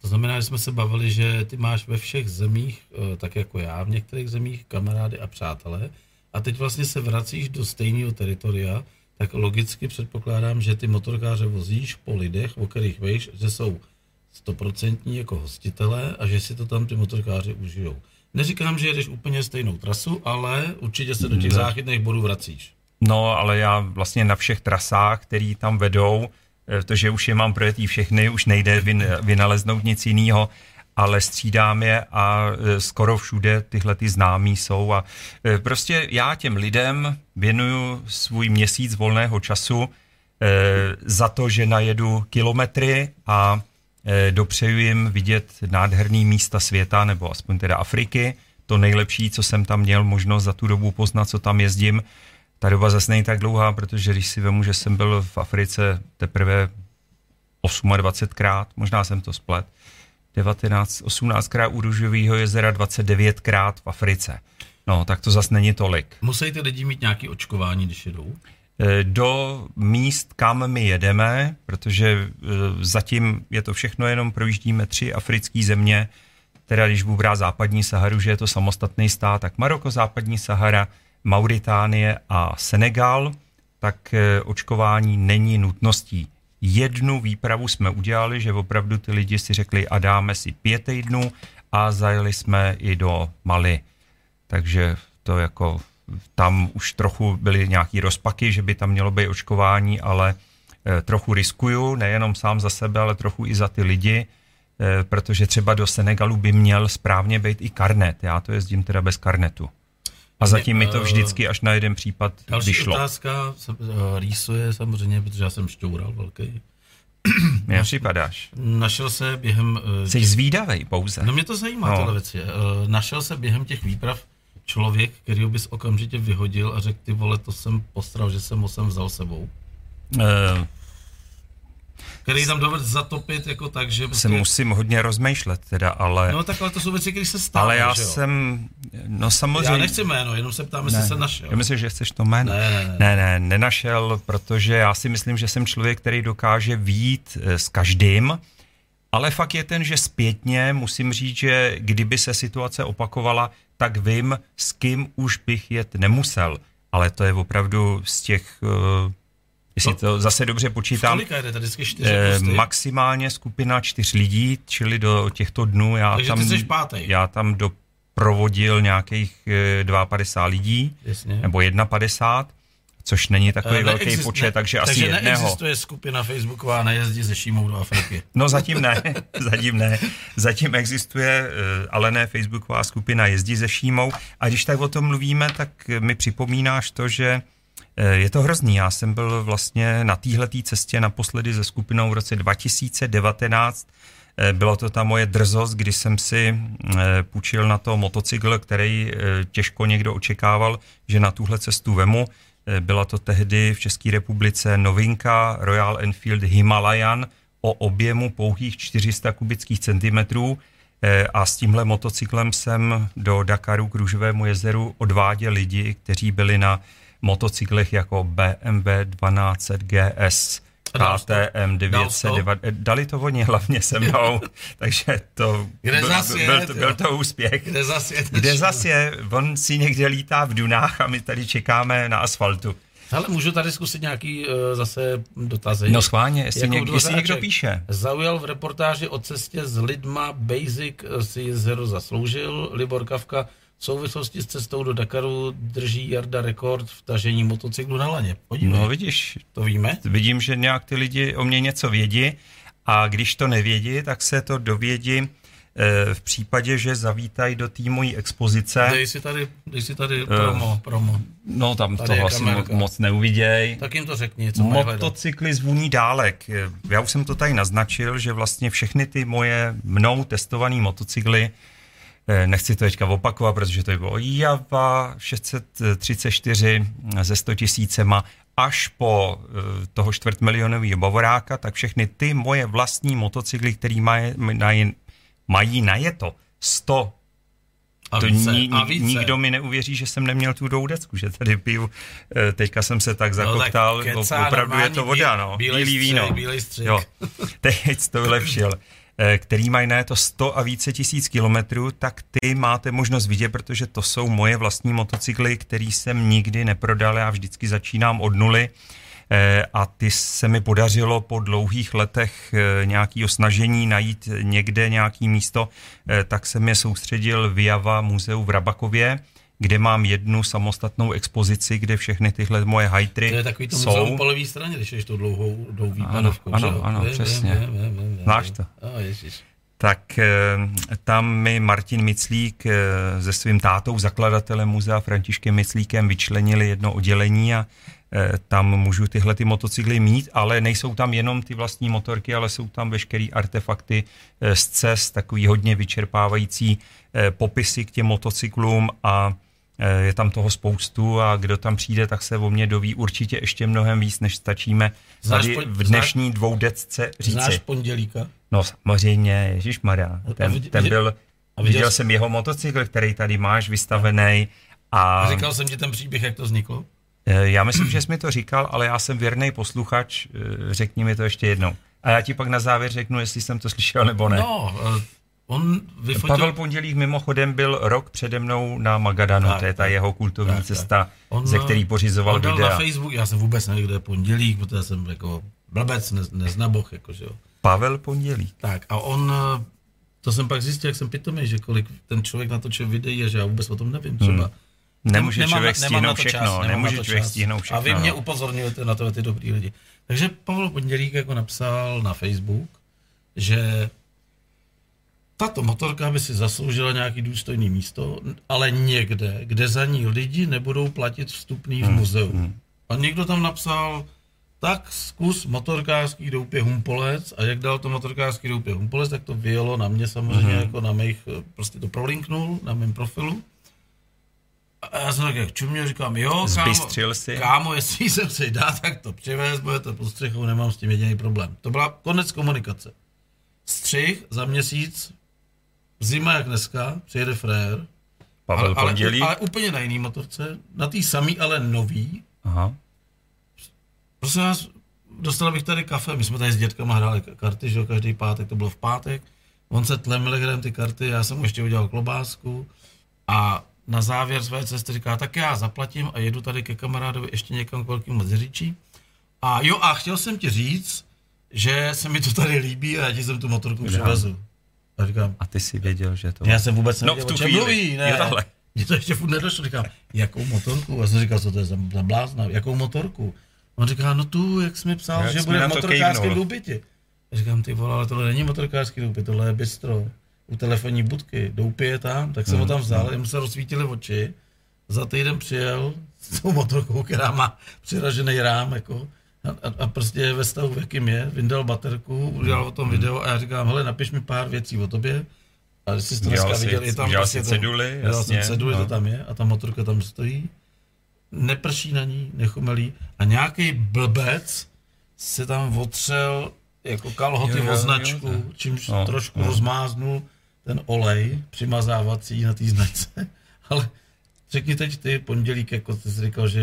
[SPEAKER 3] To znamená, že jsme se bavili, že ty máš ve všech zemích, eh, tak jako já, v některých zemích kamarády a přátelé, a teď vlastně se vracíš do stejného teritoria, tak logicky předpokládám, že ty motorkáře vozíš po lidech, o kterých víš, že jsou stoprocentní jako hostitelé a že si to tam ty motorkáři užijou. Neříkám, že jedeš úplně stejnou trasu, ale určitě se do těch záchytných bodů vracíš.
[SPEAKER 4] No, ale já vlastně na všech trasách, které tam vedou, protože už je mám projetý všechny, už nejde vyn, vynaleznout nic jiného, ale střídám je a e, skoro všude tyhle ty známí jsou. A e, prostě já těm lidem věnuju svůj měsíc volného času e, za to, že najedu kilometry a dopřeju jim vidět nádherný místa světa, nebo aspoň teda Afriky, to nejlepší, co jsem tam měl možnost za tu dobu poznat, co tam jezdím, ta doba zase není tak dlouhá, protože když si vemu, že jsem byl v Africe teprve 28krát, možná jsem to splet, 19, 18krát u Růžového jezera, 29krát v Africe. No, tak to zase není tolik.
[SPEAKER 3] Musí ty lidi mít nějaké očkování, když jedou?
[SPEAKER 4] E, do míst, kam my jedeme, protože e, zatím je to všechno jenom projíždíme tři africké země, teda když budu brát západní Saharu, že je to samostatný stát, tak Maroko, západní Sahara, Mauritánie a Senegal, tak eh, očkování není nutností. Jednu výpravu jsme udělali, že opravdu ty lidi si řekli a dáme si pět týdnů a zajeli jsme i do Mali. Takže to jako tam už trochu byly nějaký rozpaky, že by tam mělo být očkování, ale eh, trochu riskuju, nejenom sám za sebe, ale trochu i za ty lidi, eh, protože třeba do Senegalu by měl správně být i karnet. Já to jezdím teda bez karnetu. A zatím mi to eh, vždycky až na jeden případ
[SPEAKER 3] Další
[SPEAKER 4] vyšlo.
[SPEAKER 3] otázka se uh, rýsuje samozřejmě, protože já jsem šťoural velký. <clears throat>
[SPEAKER 4] Mně připadáš.
[SPEAKER 3] Našel se během...
[SPEAKER 4] Uh, Jsi těch... zvídavej pouze.
[SPEAKER 3] No mě to zajímá, no. tohle věc je. Uh, našel se během těch výprav člověk, který bys okamžitě vyhodil a řekl, ty vole, to jsem postral, že jsem ho sem vzal sebou?
[SPEAKER 4] Uh,
[SPEAKER 3] který tam dovedl zatopit jako tak, že...
[SPEAKER 4] Se
[SPEAKER 3] prostě-
[SPEAKER 4] musím hodně rozmýšlet teda, ale...
[SPEAKER 3] No tak ale to jsou věci, které se stávají,
[SPEAKER 4] ale já
[SPEAKER 3] že jo?
[SPEAKER 4] jsem, no samozřejmě...
[SPEAKER 3] Já nechci jméno, jenom se ptám, jestli
[SPEAKER 4] ne,
[SPEAKER 3] se našel.
[SPEAKER 4] Já myslím, že chceš to jméno.
[SPEAKER 3] Ne, ne, ne.
[SPEAKER 4] ne, ne, nenašel, protože já si myslím, že jsem člověk, který dokáže výjít eh, s každým, ale fakt je ten, že zpětně musím říct, že kdyby se situace opakovala, tak vím, s kým už bych jet nemusel. Ale to je opravdu z těch, uh, jestli
[SPEAKER 3] No.
[SPEAKER 4] to zase dobře počítám,
[SPEAKER 3] Kolika jde tady čtyři
[SPEAKER 4] eh, maximálně skupina čtyř lidí, čili do těchto dnů já
[SPEAKER 3] Takže
[SPEAKER 4] tam,
[SPEAKER 3] ty pátej.
[SPEAKER 4] já tam doprovodil nějakých eh, 52 lidí,
[SPEAKER 3] Jasně.
[SPEAKER 4] nebo 51, což není takový
[SPEAKER 3] Eh,
[SPEAKER 4] velký
[SPEAKER 3] neexist-
[SPEAKER 4] počet,
[SPEAKER 3] ne-
[SPEAKER 4] takže asi
[SPEAKER 3] takže
[SPEAKER 4] jedného.
[SPEAKER 3] neexistuje skupina Facebooková nejezdí ze Šímou do Afriky. <laughs>
[SPEAKER 4] No zatím ne, <laughs> zatím ne. Zatím existuje, eh, ale ne facebooková skupina Jezdí se Šímou. A když tak o tom mluvíme, tak mi připomínáš to, že je to hrozný. Já jsem byl vlastně na téhletý cestě naposledy se skupinou v roce 2019. Eh, Bylo to ta moje drzost, kdy jsem si eh, půjčil na to motocykl, který eh, těžko někdo očekával, že na tuhle cestu vemu. Eh, Byla to tehdy v České republice novinka Royal Enfield Himalayan o objemu pouhých 400 kubických centimetrů Eh, a s tímhle motocyklem jsem do Dakaru k Růžovému jezeru odváděl lidi, kteří byli na motocyklech jako BMW 1200 GS? KTM
[SPEAKER 3] Dal jsi to?
[SPEAKER 4] 909. Eh, Dali to oni <laughs> hlavně se mnou, <laughs> takže to
[SPEAKER 3] Kde
[SPEAKER 4] byl,
[SPEAKER 3] zas
[SPEAKER 4] byl,
[SPEAKER 3] jet,
[SPEAKER 4] byl, to, byl to úspěch.
[SPEAKER 3] Kde zase je?
[SPEAKER 4] Kde zas je? On si někde lítá v dunách a my tady čekáme na asfaltu.
[SPEAKER 3] Ale můžu tady zkusit nějaký uh, zase dotazy.
[SPEAKER 4] No schválně, jestli,
[SPEAKER 3] Jakub
[SPEAKER 4] něk, jestli někdo píše.
[SPEAKER 3] Zaujal v reportáži o cestě s lidma Basic eh, si jezero zasloužil. Libor Kavka v souvislosti s cestou do Dakaru drží Jarda rekord v tažení motocyklu na laně. Podívej,
[SPEAKER 4] No vidíš,
[SPEAKER 3] to víme.
[SPEAKER 4] vidím, že nějak ty lidi o mě něco vědí a když to nevědí, tak se to dovědí eh, v případě, že zavítají do té mojí expozice.
[SPEAKER 3] Dej si tady, dej si tady promo, promo.
[SPEAKER 4] No tam
[SPEAKER 3] Tady
[SPEAKER 4] to asi mo-
[SPEAKER 3] kamerka.
[SPEAKER 4] moc neuviděj.
[SPEAKER 3] Tak jim to řekni, co.
[SPEAKER 4] Motocykly z vůní dálek. Já už jsem to tady naznačil, že vlastně všechny ty moje mnou testované motocykly, eh, nechci to teďka opakovat, protože to je bylo Java 634 ze 100 tisícema až po eh, toho čtvrtmilionového bavoráka, tak všechny ty moje vlastní motocykly, které mají, mají, mají najeto 100
[SPEAKER 3] A
[SPEAKER 4] to
[SPEAKER 3] více,
[SPEAKER 4] ni,
[SPEAKER 3] a více.
[SPEAKER 4] nikdo mi neuvěří, že jsem neměl tu doudecku, že tady piju. eh, Teďka jsem se tak
[SPEAKER 3] No,
[SPEAKER 4] zakoktal,
[SPEAKER 3] tak
[SPEAKER 4] no,
[SPEAKER 3] kecá,
[SPEAKER 4] opravdu je to voda, no.
[SPEAKER 3] bílej
[SPEAKER 4] Bílý
[SPEAKER 3] střih,
[SPEAKER 4] víno.
[SPEAKER 3] bílej střih.
[SPEAKER 4] Jo, <laughs> teď to vylepšil. Eh, Který mají na to 100 a více tisíc kilometrů, tak ty máte možnost vidět, protože to jsou moje vlastní motocykly, který jsem nikdy neprodal, já vždycky začínám od nuly. Eh, a ty se mi podařilo po dlouhých letech eh, nějakého snažení najít někde nějaký místo, tak jsem je soustředil v Java muzeu v Rabakově, kde mám jednu samostatnou expozici, kde všechny tyhle moje hajtry
[SPEAKER 3] To je takový to
[SPEAKER 4] jsou.
[SPEAKER 3] muzeum po levé straně, když jdeš tou dlouhou, dlouhou výpadovkou.
[SPEAKER 4] ano,
[SPEAKER 3] že jo?
[SPEAKER 4] ano,
[SPEAKER 3] Vím,
[SPEAKER 4] přesně. Znáš to?
[SPEAKER 3] Ježiš.
[SPEAKER 4] tak eh, tam mi Martin Miclík eh, se svým tátou, zakladatelem muzea Františkem Miclíkem vyčlenili jedno oddělení a eh, tam můžu tyhle ty motocykly mít, ale nejsou tam jenom ty vlastní motorky, ale jsou tam veškeré artefakty z cest, takový hodně vyčerpávající popisy k těm motocyklům a je tam toho spoustu a kdo tam přijde, tak se o mě doví určitě ještě mnohem víc, než stačíme
[SPEAKER 3] Znáš
[SPEAKER 4] tady v dnešní dvoudecce říci.
[SPEAKER 3] Znáš pondělíka?
[SPEAKER 4] No samozřejmě, Ježíš Maria. Ten, ten byl,
[SPEAKER 3] a
[SPEAKER 4] viděl
[SPEAKER 3] viděl
[SPEAKER 4] jsem jeho motocykl, který tady máš vystavený a
[SPEAKER 3] A říkal jsem ti ten příběh, jak to vzniklo?
[SPEAKER 4] eh, já myslím, že jsi mi to říkal, ale já jsem věrný posluchač, eh, řekni mi to ještě jednou. A já ti pak na závěr řeknu, jestli jsem to slyšel nebo ne.
[SPEAKER 3] No, eh, on vyfotil...
[SPEAKER 4] Pavel Pondělík mimochodem byl rok přede mnou na Magadanu,
[SPEAKER 3] Tak,
[SPEAKER 4] to je ta
[SPEAKER 3] tak.
[SPEAKER 4] jeho kultovní
[SPEAKER 3] Tak, tak.
[SPEAKER 4] cesta,
[SPEAKER 3] On,
[SPEAKER 4] ze
[SPEAKER 3] eh,
[SPEAKER 4] který pořizoval
[SPEAKER 3] on dal
[SPEAKER 4] videa.
[SPEAKER 3] na Facebook, já jsem vůbec nevím, kde je pondělík, protože jsem jako blbec, ne, neznaboch, jako, že jo.
[SPEAKER 4] Pavel Pondělík.
[SPEAKER 3] Tak a on, eh, to jsem pak zjistil, jak jsem pitomý, že kolik ten člověk natočil videí a že já vůbec o tom nevím třeba.
[SPEAKER 4] Hmm. Nemůže
[SPEAKER 3] Nemám-
[SPEAKER 4] člověk
[SPEAKER 3] nemám na
[SPEAKER 4] stihnout
[SPEAKER 3] to
[SPEAKER 4] všechno,
[SPEAKER 3] čas,
[SPEAKER 4] nemůže člověk
[SPEAKER 3] čas.
[SPEAKER 4] stihnout všechno.
[SPEAKER 3] A vy mě upozorňujete na to ty dobrý lidi. Takže Pavel Pondělík jako napsal na Facebook, že tato motorka by si zasloužila nějaký důstojný místo, ale někde, kde za ní lidi nebudou platit vstupný v
[SPEAKER 4] Hmm,
[SPEAKER 3] muzeu. A někdo tam napsal, tak zkus motorkářský doupě Humpolec a jak dal to motorkářský doupě Humpolec, tak to vyjelo na mě samozřejmě,
[SPEAKER 4] Hmm.
[SPEAKER 3] jako na mých, prostě to prolinknul na mém profilu. A já jsem tak čumě, říkám, jo, kámo,
[SPEAKER 4] si.
[SPEAKER 3] kámo, jestli jsem si dá, tak to přivez, bude to pod střechou, nemám s tím jediný problém. To byla konec komunikace. Střih za měsíc, zima jak dneska, přijede frér,
[SPEAKER 4] Pavel
[SPEAKER 3] ale, ale,
[SPEAKER 4] Pondělí.
[SPEAKER 3] ale úplně na jiný motorce, na té samý, ale nový.
[SPEAKER 4] Aha.
[SPEAKER 3] Prosím vás, dostal bych tady kafe, my jsme tady s dětkama hráli karty, že jo, každý pátek, to bylo v pátek. On se tlemil hrem ty karty, já jsem mu ještě udělal klobásku a na závěr své cesty říká, tak já zaplatím a jedu tady ke kamarádovi ještě někam k velkému Mazeříčí. A jo, a chtěl jsem ti říct, že se mi to tady líbí a já ti jsem tu motorku přivezu. A říkám,
[SPEAKER 4] A ty si věděl, že to...
[SPEAKER 3] já jsem vůbec
[SPEAKER 4] No,
[SPEAKER 3] nevěděl,
[SPEAKER 4] v tu
[SPEAKER 3] o čem
[SPEAKER 4] chvíli.
[SPEAKER 3] mluví, ne.
[SPEAKER 4] Jo, takhle.
[SPEAKER 3] Mně to ještě furt nedošlo, říkám, jakou motorku? Já jsem říkal, co to je za, za blázna, jakou motorku? On říká, no tu, jak jsi mi psal,
[SPEAKER 4] Jak
[SPEAKER 3] že bude v
[SPEAKER 4] to
[SPEAKER 3] motorkářském. Já říkám, ty vole, ale tohle není motorkářský důpět, tohle je bistro. U telefonní budky, doupě je tam, tak jsem ho tam vzal, jemu se rozsvítily oči. Za týden přijel s tou motorkou, která má přiražený rám, jako, a, a, a prostě ve stavu, v jakým je, vyndal baterku, udělal o tom video a já říkám, hele, napiš mi pár věcí o tobě. A když jsi to dneska
[SPEAKER 4] si-
[SPEAKER 3] viděl, je tam prostě
[SPEAKER 4] si ceduly,
[SPEAKER 3] jsem
[SPEAKER 4] jasně,
[SPEAKER 3] ceduly,
[SPEAKER 4] no.
[SPEAKER 3] to tam je a ta motorka tam stojí. Neprší na ní, nechumelí a nějaký blbec se tam otřel jako kalhoty
[SPEAKER 4] Jo, jo,
[SPEAKER 3] o
[SPEAKER 4] jo,
[SPEAKER 3] značku,
[SPEAKER 4] jo.
[SPEAKER 3] čímž
[SPEAKER 4] No,
[SPEAKER 3] trošku
[SPEAKER 4] no.
[SPEAKER 3] rozmáznul ten olej přimazávací na té značce. <laughs> Ale řekni teď ty pondělík, jako ty jsi říkal, že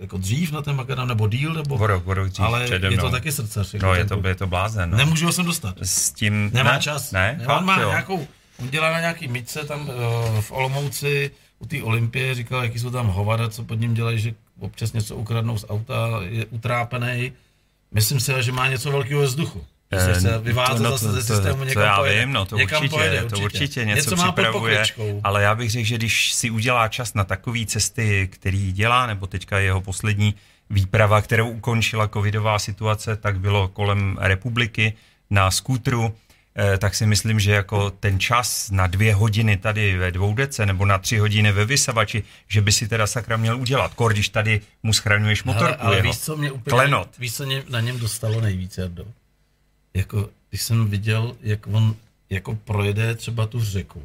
[SPEAKER 3] jako dřív na ten makadam, nebo díl, nebo...
[SPEAKER 4] O rok, o rok dřív
[SPEAKER 3] ale je to
[SPEAKER 4] mnou.
[SPEAKER 3] taky srdcař. jako
[SPEAKER 4] No, je to, je to blázen. No.
[SPEAKER 3] Nemůžu ho sem dostat.
[SPEAKER 4] S tím...
[SPEAKER 3] Nemá
[SPEAKER 4] ne,
[SPEAKER 3] čas.
[SPEAKER 4] Ne,
[SPEAKER 3] ne on má
[SPEAKER 4] jo.
[SPEAKER 3] nějakou, on dělá na nějaký myčce tam uh, v Olomouci u té Olympie, říkal, jaký jsou tam hovada, co pod ním dělají, že občas něco ukradnou z auta, je utrápený. Myslím si, že má něco velkého ve vzduchu. Že
[SPEAKER 4] Eh,
[SPEAKER 3] se vyvázat
[SPEAKER 4] no,
[SPEAKER 3] zase
[SPEAKER 4] to-
[SPEAKER 3] ze
[SPEAKER 4] to-
[SPEAKER 3] systému
[SPEAKER 4] to
[SPEAKER 3] někam
[SPEAKER 4] já
[SPEAKER 3] pojede.
[SPEAKER 4] vím, no to
[SPEAKER 3] někam
[SPEAKER 4] určitě,
[SPEAKER 3] pojede,
[SPEAKER 4] to určitě něco,
[SPEAKER 3] něco má
[SPEAKER 4] připravuje, ale já bych řekl, že když si udělá čas na takové cesty, který dělá, nebo teďka jeho poslední výprava, kterou ukončila covidová situace, tak bylo kolem republiky na skútru, eh, tak si myslím, že jako ten čas na dvě hodiny tady ve dvoudece nebo na tři hodiny ve vysavači, že by si teda sakra měl udělat, kor, když tady mu schraňuješ motorku
[SPEAKER 3] ale, ale
[SPEAKER 4] jeho.
[SPEAKER 3] víš, co mě úplně,
[SPEAKER 4] Klenot.
[SPEAKER 3] víš, co mě na něm dostalo nejvíc, Jardo? Jako, když jsem viděl, jak on jako projede třeba tu řeku,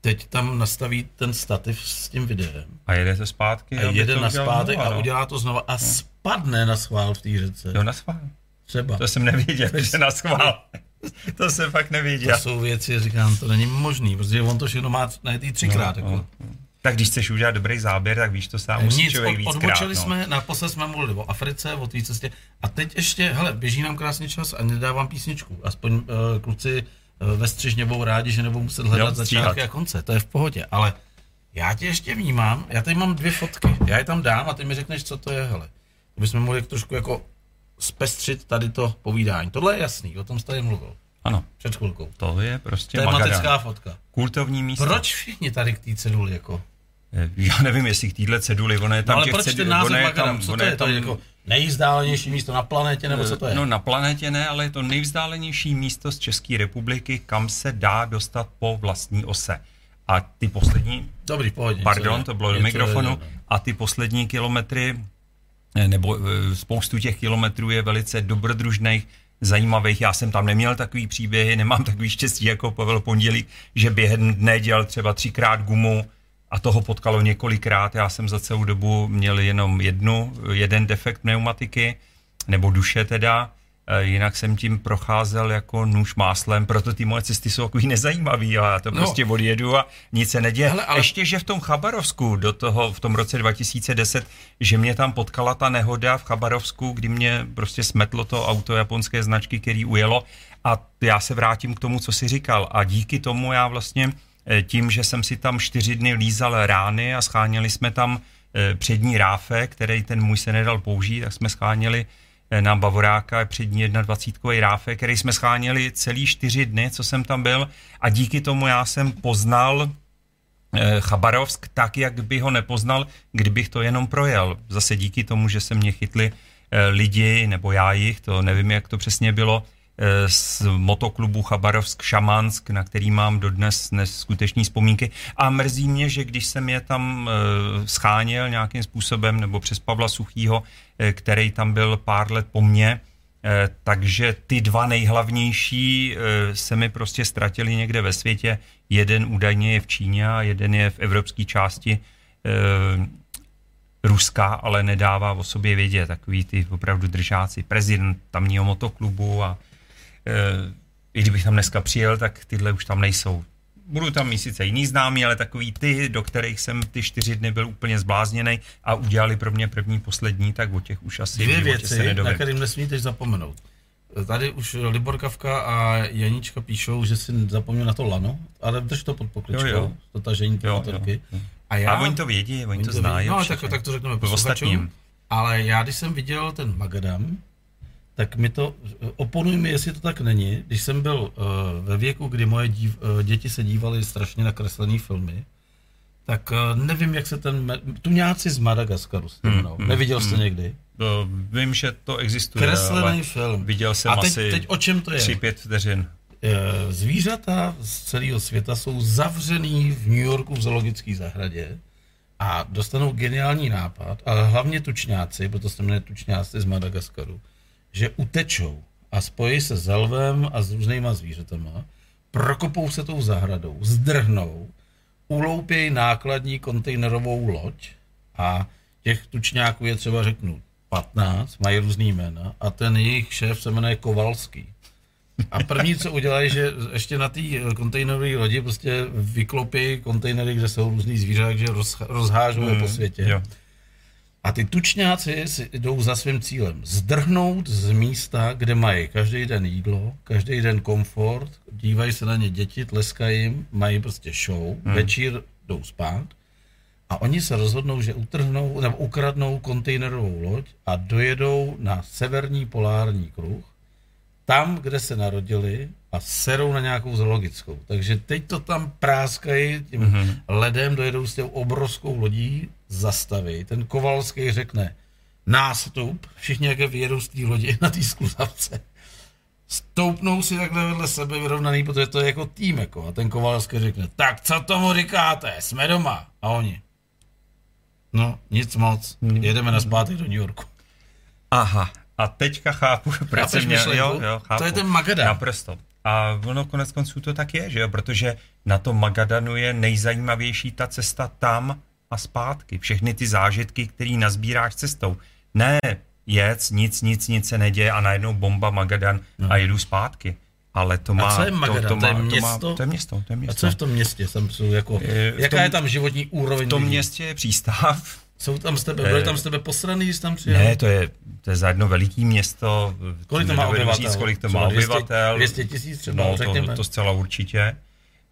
[SPEAKER 3] teď tam nastaví ten stativ s tím videem
[SPEAKER 4] A jede se zpátky.
[SPEAKER 3] a jede
[SPEAKER 4] to
[SPEAKER 3] na zpátek
[SPEAKER 4] znova,
[SPEAKER 3] a
[SPEAKER 4] no.
[SPEAKER 3] udělá to znova a spadne na schvál v té řece.
[SPEAKER 4] Jo, na schvál.
[SPEAKER 3] Třeba.
[SPEAKER 4] To jsem nevěděl, že na schvál. <laughs> To jsem fakt
[SPEAKER 3] To
[SPEAKER 4] nevěděl.
[SPEAKER 3] jsou věci, říkám, to není možný, protože on to všechno má na ty třikrát.
[SPEAKER 4] No,
[SPEAKER 3] jako.
[SPEAKER 4] no. Tak když chceš udělat dobrý záběr, tak víš, to sám musí
[SPEAKER 3] Nic,
[SPEAKER 4] člověk
[SPEAKER 3] od,
[SPEAKER 4] víckrát.
[SPEAKER 3] odbočili
[SPEAKER 4] no.
[SPEAKER 3] jsme, naposled jsme mluvili o Africe, o té cestě a teď ještě, hele, běží nám krásně čas a nedávám písničku. Aspoň uh, kluci uh, ve střižně budou rádi, že nebudou muset hledat
[SPEAKER 4] Jo,
[SPEAKER 3] začátky a konce, to je v pohodě, ale já tě ještě vnímám, já tady mám dvě fotky, já je tam dám a ty mi řekneš, co to je, hele. To bychom mohli trošku jako zpestřit tady to povídání. Tohle je jasný, o tom jsi tady mluvil
[SPEAKER 4] Ano,
[SPEAKER 3] před chvilkou.
[SPEAKER 4] to je prostě
[SPEAKER 3] Tematická
[SPEAKER 4] Magadan.
[SPEAKER 3] fotka.
[SPEAKER 4] Kultovní místo.
[SPEAKER 3] Proč všichni tady k té ceduli jako?
[SPEAKER 4] Eh, Já nevím, jestli k téhle ceduli, ono je tam
[SPEAKER 3] No, ale
[SPEAKER 4] těch
[SPEAKER 3] proč ten název
[SPEAKER 4] ono je tam-
[SPEAKER 3] Co
[SPEAKER 4] ono
[SPEAKER 3] to je? To je jako nejvzdálenější místo na planetě, nebo co to je?
[SPEAKER 4] No na planetě ne, ale je to nejvzdálenější místo z České republiky, kam se dá dostat po vlastní ose. A ty poslední
[SPEAKER 3] Dobrý, v pohodě.
[SPEAKER 4] Pardon, to bylo do mikrofonu.
[SPEAKER 3] je.
[SPEAKER 4] A ty poslední kilometry, eh, nebo eh, spoustu těch kilometrů je velice dobrodružných, zajímavých. Já jsem tam neměl takový příběhy, nemám takový štěstí jako Pavel Pondělík, že během dne dělal třeba třikrát gumu a toho potkalo několikrát. Já jsem za celou dobu měl jenom jednu, jeden defekt pneumatiky, nebo duše teda. Eh, Jinak jsem tím procházel jako nůž máslem, proto ty moje cesty jsou takový nezajímavý a já to
[SPEAKER 3] No.
[SPEAKER 4] prostě odjedu a nic se neděje.
[SPEAKER 3] Hele, ale-
[SPEAKER 4] Ještě, že v tom Chabarovsku do toho, v tom roce 2010, že mě tam potkala ta nehoda v Chabarovsku, kdy mě prostě smetlo to auto japonské značky, který ujelo a já se vrátím k tomu, co si říkal a díky tomu já vlastně tím, že jsem si tam čtyři dny lízal rány a scháněli jsme tam eh, přední ráfe, který ten můj se nedal použít, tak jsme scháněli eh, na Bavoráka přední 21 ráfe, který jsme scháněli celý čtyři dny, co jsem tam byl a díky tomu já jsem poznal eh, Chabarovsk tak, jak by ho nepoznal, kdybych to jenom projel. Zase díky tomu, že se mě chytli eh, lidi, nebo já jich, to nevím, jak to přesně bylo, eh, z motoklubu Chabarovsk Šamansk, na který mám dodnes neskutečné vzpomínky. A mrzí mě, že když jsem je tam eh, scháněl nějakým způsobem, nebo přes Pavla Suchýho, eh, který tam byl pár let po mně, Eh, takže ty dva nejhlavnější eh, se mi prostě ztratili někde ve světě. Jeden údajně je v Číně a jeden je v evropské části eh, Ruska, ale nedává o sobě vědět. Takový ty opravdu držáci, prezident tamního motoklubu a i kdybych tam dneska přijel, tak tyhle už tam nejsou. Budu tam mít sice jiný známý, ale takový ty, do kterých jsem ty čtyři dny byl úplně zblázněný a udělali pro mě první, poslední, tak o těch už asi
[SPEAKER 3] Dvě věci, se na kterým nesmíte zapomenout. Tady už Libor Kavka a Janička píšou, že si zapomněl na to lano, ale drž to pod pokličkou, jo, jo. to tažení jo, jo.
[SPEAKER 4] A, já, a oni to vědí, oni, oni to, znají.
[SPEAKER 3] No, tak, tak to řekneme posluchačům. Ale já, když jsem viděl ten Magadam, tak mi to, oponuj mi, jestli to tak není. Když jsem byl uh, ve věku, kdy moje dív, uh, děti se dívaly strašně na kreslené filmy, tak uh, nevím, jak se ten, tuňáci z Madagaskaru se hmm, hmm, Neviděl jste hmm. někdy?
[SPEAKER 4] No, vím, že to existuje,
[SPEAKER 3] Kreslený film.
[SPEAKER 4] Viděl jsem
[SPEAKER 3] A teď,
[SPEAKER 4] asi
[SPEAKER 3] teď o čem to je?
[SPEAKER 4] 3-5 vteřin.
[SPEAKER 3] Zvířata z celého světa jsou zavřený v New Yorku v zoologické zahradě a dostanou geniální nápad, ale hlavně tučňáci, proto se jmenuje tučňáci z Madagaskaru, že utečou a spojí se s lvem a s různýma zvířatama, prokopou se tou zahradou, zdrhnou, uloupějí nákladní kontejnerovou loď a těch tučňáků je třeba řeknu 15, mají různý jména a ten jejich šéf se jmenuje Kovalský. A první, co udělají, že ještě na té kontejnerové lodi prostě vyklopí kontejnery, kde jsou různý zvířata, že rozhážou je po hmm, světě. Jo. A ty tučňáci si jdou za svým cílem. Zdrhnout z místa, kde mají každý den jídlo, každý den komfort, dívají se na ně děti, tleskají jim, mají prostě show, hmm. večír jdou spát a oni se rozhodnou, že utrhnou nebo ukradnou kontejnerovou loď a dojedou na severní polární kruh, tam, kde se narodili a serou na nějakou zoologickou. Takže teď to tam práskají tím mm-hmm. ledem, dojedou s tou obrovskou lodí, zastaví. Ten Kovalský řekne nástup, všichni jak vyjedou z té lodi na té skluzavce. Stoupnou si takhle vedle sebe vyrovnaný, protože to je jako tým. Jako. A ten Kovalský řekne, tak co tomu říkáte, jsme doma. A oni, no nic moc, hmm. jedeme na zpátek do New Yorku.
[SPEAKER 4] Aha, a teďka chápu, proč jsem měl, jo, jo, chápu.
[SPEAKER 3] To je ten Magadan.
[SPEAKER 4] Naprosto. A ono konec konců to tak je, že jo? protože na tom Magadanu je nejzajímavější ta cesta tam a zpátky. Všechny ty zážitky, které nazbíráš cestou. Ne jec, nic, nic, nic se neděje a najednou bomba Magadan no. a jedu zpátky. Ale to má...
[SPEAKER 3] A co je Magadan? To, to, má,
[SPEAKER 4] to, je
[SPEAKER 3] město?
[SPEAKER 4] To, má, to je město, to je město.
[SPEAKER 3] A co je v tom městě? Jsem, jsou jako, je, jaká tom, je tam životní úroveň?
[SPEAKER 4] V tom lidí? městě je přístav.
[SPEAKER 3] Jsou tam z tebe, byli tam z tebe posraný, když tam přijel?
[SPEAKER 4] Ne, to je, to je za jedno veliký město.
[SPEAKER 3] Kolik to má obyvatel?
[SPEAKER 4] Říct, kolik to má 200, obyvatel.
[SPEAKER 3] 200 tisíc třeba,
[SPEAKER 4] no, to, to, to zcela určitě.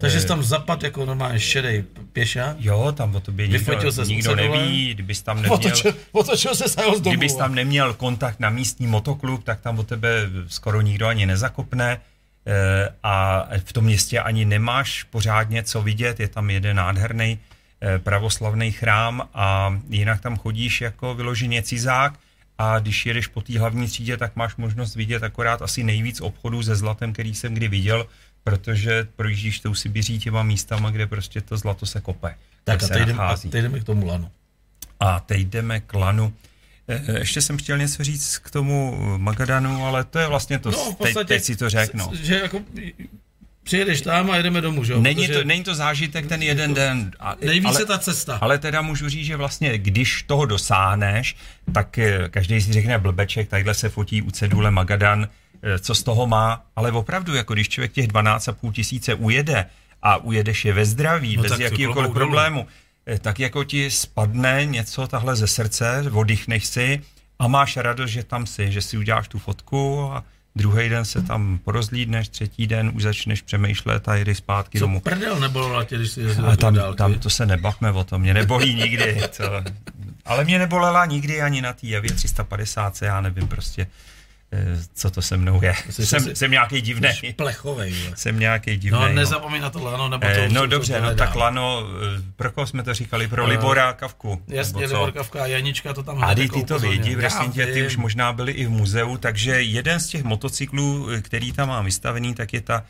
[SPEAKER 3] Takže jsi tam zapad jako normálně šedej pěša?
[SPEAKER 4] Jo, tam o tobě nikdo, se nikdo neví, kdybys tam <laughs> neměl... Otočil,
[SPEAKER 3] otočil se z domu.
[SPEAKER 4] Kdybys tam neměl kontakt na místní motoklub, tak tam o tebe skoro nikdo ani nezakopne eh, a v tom městě ani nemáš pořádně co vidět, je tam jeden nádherný eh, pravoslavný chrám a jinak tam chodíš jako vyloženě cizák a když jedeš po té hlavní třídě, tak máš možnost vidět akorát asi nejvíc obchodů se zlatem, který jsem kdy viděl, protože projíždíš tou Sibiří těma místama, kde prostě to zlato se kope.
[SPEAKER 3] Tak a teď, jdeme, a teď jdeme k tomu lanu.
[SPEAKER 4] A teď jdeme k lanu. E, e, ještě jsem chtěl něco říct k tomu Magadanu, ale to je vlastně to, no, teď, teď si to řeknu.
[SPEAKER 3] Že jako přijedeš tam a jedeme domů, že jo?
[SPEAKER 4] Není, Protože... to, není to zážitek ten jeden den.
[SPEAKER 3] A, Nejvíce ale, ta cesta.
[SPEAKER 4] Ale teda můžu říct, že vlastně, když toho dosáhneš, tak e, každý si řekne blbeček, takhle se fotí u cedule Magadan, Eh, co z toho má, ale opravdu, jako když člověk těch 12,5 tisíce ujede a ujedeš je ve zdraví, no bez jakýkoliv problému, eh, tak jako ti spadne něco tahle ze srdce, oddychneš si a máš radost, že tam jsi, že si uděláš tu fotku a druhý den se tam porozlídneš, třetí den už začneš přemýšlet a jedi zpátky
[SPEAKER 3] Co
[SPEAKER 4] domů.
[SPEAKER 3] prdel nebolelo tě, když jsi jezdil
[SPEAKER 4] tam, tam to se nebavme o tom, mě nebolí nikdy. To, ale mě nebolela nikdy ani na té Javě 350, já nevím prostě Eh, co to se mnou je. Jsi, jsem, jsi, jsem nějaký divný.
[SPEAKER 3] Plechovej.
[SPEAKER 4] Jsem nějaký divný.
[SPEAKER 3] No, nezapomeň na to lano, nebo to
[SPEAKER 4] eh, No dobře, no tak lano, eh, pro koho jsme to říkali? Pro uh, Libora Kavku.
[SPEAKER 3] Jasně, Libor Kavka a Janička to tam
[SPEAKER 4] A ty to vědí, vlastně tě, ty už možná byli i v muzeu, takže jeden z těch motocyklů, který tam mám vystavený, tak je ta,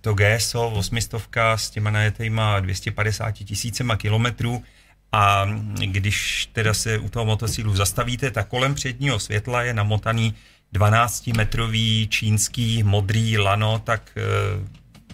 [SPEAKER 4] to GSO 800 s těma najetejma 250 tisícema kilometrů, a když teda se u toho motocyklu zastavíte, tak kolem předního světla je namotaný 12-metrový čínský modrý lano, tak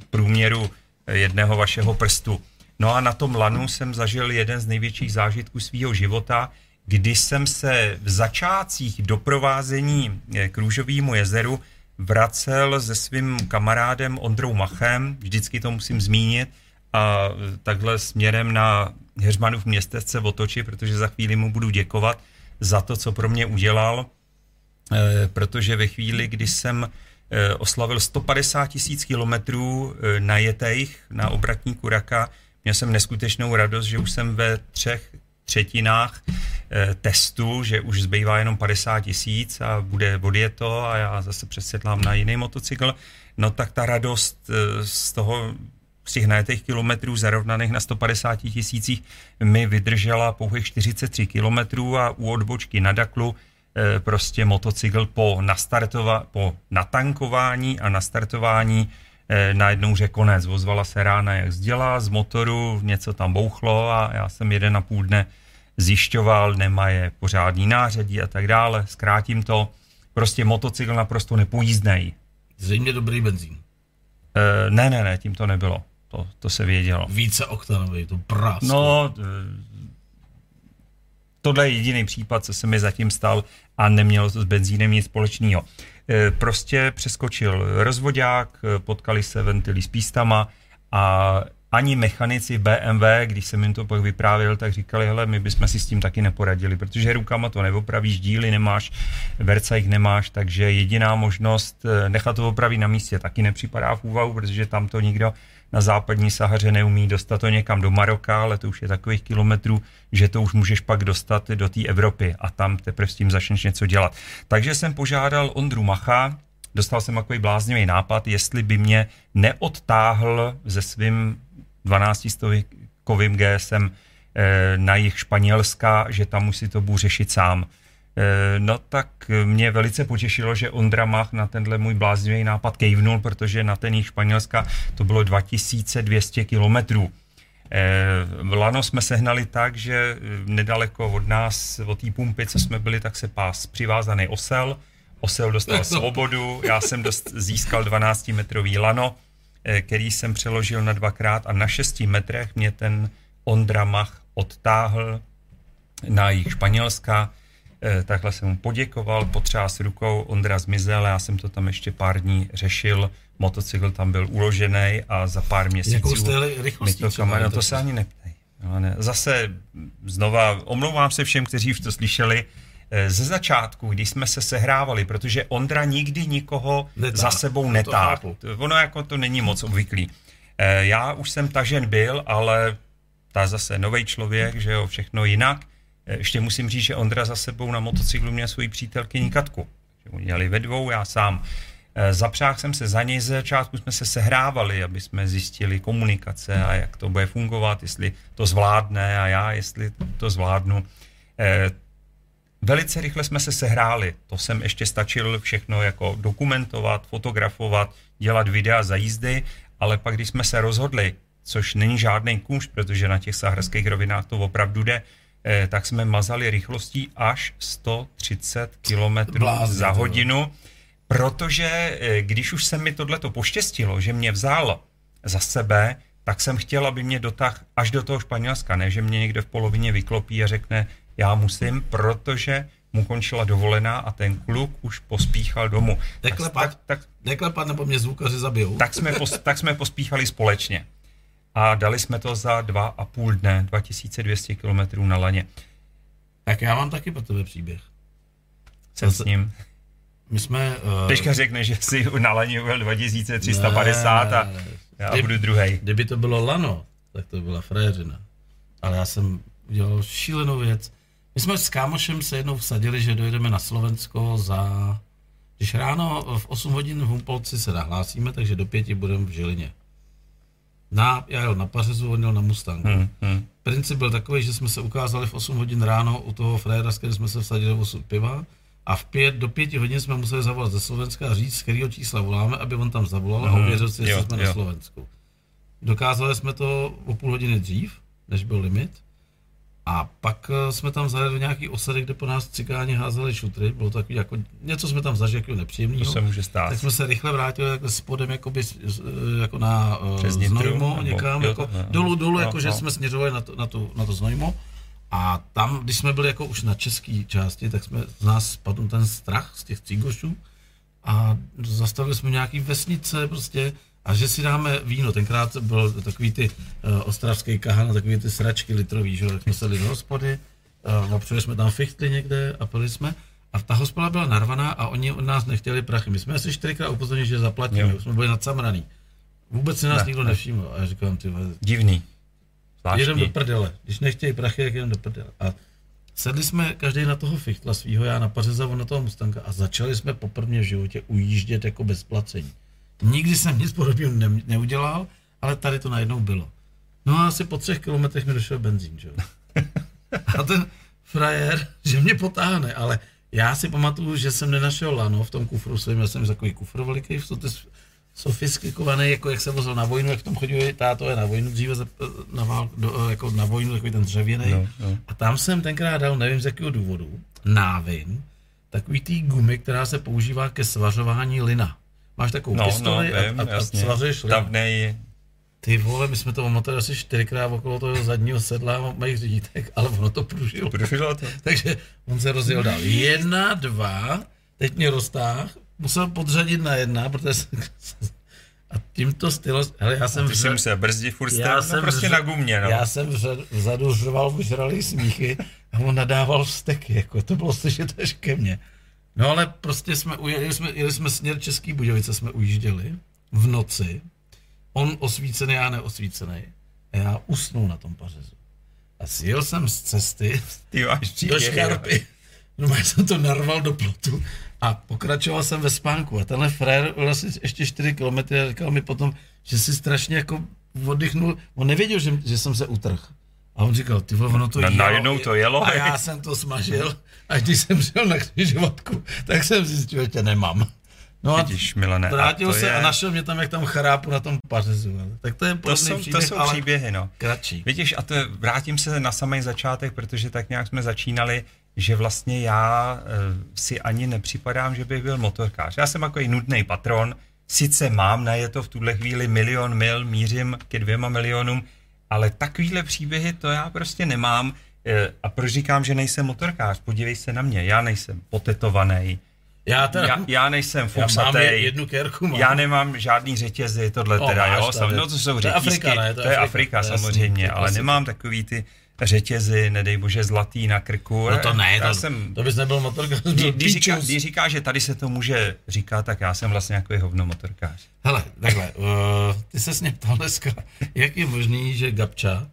[SPEAKER 4] v průměru jedného vašeho prstu. No a na tom lanu jsem zažil jeden z největších zážitků svého života, kdy jsem se v začátcích doprovázení k Růžovému jezeru vracel se svým kamarádem Ondrou Machem, vždycky to musím zmínit, a takhle směrem na Heřmanův městečce otočit, protože za chvíli mu budu děkovat za to, co pro mě udělal, e, protože ve chvíli, kdy jsem e, oslavil 150 tisíc kilometrů e, na Jetejch, na obratníku Raka, měl jsem neskutečnou radost, že už jsem ve třech třetinách eh, testu, že už zbývá jenom 50 tisíc a bude odjet to a já zase přesedlám na jiný motocykl, no tak ta radost eh, z toho z těch kilometrů zarovnaných na 150 tisících mi vydržela pouhých 43 kilometrů a u odbočky na Daklu eh, prostě motocykl po, nastartova, po natankování a nastartování najednou řekl konec. Vozvala se rána, jak zdělá, z motoru, něco tam bouchlo a já jsem jeden a půl dne zjišťoval, nemá je pořádný nářadí a tak dále. Zkrátím to, prostě motocykl naprosto nepojízdnej.
[SPEAKER 3] Zřejmě dobrý benzín.
[SPEAKER 4] E, ne, ne, ne, tím to nebylo. To, to se vědělo.
[SPEAKER 3] Více oktanový, to prás.
[SPEAKER 4] No, e, tohle je jediný případ, co se mi zatím stal a nemělo to s benzínem nic společného. E, prostě přeskočil rozvodák, potkali se ventily s pístama a ani mechanici BMW, když jsem jim to pak vyprávěl, tak říkali, hele, my bychom si s tím taky neporadili, protože rukama to neopravíš, díly nemáš, vercajk nemáš, takže jediná možnost eh, nechat to opravit na místě taky nepřipadá v úvahu, protože tam to nikdo na západní Sahaře neumí dostat to někam do Maroka, ale to už je takových kilometrů, že to už můžeš pak dostat do té Evropy a tam teprve s tím začneš něco dělat. Takže jsem požádal Ondru Macha, dostal jsem takový bláznivý nápad, jestli by mě neodtáhl ze svým 12-stovkovým GSM eh, na jich Španělska, že tam musí to budu řešit sám. Eh, no tak mě velice potěšilo, že Ondra Mach na tenhle můj bláznivý nápad kejvnul, protože na ten jich Španělska to bylo 2200 kilometrů. V eh, Lano jsme sehnali tak, že nedaleko od nás, od té pumpy, co jsme byli, tak se pás přivázaný osel. Osel dostal <laughs> svobodu, já jsem dost, získal 12-metrový lano Eh, který jsem přeložil na dvakrát a na šesti metrech mě ten Ondra Mach odtáhl na jich Španělska. Eh, takhle jsem mu poděkoval, potřás rukou, Ondra zmizel, já jsem to tam ještě pár dní řešil, motocykl tam byl uložený a za pár měsíců...
[SPEAKER 3] Jakou jste rychlostí?
[SPEAKER 4] To, kamera, no to se ani neptej. No, ne. Zase znova omlouvám se všem, kteří už to slyšeli, Eh, ze začátku, když jsme se sehrávali, protože Ondra nikdy nikoho Netá, za sebou netáhl. Ono jako to není moc obvyklý. Eh, já už jsem tažen byl, ale ta zase nový člověk, že jo, všechno jinak. Eh, ještě musím říct, že Ondra za sebou na motocyklu měl svoji přítelkyni Katku. Měli ve dvou, já sám. Zapřáhl jsem se za něj, ze začátku jsme se sehrávali, aby jsme zjistili komunikace a jak to bude fungovat, jestli to zvládne a já, jestli to zvládnu. Velice rychle jsme se sehráli. To jsem ještě stačil všechno jako dokumentovat, fotografovat, dělat videa za jízdy, ale pak, když jsme se rozhodli, což není žádný kůž, protože na těch saharských rovinách to opravdu jde, eh, tak jsme mazali rychlostí až 130 km za hodinu, protože eh, když už se mi tohleto poštěstilo, že mě vzal za sebe, tak jsem chtěl, aby mě dotah až do toho Španělska, ne, že mě někde v polovině vyklopí a řekne, já musím, protože mu končila dovolená a ten kluk už pospíchal domů.
[SPEAKER 3] Neklepat, tak, tak, neklepat nebo mě zvukaři zabijou.
[SPEAKER 4] Tak jsme, pos, tak jsme pospíchali společně. A dali jsme to za dva a půl dne, 2200 km na laně.
[SPEAKER 3] Tak já mám taky pro tebe příběh.
[SPEAKER 4] Co s ním?
[SPEAKER 3] My jsme...
[SPEAKER 4] Uh... Teďka řekne, že jsi na laně byl 2350 ne, a já Kdy, budu druhý.
[SPEAKER 3] Kdyby to bylo lano, tak to byla fréřina. Ale já jsem udělal šílenou věc. My jsme s kámošem se jednou vsadili, že dojedeme na Slovensko za... Když ráno v 8 hodin v Humpolci se nahlásíme, takže do pěti budeme v Žilině. Na, já jel na Pařezu, on jel na Mustangu. Hmm, hmm. Princip byl takový, že jsme se ukázali v 8 hodin ráno u toho Fréra, s kterým jsme se vsadili 8 piva a v pět, do pěti hodin jsme museli zavolat ze Slovenska a říct, z kterého čísla voláme, aby on tam zavolal hmm, a ověřil si, jestli jo, jsme jo. na Slovensku. Dokázali jsme to o půl hodiny dřív, než byl limit A pak eh, jsme tam zajeli do nějaký osady, kde po nás cikáni házeli šutry, bylo to takový jako, něco jsme tam zažili jako nepříjemného.
[SPEAKER 4] To se může stát.
[SPEAKER 3] Tak jsme se rychle vrátili jako spodem jakoby, eh, jako na uh,
[SPEAKER 4] Přes
[SPEAKER 3] Znojmo
[SPEAKER 4] nebo-
[SPEAKER 3] někam,
[SPEAKER 4] jo,
[SPEAKER 3] jako,
[SPEAKER 4] to- no,
[SPEAKER 3] dolů, dolů,
[SPEAKER 4] no,
[SPEAKER 3] jako, že
[SPEAKER 4] no.
[SPEAKER 3] jsme směřovali na to, na, to, na to Znojmo. A tam, když jsme byli jako už na české části, tak jsme z nás spadl ten strach z těch cígošů a zastavili jsme nějaký vesnice prostě a že si dáme víno. Tenkrát byl takový ty uh, ostravský kahan, takový ty sračky litrový, že tak jsme sedli do hospody, uh, opřeli jsme tam fichtly někde a pili jsme. A ta hospoda byla narvaná a oni od nás nechtěli prachy. My jsme asi čtyřikrát upozornili, že zaplatíme,
[SPEAKER 4] Jo.
[SPEAKER 3] už jsme byli nadsamraný. Vůbec si nás
[SPEAKER 4] Ne,
[SPEAKER 3] nikdo
[SPEAKER 4] ne.
[SPEAKER 3] nevšiml. A já říkám, ty vole,
[SPEAKER 4] Divný.
[SPEAKER 3] jedem do
[SPEAKER 4] Zvláštní.
[SPEAKER 3] prdele. Když nechtějí prachy, tak jedem do prdele. A sedli jsme každý na toho fichtla svýho, já na pařeza, on na toho Mustanga a začali jsme poprvé v životě ujíždět jako bez placení. Nikdy jsem nic podobného ne, neudělal, ale tady to najednou bylo. No a asi po třech kilometrech mi došel benzín, že jo. <laughs> A ten frajer, že mě potáhne, ale já si pamatuju, že jsem nenašel lano v tom kufru svým, já jsem takový kufr veliký, v ty sofistikovaný, jako jak se vozil na vojnu, jak v tom chodili tátové na vojnu, dříve na, vál, do, jako na vojnu, takový ten dřevěný.
[SPEAKER 4] No, no.
[SPEAKER 3] A tam jsem tenkrát dal, nevím z jakého důvodu, návin, takový tý gumy, která se používá ke svařování lina. Máš takovou
[SPEAKER 4] No, no,
[SPEAKER 3] pistoli
[SPEAKER 4] vím,
[SPEAKER 3] a, a, a
[SPEAKER 4] jasně. Davnej,
[SPEAKER 3] Ty vole, my jsme to omotovali asi čtyřikrát okolo toho zadního sedla mých řídítek, ale ono to pružilo.
[SPEAKER 4] Pružilo to? <laughs>
[SPEAKER 3] Takže on se rozjel dál. Jedna, dva, teď mě roztáh, musel podřadit na jedna, protože jsem, <laughs> a tímto stylem, hele, já jsem
[SPEAKER 4] Ty si
[SPEAKER 3] vře-
[SPEAKER 4] musel brzdit furt
[SPEAKER 3] já
[SPEAKER 4] no,
[SPEAKER 3] jsem
[SPEAKER 4] prostě
[SPEAKER 3] vře-
[SPEAKER 4] na gumě, no.
[SPEAKER 3] Já jsem vře- vzadu řval ožralý smíchy a on nadával vzteky, jako to bylo slyšet až ke mně. No ale prostě jsme ujeli, jsme, jeli jsme směr Český Budějovice, jsme ujížděli v noci, on osvícený, já neosvícený. A já usnul na tom pařezu. A sjel jsem z cesty <laughs>
[SPEAKER 4] Ty máš
[SPEAKER 3] do škarpy. No, já jsem to narval do plotu a pokračoval jsem ve spánku. A tenhle frér asi ještě 4 kilometry a říkal mi potom, že si strašně jako oddychnul. On nevěděl, že, že jsem se utrhl. A on říkal, ty vole, ono to
[SPEAKER 4] Na-
[SPEAKER 3] jelo.
[SPEAKER 4] najednou to jelo,
[SPEAKER 3] A já jsem to smažil. A když jsem šel na křižovatku, tak jsem zjistil, že tě nemám. No a
[SPEAKER 4] Vidíš, Milane, a
[SPEAKER 3] vrátil
[SPEAKER 4] to
[SPEAKER 3] se
[SPEAKER 4] je-
[SPEAKER 3] a našel mě tam, jak tam chrápu na tom pařezu. Tak to je
[SPEAKER 4] To jsou, to
[SPEAKER 3] příběh,
[SPEAKER 4] jsou
[SPEAKER 3] ale
[SPEAKER 4] příběhy, no.
[SPEAKER 3] kratší.
[SPEAKER 4] Vidíš, a to je, vrátím se na samý začátek, protože tak nějak jsme začínali, že vlastně já e, si ani nepřipadám, že bych byl motorkář. Já jsem takový nudný patron, sice mám na je to v tuhle chvíli milion mil, mířím ke dvěma milionům, ale takovýhle příběhy to já prostě nemám. E, a proč říkám, že nejsem motorkář? Podívej se na mě, já nejsem potetovaný,
[SPEAKER 3] Já teda,
[SPEAKER 4] já, já nejsem
[SPEAKER 3] já mám jednu kérku. Mám.
[SPEAKER 4] já nemám žádný řetězy, tohle
[SPEAKER 3] No,
[SPEAKER 4] teda, jo,
[SPEAKER 3] tady.
[SPEAKER 4] no to jsou
[SPEAKER 3] To je
[SPEAKER 4] řetízky,
[SPEAKER 3] Afrika, ne?
[SPEAKER 4] to je Afrika,
[SPEAKER 3] to je jasný,
[SPEAKER 4] samozřejmě,
[SPEAKER 3] to je
[SPEAKER 4] ale nemám takový ty řetězy, nedej bože, zlatý na krku.
[SPEAKER 3] No to ne,
[SPEAKER 4] já
[SPEAKER 3] to,
[SPEAKER 4] jsem,
[SPEAKER 3] to bys nebyl motorkář,
[SPEAKER 4] kdy, když, říká, když říká, že tady se to může říkat, tak já jsem vlastně jako hovno motorkář.
[SPEAKER 3] Hele, takhle, uh, ty se mě ptal dneska, jak je možný, že Gabča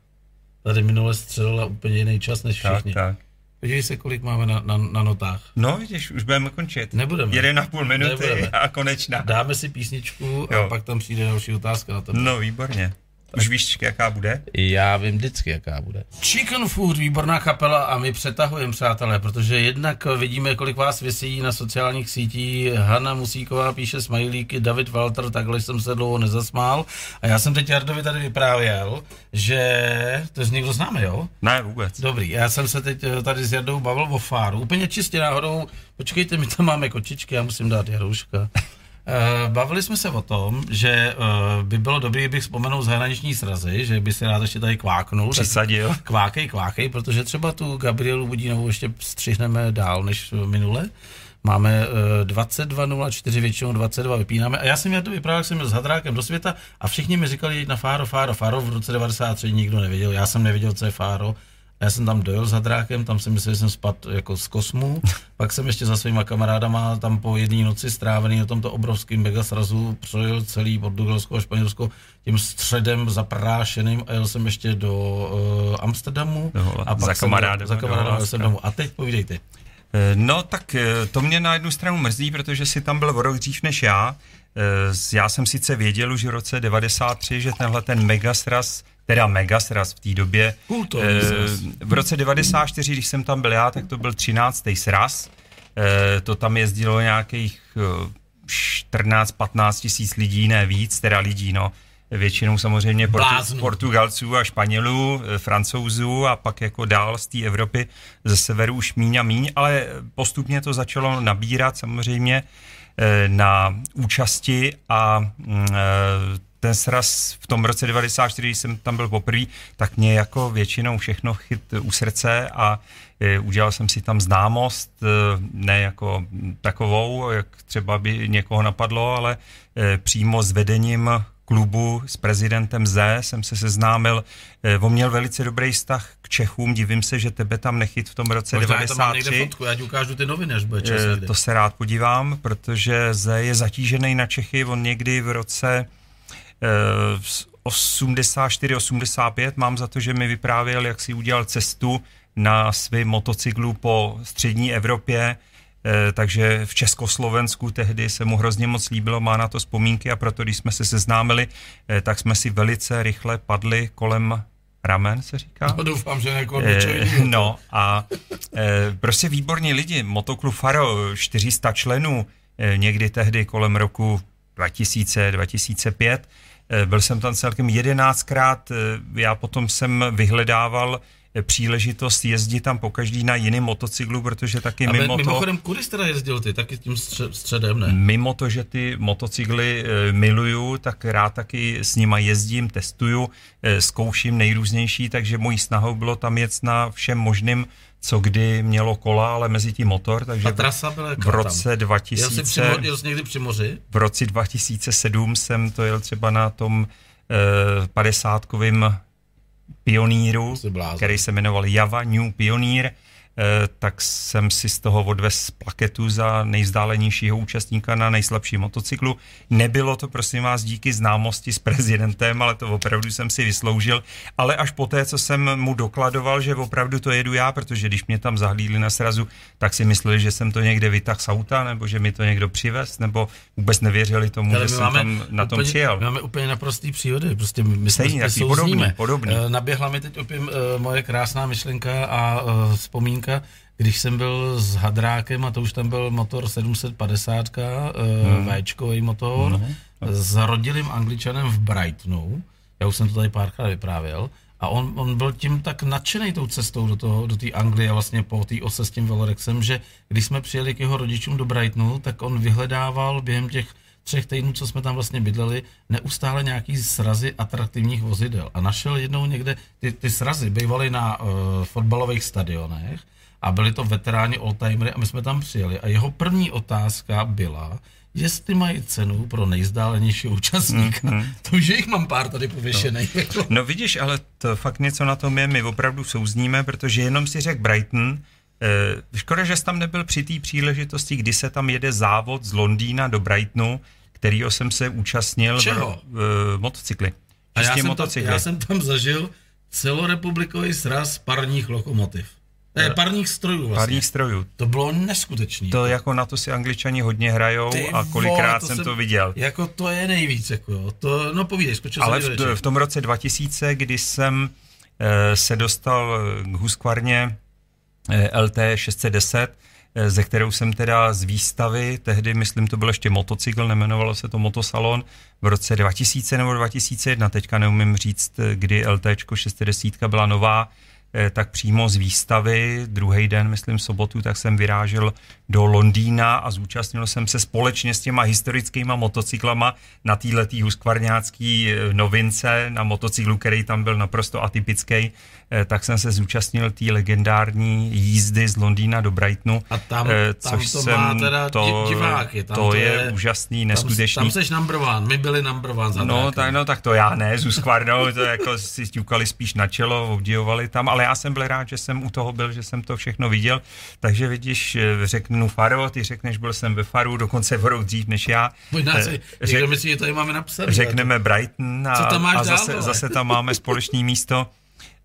[SPEAKER 3] tady minule střelila úplně jiný čas než
[SPEAKER 4] Tak,
[SPEAKER 3] všichni.
[SPEAKER 4] tak.
[SPEAKER 3] Podívej se, kolik máme na, na, na notách.
[SPEAKER 4] No, vidíš, už budeme končit.
[SPEAKER 3] Nebudeme.
[SPEAKER 4] Jeden a půl minuty
[SPEAKER 3] Nebudeme.
[SPEAKER 4] a konečná.
[SPEAKER 3] Dáme si písničku a
[SPEAKER 4] Jo.
[SPEAKER 3] pak tam přijde další otázka na tebe.
[SPEAKER 4] No, výborně. Už víš, jaká bude?
[SPEAKER 3] Já vím vždycky, jaká bude. Chicken Food, výborná kapela a my přetahujeme, přátelé, protože jednak vidíme, kolik vás vysí na sociálních sítích. Hanna Musíková píše smajlíky, David Walter, takhle jsem se dlouho nezasmál. A já jsem teď Jardovi tady vyprávěl, že to je někdo známe, jo?
[SPEAKER 4] Ne, vůbec.
[SPEAKER 3] Dobrý, já jsem se teď eh, tady s Jardou bavil o fáru. Úplně čistě náhodou, počkejte, my tam máme kočičky, já musím dát Jarouška. Eh, Bavili jsme se o tom, že eh, by bylo dobré, kdybych vzpomenul zahraniční srazy, že by se rád ještě tady kváknul.
[SPEAKER 4] Přisadil. <laughs>
[SPEAKER 3] Kvákej, kvákej, protože třeba tu Gabrielu Budínovou ještě střihneme dál než minule. Máme eh, 22.04, většinou 22 vypínáme. A já jsem měl to vyprávěl, jak jsem byl s Hadrákem do světa a všichni mi říkali na Fáro, Fáro, Fáro v roce 93 nikdo nevěděl. Já jsem nevěděl, co je Fáro. Já jsem tam dojel s Hadrákem, tam jsem myslel, že jsem spadl jako z kosmu. <laughs> Pak jsem ještě za svýma kamarádama tam po jedné noci strávený na tomto obrovském megasrazu projel celý Portugalsko a Španělsko tím středem zaprášeným a jel jsem ještě do uh, Amsterdamu.
[SPEAKER 4] No,
[SPEAKER 3] a
[SPEAKER 4] za
[SPEAKER 3] pak jsem
[SPEAKER 4] kamarádem
[SPEAKER 3] Za kamarádem jsem domů. A teď povídejte.
[SPEAKER 4] Eh, No tak eh, to mě na jednu stranu mrzí, protože si tam byl o rok dřív než já. Já jsem sice věděl už v roce 93, že tenhle ten megasraz, teda megasraz v té době,
[SPEAKER 3] Kultovní
[SPEAKER 4] eh,
[SPEAKER 3] sraz.
[SPEAKER 4] v roce 94, když jsem tam byl já, tak to byl 13. sraz. Eh, To tam jezdilo nějakých 14-15 tisíc lidí, ne víc, teda lidí, no. většinou samozřejmě
[SPEAKER 3] Bláznu.
[SPEAKER 4] Portu, Portugalců a Španělů, eh, Francouzů a pak jako dál z té Evropy ze severu už míň a míň, ale postupně to začalo nabírat samozřejmě eh, na účasti a mm, eh, ten sraz v tom roce 94, když jsem tam byl poprvé, tak mě jako většinou všechno chyt u srdce a e, udělal jsem si tam známost, e, ne jako takovou, jak třeba by někoho napadlo, ale e, přímo s vedením klubu s prezidentem Z jsem se seznámil. E, On měl velice dobrý vztah k Čechům, divím se, že tebe tam nechyt v tom roce
[SPEAKER 3] Možná je tam mám někde
[SPEAKER 4] 93.
[SPEAKER 3] fotku, já ti ukážu ty noviny, až bude čas
[SPEAKER 4] Eh,
[SPEAKER 3] někde.
[SPEAKER 4] To se rád podívám, protože Z je zatížený na Čechy. On někdy v roce 84-85 mám za to, že mi vyprávěl, jak si udělal cestu na svém motocyklu po střední Evropě, eh, takže v Československu tehdy se mu hrozně moc líbilo, má na to vzpomínky a proto, když jsme se seznámili, eh, tak jsme si velice rychle padli kolem ramen, se říká?
[SPEAKER 3] No, doufám, že jako
[SPEAKER 4] Eh, <laughs> no a eh, prostě výborní lidi. Motoklub Faro, 400 členů, eh, někdy tehdy kolem roku 2000, 2005. Eh, Byl jsem tam celkem jedenáctkrát. eh, Já potom jsem vyhledával eh, příležitost jezdit tam po každý na jiném motocyklu, protože taky
[SPEAKER 3] A
[SPEAKER 4] mimo to...
[SPEAKER 3] mimochodem, kudy jsi teda jezdil ty? Taky tím stře- středem, ne?
[SPEAKER 4] Mimo to, že ty motocykly miluju, tak rád taky s nima jezdím, testuju, zkouším nejrůznější, takže mojí snahou bylo tam jet na všem možným, co kdy mělo kola, ale mezi tím motor, takže
[SPEAKER 3] A trasa byla
[SPEAKER 4] v roce
[SPEAKER 3] tam? Jel jsi,
[SPEAKER 4] 2000,
[SPEAKER 3] při, mo- jel jsi někdy při moři?
[SPEAKER 4] v roce 2007 jsem to jel třeba na tom e, 50 pioníru, který se jmenoval Java New Pioneer, eh, tak jsem si z toho odvez plaketu za nejvzdálenějšího účastníka na nejslabší motocyklu. Nebylo to, prosím vás, díky známosti s prezidentem, ale to opravdu jsem si vysloužil. Ale až poté, co jsem mu dokladoval, že opravdu to jedu já, protože když mě tam zahlídli na srazu, tak si mysleli, že jsem to někde vytáhl z auta, nebo že mi to někdo přivez, nebo vůbec nevěřili tomu,
[SPEAKER 3] Ale
[SPEAKER 4] že jsem tam na tom
[SPEAKER 3] úplně,
[SPEAKER 4] přijel.
[SPEAKER 3] Máme úplně naprostý příhody, prostě my, my
[SPEAKER 4] Stejný,
[SPEAKER 3] jsme
[SPEAKER 4] podobný, podobný.
[SPEAKER 3] Eh, Naběhla mi teď opět eh, moje krásná myšlenka a eh, vzpomínka, když jsem byl s Hadrákem a to už tam byl motor 750, hmm. Včkový motor, hmm. s rodilým angličanem v Brightonu, já už jsem to tady párkrát vyprávěl, a on, on byl tím tak nadšený tou cestou do toho, do té Anglie, vlastně po té ose s tím Velorexem, že když jsme přijeli k jeho rodičům do Brightonu, tak on vyhledával během těch třech týdnů, co jsme tam vlastně bydleli, neustále nějaký srazy atraktivních vozidel. A našel jednou někde, ty, ty srazy bývaly na uh, fotbalových stadionech a byli to veteráni oldtimery a my jsme tam přijeli. A jeho první otázka byla, jestli mají cenu pro nejzdálenějšího účastníka. Mm-hmm. To už jich mám pár tady pověšených. No.
[SPEAKER 4] No vidíš, ale to fakt něco na tom je, my opravdu souzníme, protože jenom si řekl Brighton, škoda, že jsi tam nebyl při té příležitosti, kdy se tam jede závod z Londýna do Brightonu, kterýho jsem se účastnil
[SPEAKER 3] Čeho?
[SPEAKER 4] v uh, motocykly.
[SPEAKER 3] A já jsem, tam, já jsem tam zažil celorepublikový sraz parních lokomotiv. Ne, parních strojů vlastně.
[SPEAKER 4] Párních strojů.
[SPEAKER 3] To bylo neskutečný.
[SPEAKER 4] To jako na to si angličani hodně hrajou
[SPEAKER 3] Ty
[SPEAKER 4] a kolikrát
[SPEAKER 3] vole,
[SPEAKER 4] jsem to viděl.
[SPEAKER 3] Jako to je nejvíc, jako jo. To, no povídej, skočil
[SPEAKER 4] Ale v, v tom roce 2000, kdy jsem eh, se dostal k Husqvarně eh, LT 610, eh, ze kterou jsem teda z výstavy, tehdy myslím to byl ještě motocykl, nemenovalo se to Motosalon, v roce 2000 nebo 2001, teďka neumím říct, eh, kdy LT 610 byla nová, eh, tak přímo z výstavy, druhý den, myslím sobotu, tak jsem vyrážel do Londýna a zúčastnil jsem se společně s těma historickýma motocyklama na této eh, novince, na motocyklu, který tam byl naprosto atypický, eh, tak jsem se zúčastnil té legendární jízdy z Londýna do Brightonu.
[SPEAKER 3] A tam,
[SPEAKER 4] eh,
[SPEAKER 3] tam to má teda
[SPEAKER 4] to,
[SPEAKER 3] diváky. Tam
[SPEAKER 4] to, je, úžasný, neskutečný.
[SPEAKER 3] Tam, tam seš number one, my byli number one za
[SPEAKER 4] No tak, no tak to já ne, s to jako si ťukali spíš na čelo, obdivovali tam, ale já jsem byl rád, že jsem u toho byl, že jsem to všechno viděl, takže vidíš, eh, řeknu Faro, ty řekneš, byl jsem ve Faru, dokonce v rok dřív než já.
[SPEAKER 3] Možná
[SPEAKER 4] Eh,
[SPEAKER 3] si,
[SPEAKER 4] řek-
[SPEAKER 3] myslí, že tady máme napsané.
[SPEAKER 4] řekneme Brighton a,
[SPEAKER 3] Co tam máš
[SPEAKER 4] a
[SPEAKER 3] dál,
[SPEAKER 4] zase,
[SPEAKER 3] vole?
[SPEAKER 4] zase tam máme společné místo.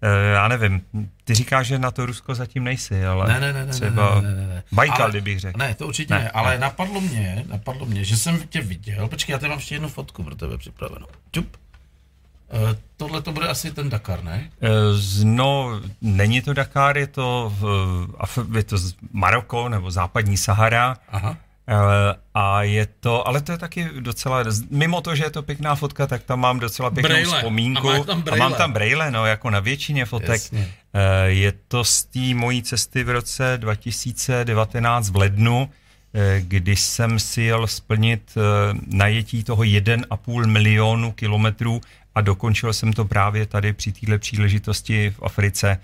[SPEAKER 4] Eh, Já nevím, ty říkáš, že na to Rusko zatím nejsi, ale
[SPEAKER 3] Ne, ne, ne, ne,
[SPEAKER 4] třeba
[SPEAKER 3] ne, ne, ne, ne.
[SPEAKER 4] Bajkal,
[SPEAKER 3] Ale-
[SPEAKER 4] kdybych řekl.
[SPEAKER 3] Ne, to určitě
[SPEAKER 4] Ne,
[SPEAKER 3] ne,
[SPEAKER 4] ne.
[SPEAKER 3] ale napadlo mě, napadlo mě, že jsem tě viděl, počkej, já tady mám ještě jednu fotku pro tebe připravenou. Čup. Uh, tohle to bude asi ten Dakar, ne?
[SPEAKER 4] Z- No, není to Dakar, je to, Af- je to z Maroko nebo západní Sahara.
[SPEAKER 3] Aha.
[SPEAKER 4] A je to, ale to je taky docela, mimo to, že je to pěkná fotka, tak tam mám docela pěknou
[SPEAKER 3] Brejle.
[SPEAKER 4] vzpomínku.
[SPEAKER 3] A tam
[SPEAKER 4] a mám tam brejle, no, jako na většině fotek.
[SPEAKER 3] Jasně.
[SPEAKER 4] Eh, Je to z té mojí cesty v roce 2019 v lednu, eh, kdy jsem si jel splnit eh, najetí toho 1,5 milionu kilometrů a dokončil jsem to právě tady při téhle příležitosti v Africe,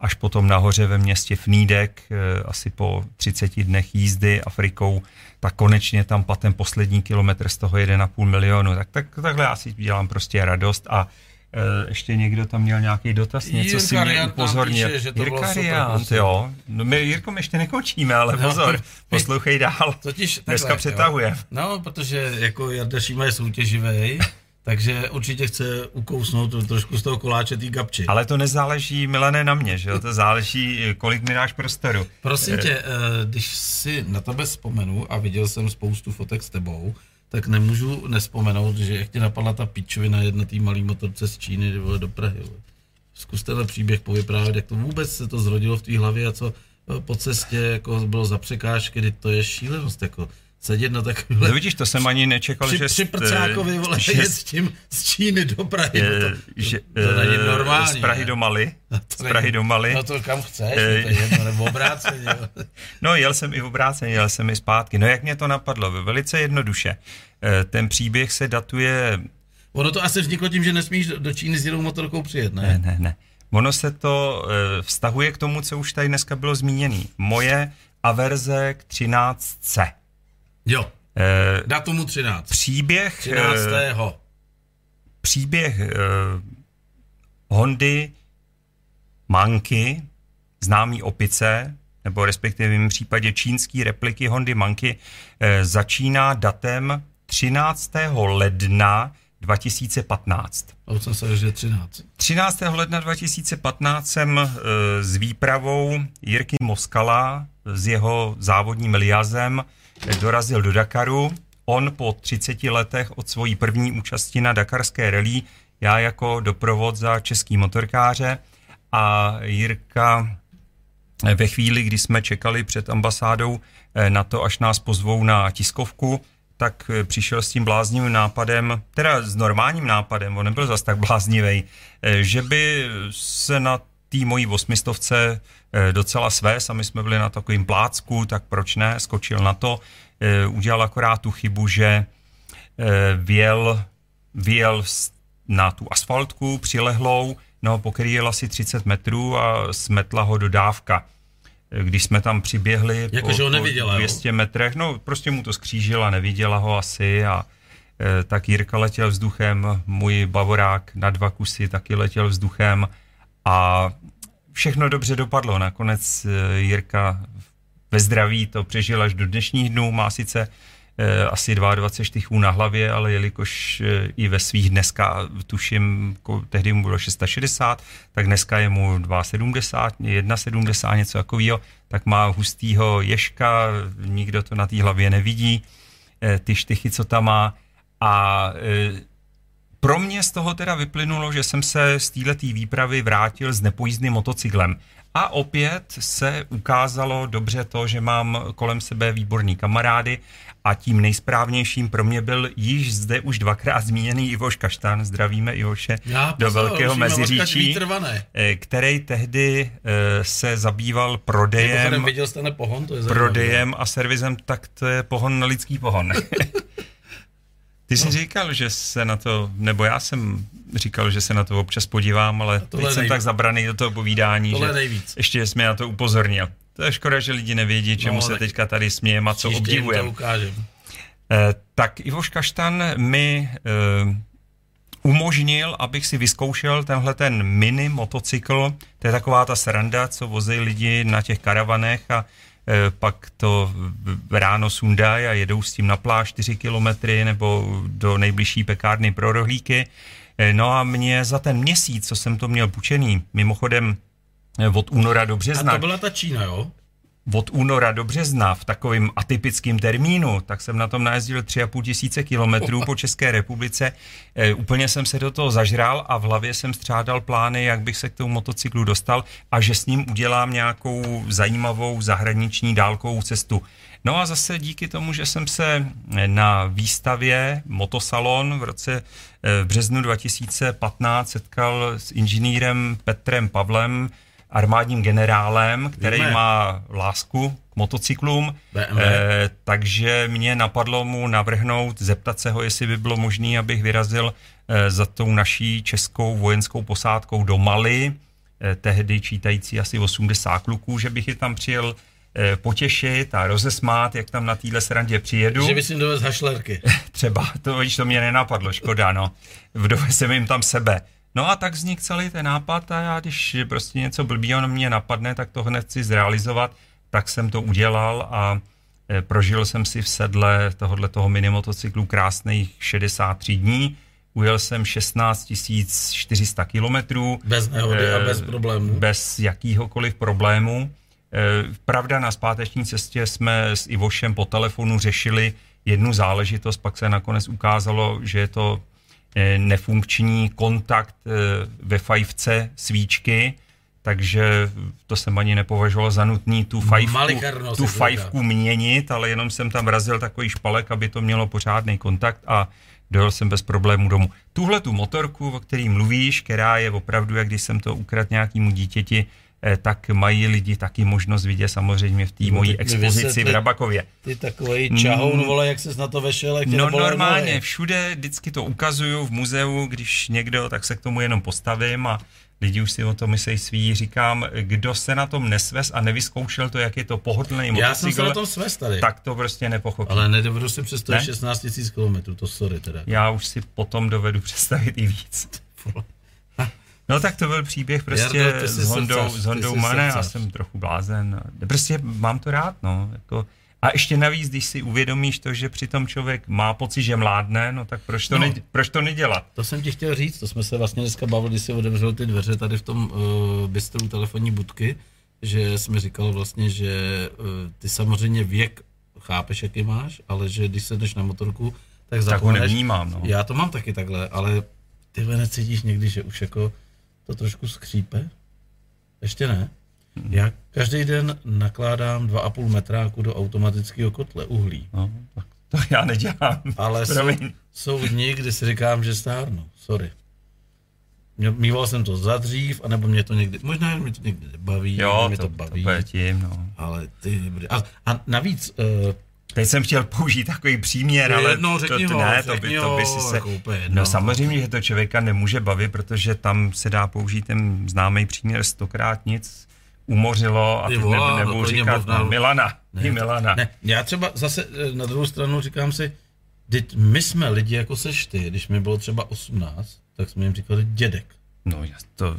[SPEAKER 4] až potom nahoře ve městě Fnídek, eh, asi po 30 dnech jízdy Afrikou, tak konečně tam patem poslední kilometr z toho 1,5 milionu. Tak, tak takhle já si dělám prostě radost a eh, ještě někdo tam měl nějaký dotaz, něco
[SPEAKER 3] Jirka
[SPEAKER 4] si mě upozornil.
[SPEAKER 3] píše, že to bylo
[SPEAKER 4] Jirka Riant,
[SPEAKER 3] prostě.
[SPEAKER 4] jo. No my Jirko, my ještě nekončíme, ale
[SPEAKER 3] No,
[SPEAKER 4] pozor,
[SPEAKER 3] my-
[SPEAKER 4] poslouchej dál.
[SPEAKER 3] Totiž
[SPEAKER 4] Dneska
[SPEAKER 3] takhle,
[SPEAKER 4] přetahuje.
[SPEAKER 3] jo. No, protože jako Jarda Šíma je soutěživý, <laughs> takže určitě chce ukousnout trošku z toho koláče té gabči.
[SPEAKER 4] Ale to nezáleží, Milané, na mě, že jo? To záleží, kolik mi dáš prostoru.
[SPEAKER 3] Prosím tě, eh, když si na tebe vzpomenu a viděl jsem spoustu fotek s tebou, tak nemůžu nespomenout, že jak tě napadla ta pičovina jedna té malý motorce z Číny vole, do Prahy. Vole. Zkus tenhle příběh povyprávět, jak to vůbec se to zrodilo v té hlavě a co eh, po cestě jako bylo za překážky, kdy to je šílenost, jako sedět na takovýhle
[SPEAKER 4] No vidíš, to jsem ani nečekal,
[SPEAKER 3] při,
[SPEAKER 4] že...
[SPEAKER 3] při prcákovi, vole,
[SPEAKER 4] že,
[SPEAKER 3] jet s tím z Číny do Prahy.
[SPEAKER 4] eh,
[SPEAKER 3] no to,
[SPEAKER 4] že,
[SPEAKER 3] to, to není
[SPEAKER 4] eh,
[SPEAKER 3] normální.
[SPEAKER 4] Z Prahy
[SPEAKER 3] ne?
[SPEAKER 4] do Mali.
[SPEAKER 3] To
[SPEAKER 4] Z
[SPEAKER 3] není-
[SPEAKER 4] Prahy do Mali.
[SPEAKER 3] No to kam chceš,
[SPEAKER 4] Eh,
[SPEAKER 3] no to je jedno, nebo obráceně. <laughs>
[SPEAKER 4] No, jel jsem i v obráceně, jel jsem i zpátky. No, jak mě to napadlo? Velice jednoduše. Eh, Ten příběh se datuje...
[SPEAKER 3] Ono to asi vzniklo tím, že nesmíš do- Číny s jinou motorkou přijet, ne?
[SPEAKER 4] Ne, ne, ne. Ono se to vztahuje k tomu, co už tady dneska bylo zmíněný. Moje averze k 13C.
[SPEAKER 3] Jo,
[SPEAKER 4] Eh,
[SPEAKER 3] datumu 13.
[SPEAKER 4] Příběh...
[SPEAKER 3] 13.
[SPEAKER 4] eh, příběh uh, Hondy Manky, známý opice, nebo respektive v mém případě čínský repliky Hondy Manky, eh, začíná datem 13. ledna 2015.
[SPEAKER 3] A jsem se že 13.
[SPEAKER 4] 13. ledna 2015 jsem eh, s výpravou Jirky Moskala s jeho závodním Liazem dorazil do Dakaru. On po 30 letech od svojí první účasti na dakarské rally, já jako doprovod za český motorkáře a Jirka eh, ve chvíli, kdy jsme čekali před ambasádou eh, na to, až nás pozvou na tiskovku, tak eh, přišel s tím bláznivým nápadem, teda s normálním nápadem, on nebyl zas tak bláznivý, že by se na té mojí osmistovce eh, docela své, sami jsme byli na takovým plácku, tak proč ne, skočil na to, eh, udělal akorát tu chybu, že eh, věl, věl na tu asfaltku přilehlou, no po který jel asi 30 metrů a smetla ho dodávka. Když jsme tam přiběhli
[SPEAKER 3] Jako, že ho neviděla, jo?
[SPEAKER 4] 200 metrech, no prostě mu to skřížila, neviděla ho asi a tak Jirka letěl vzduchem, můj bavorák na dva kusy taky letěl vzduchem a všechno dobře dopadlo. Nakonec eh, Jirka ve zdraví to přežil až do dnešních dnů, má sice eh, asi 22 štychů na hlavě, ale jelikož eh, i ve svých dneska, tuším, tehdy mu bylo 660, tak dneska je mu 270, 170, něco takového, tak má hustýho ješka, nikdo to na té hlavě nevidí, ty štychy, co tam má a pro mě z toho teda vyplynulo, že jsem se z této výpravy vrátil s nepojízdným motocyklem. A opět se ukázalo dobře to, že mám kolem sebe výborný kamarády a tím nejsprávnějším pro mě byl již zde už dvakrát zmíněný Ivoš Kaštan, zdravíme Ivoše,
[SPEAKER 3] Já
[SPEAKER 4] do
[SPEAKER 3] pozor,
[SPEAKER 4] Velkého Meziříčí, eh, který tehdy eh, se zabýval prodejem
[SPEAKER 3] viděl jste pohon? To je zajímavé.
[SPEAKER 4] prodejem a servisem, tak to je pohon na lidský pohon. <laughs> Ty jsi říkal, že se na to, nebo já jsem říkal, že se na to občas podívám, ale teď
[SPEAKER 3] tohle
[SPEAKER 4] jsem
[SPEAKER 3] nejvíc.
[SPEAKER 4] tak zabraný do toho povídání,
[SPEAKER 3] Tohle
[SPEAKER 4] že
[SPEAKER 3] nejvíc.
[SPEAKER 4] ještě jsi mě na to upozornil. To je škoda, že lidi nevědí, čemu
[SPEAKER 3] No,
[SPEAKER 4] se teďka tady smějeme a co obdivujeme. Eh, tak Ivoš Kaštan mi eh, umožnil, abych si vyzkoušel tenhle ten mini motocykl. To je taková ta sranda, co vozí lidi na těch karavanech a pak to ráno sundají a jedou s tím na pláž 4 kilometry nebo do nejbližší pekárny pro rohlíky. Eh, No a mě za ten měsíc, co jsem to měl půjčený, mimochodem eh, od února do
[SPEAKER 3] A
[SPEAKER 4] března,
[SPEAKER 3] to byla ta Čína, jo?
[SPEAKER 4] Od února do března v takovém atypickém termínu, tak jsem na tom najezdil 3,5 tisíce kilometrů po České republice. E, úplně jsem se do toho zažral a v hlavě jsem střádal plány, jak bych se k tomu motocyklu dostal a že s ním udělám nějakou zajímavou zahraniční dálkovou cestu. No a zase díky tomu, že jsem se na výstavě Motosalon v roce e, v březnu 2015 setkal s inženýrem Petrem Pavlem, armádním generálem, který Víme. má lásku k motocyklům, eh, takže mě napadlo mu navrhnout, zeptat se ho, jestli by bylo možné, abych vyrazil eh, za tou naší českou vojenskou posádkou do Mali, eh, tehdy čítající asi 80 kluků, že bych je tam přijel eh, potěšit a rozesmát, jak tam na téhle srandě přijedu.
[SPEAKER 3] Že bys jim dovez hašlerky. <laughs>
[SPEAKER 4] Třeba, to, víš, to mě nenapadlo, škoda, no. Jsem jim tam sebe. No a tak vznik celý ten nápad a já, když prostě něco blbýho na mě napadne, tak to hned chci zrealizovat, tak jsem to udělal a e, prožil jsem si v sedle tohohle toho minimotocyklu krásných 63 dní. Ujel jsem 16 400 kilometrů.
[SPEAKER 3] Bez nehody a bez problémů.
[SPEAKER 4] Bez jakýhokoliv problému. E, pravda, na zpáteční cestě jsme s Ivošem po telefonu řešili jednu záležitost, pak se nakonec ukázalo, že je to nefunkční kontakt eh, ve fajfce svíčky, takže to jsem ani nepovažoval za nutný tu fajfku, tu fajfku měnit, ale jenom jsem tam vrazil takový špalek, aby to mělo pořádný kontakt a dojel jsem bez problémů domů. Tuhle tu motorku, o který mluvíš, která je opravdu, jak když jsem to ukradl nějakému dítěti, tak mají lidi taky možnost vidět samozřejmě v té no, mojí expozici v Rabakově.
[SPEAKER 3] Ty takový čahoun, mm, vole, jak jsi na to vešel, jak
[SPEAKER 4] No normálně, nohy. všude vždycky to ukazuju v muzeu, když někdo, tak se k tomu jenom postavím a lidi už si o to myslí svý, říkám, kdo se na tom nesves a nevyzkoušel to, jak je to pohodlný
[SPEAKER 3] motocykl, Já jsem se na tom sves tady.
[SPEAKER 4] Tak to prostě nepochopí.
[SPEAKER 3] Ale nedovedu si představit ne? 16 000 km, to sorry teda.
[SPEAKER 4] Já už si potom dovedu představit i víc. No tak to byl příběh prostě Jardo, s Hondou, srdcař, s Hondou Mane, já jsem trochu blázen. Prostě mám to rád, no. Jako, a ještě navíc, když si uvědomíš to, že přitom člověk má pocit, že mládne, no tak proč to, no, ne, proč to nedělat?
[SPEAKER 3] To jsem ti chtěl říct, to jsme se vlastně dneska bavili, když si otevřel ty dveře tady v tom uh, bistru telefonní budky, že jsme říkal vlastně, že uh, ty samozřejmě věk chápeš, jaký máš, ale že když se jdeš na motorku, tak zapomeneš.
[SPEAKER 4] Tak ho nevnímám, no.
[SPEAKER 3] Já to mám taky takhle, ale ty necítíš někdy, že už jako to trošku skřípe? Ještě ne. Hmm. Já každý den nakládám 2,5 metráku do automatického kotle uhlí.
[SPEAKER 4] No, to já nedělám.
[SPEAKER 3] Ale jsou, jsou dny, kdy si říkám, že stárnu. Sorry. Mýval jsem to za dřív, anebo mě to někdy, možná mě to někdy nebaví,
[SPEAKER 4] jo,
[SPEAKER 3] mě
[SPEAKER 4] to,
[SPEAKER 3] to baví.
[SPEAKER 4] To tím, no.
[SPEAKER 3] Ale ty, a, a navíc, uh,
[SPEAKER 4] Teď jsem chtěl použít takový příměr, ale
[SPEAKER 3] no,
[SPEAKER 4] to,
[SPEAKER 3] to,
[SPEAKER 4] ne, to by, to by si se... Jako no samozřejmě, že to člověka nemůže bavit, protože tam se dá použít ten známý příměr stokrát nic umořilo a teď ne, nebudu říkat no, Milana. Ne, Milana.
[SPEAKER 3] Ne, já třeba zase eh, na druhou stranu říkám si, teď my jsme lidi jako seš ty, když mi bylo třeba 18, tak jsme jim říkali dědek.
[SPEAKER 4] No já to,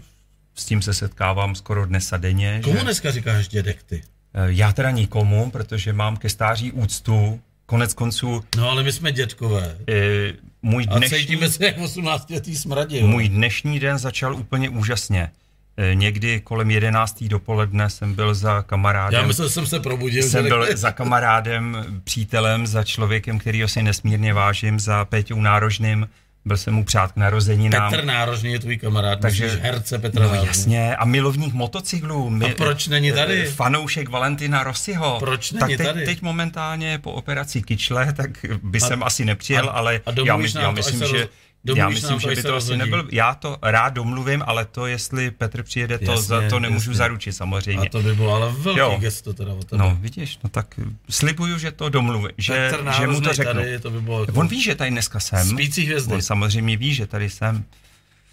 [SPEAKER 4] s tím se setkávám skoro dnes a denně.
[SPEAKER 3] Komu že... dneska říkáš dědek ty?
[SPEAKER 4] Eh, já teda nikomu, protože mám ke stáří úctu, konec konců...
[SPEAKER 3] No ale my jsme dětkové.
[SPEAKER 4] E, můj dnešní,
[SPEAKER 3] a cítíme se jak 18 letý smradě.
[SPEAKER 4] Můj dnešní den začal úplně úžasně. E, někdy kolem 11. dopoledne jsem byl za kamarádem.
[SPEAKER 3] Já myslel, že jsem se probudil.
[SPEAKER 4] Jsem byl za kamarádem, přítelem, za člověkem, kterýho si nesmírně vážím, za Péťou Nárožným, byl jsem mu přát k narozeninám.
[SPEAKER 3] Petr Nárožný je tvůj kamarád, takže myslíš herce Petra
[SPEAKER 4] no, jasně, a milovník motocyklů.
[SPEAKER 3] My, a proč není tady? Eh,
[SPEAKER 4] fanoušek Valentina Rossiho.
[SPEAKER 3] Proč není
[SPEAKER 4] tak teď,
[SPEAKER 3] tady?
[SPEAKER 4] teď momentálně po operaci Kyčle, tak by a, jsem asi nepřijel, a, ale a já, já myslím, že... Domluvíš já myslím, že by to asi nebyl. Já to rád domluvím, ale to, jestli Petr přijede, to, jasně, za, to nemůžu jasně. zaručit samozřejmě.
[SPEAKER 3] A to by bylo ale velký jo. gesto teda od
[SPEAKER 4] tebe. No, vidíš, no tak slibuju, že to domluvím, že, že mu to řeknu. Tady,
[SPEAKER 3] to by bylo
[SPEAKER 4] jako... On ví, že tady dneska jsem.
[SPEAKER 3] Spící hvězdy.
[SPEAKER 4] On samozřejmě ví, že tady jsem.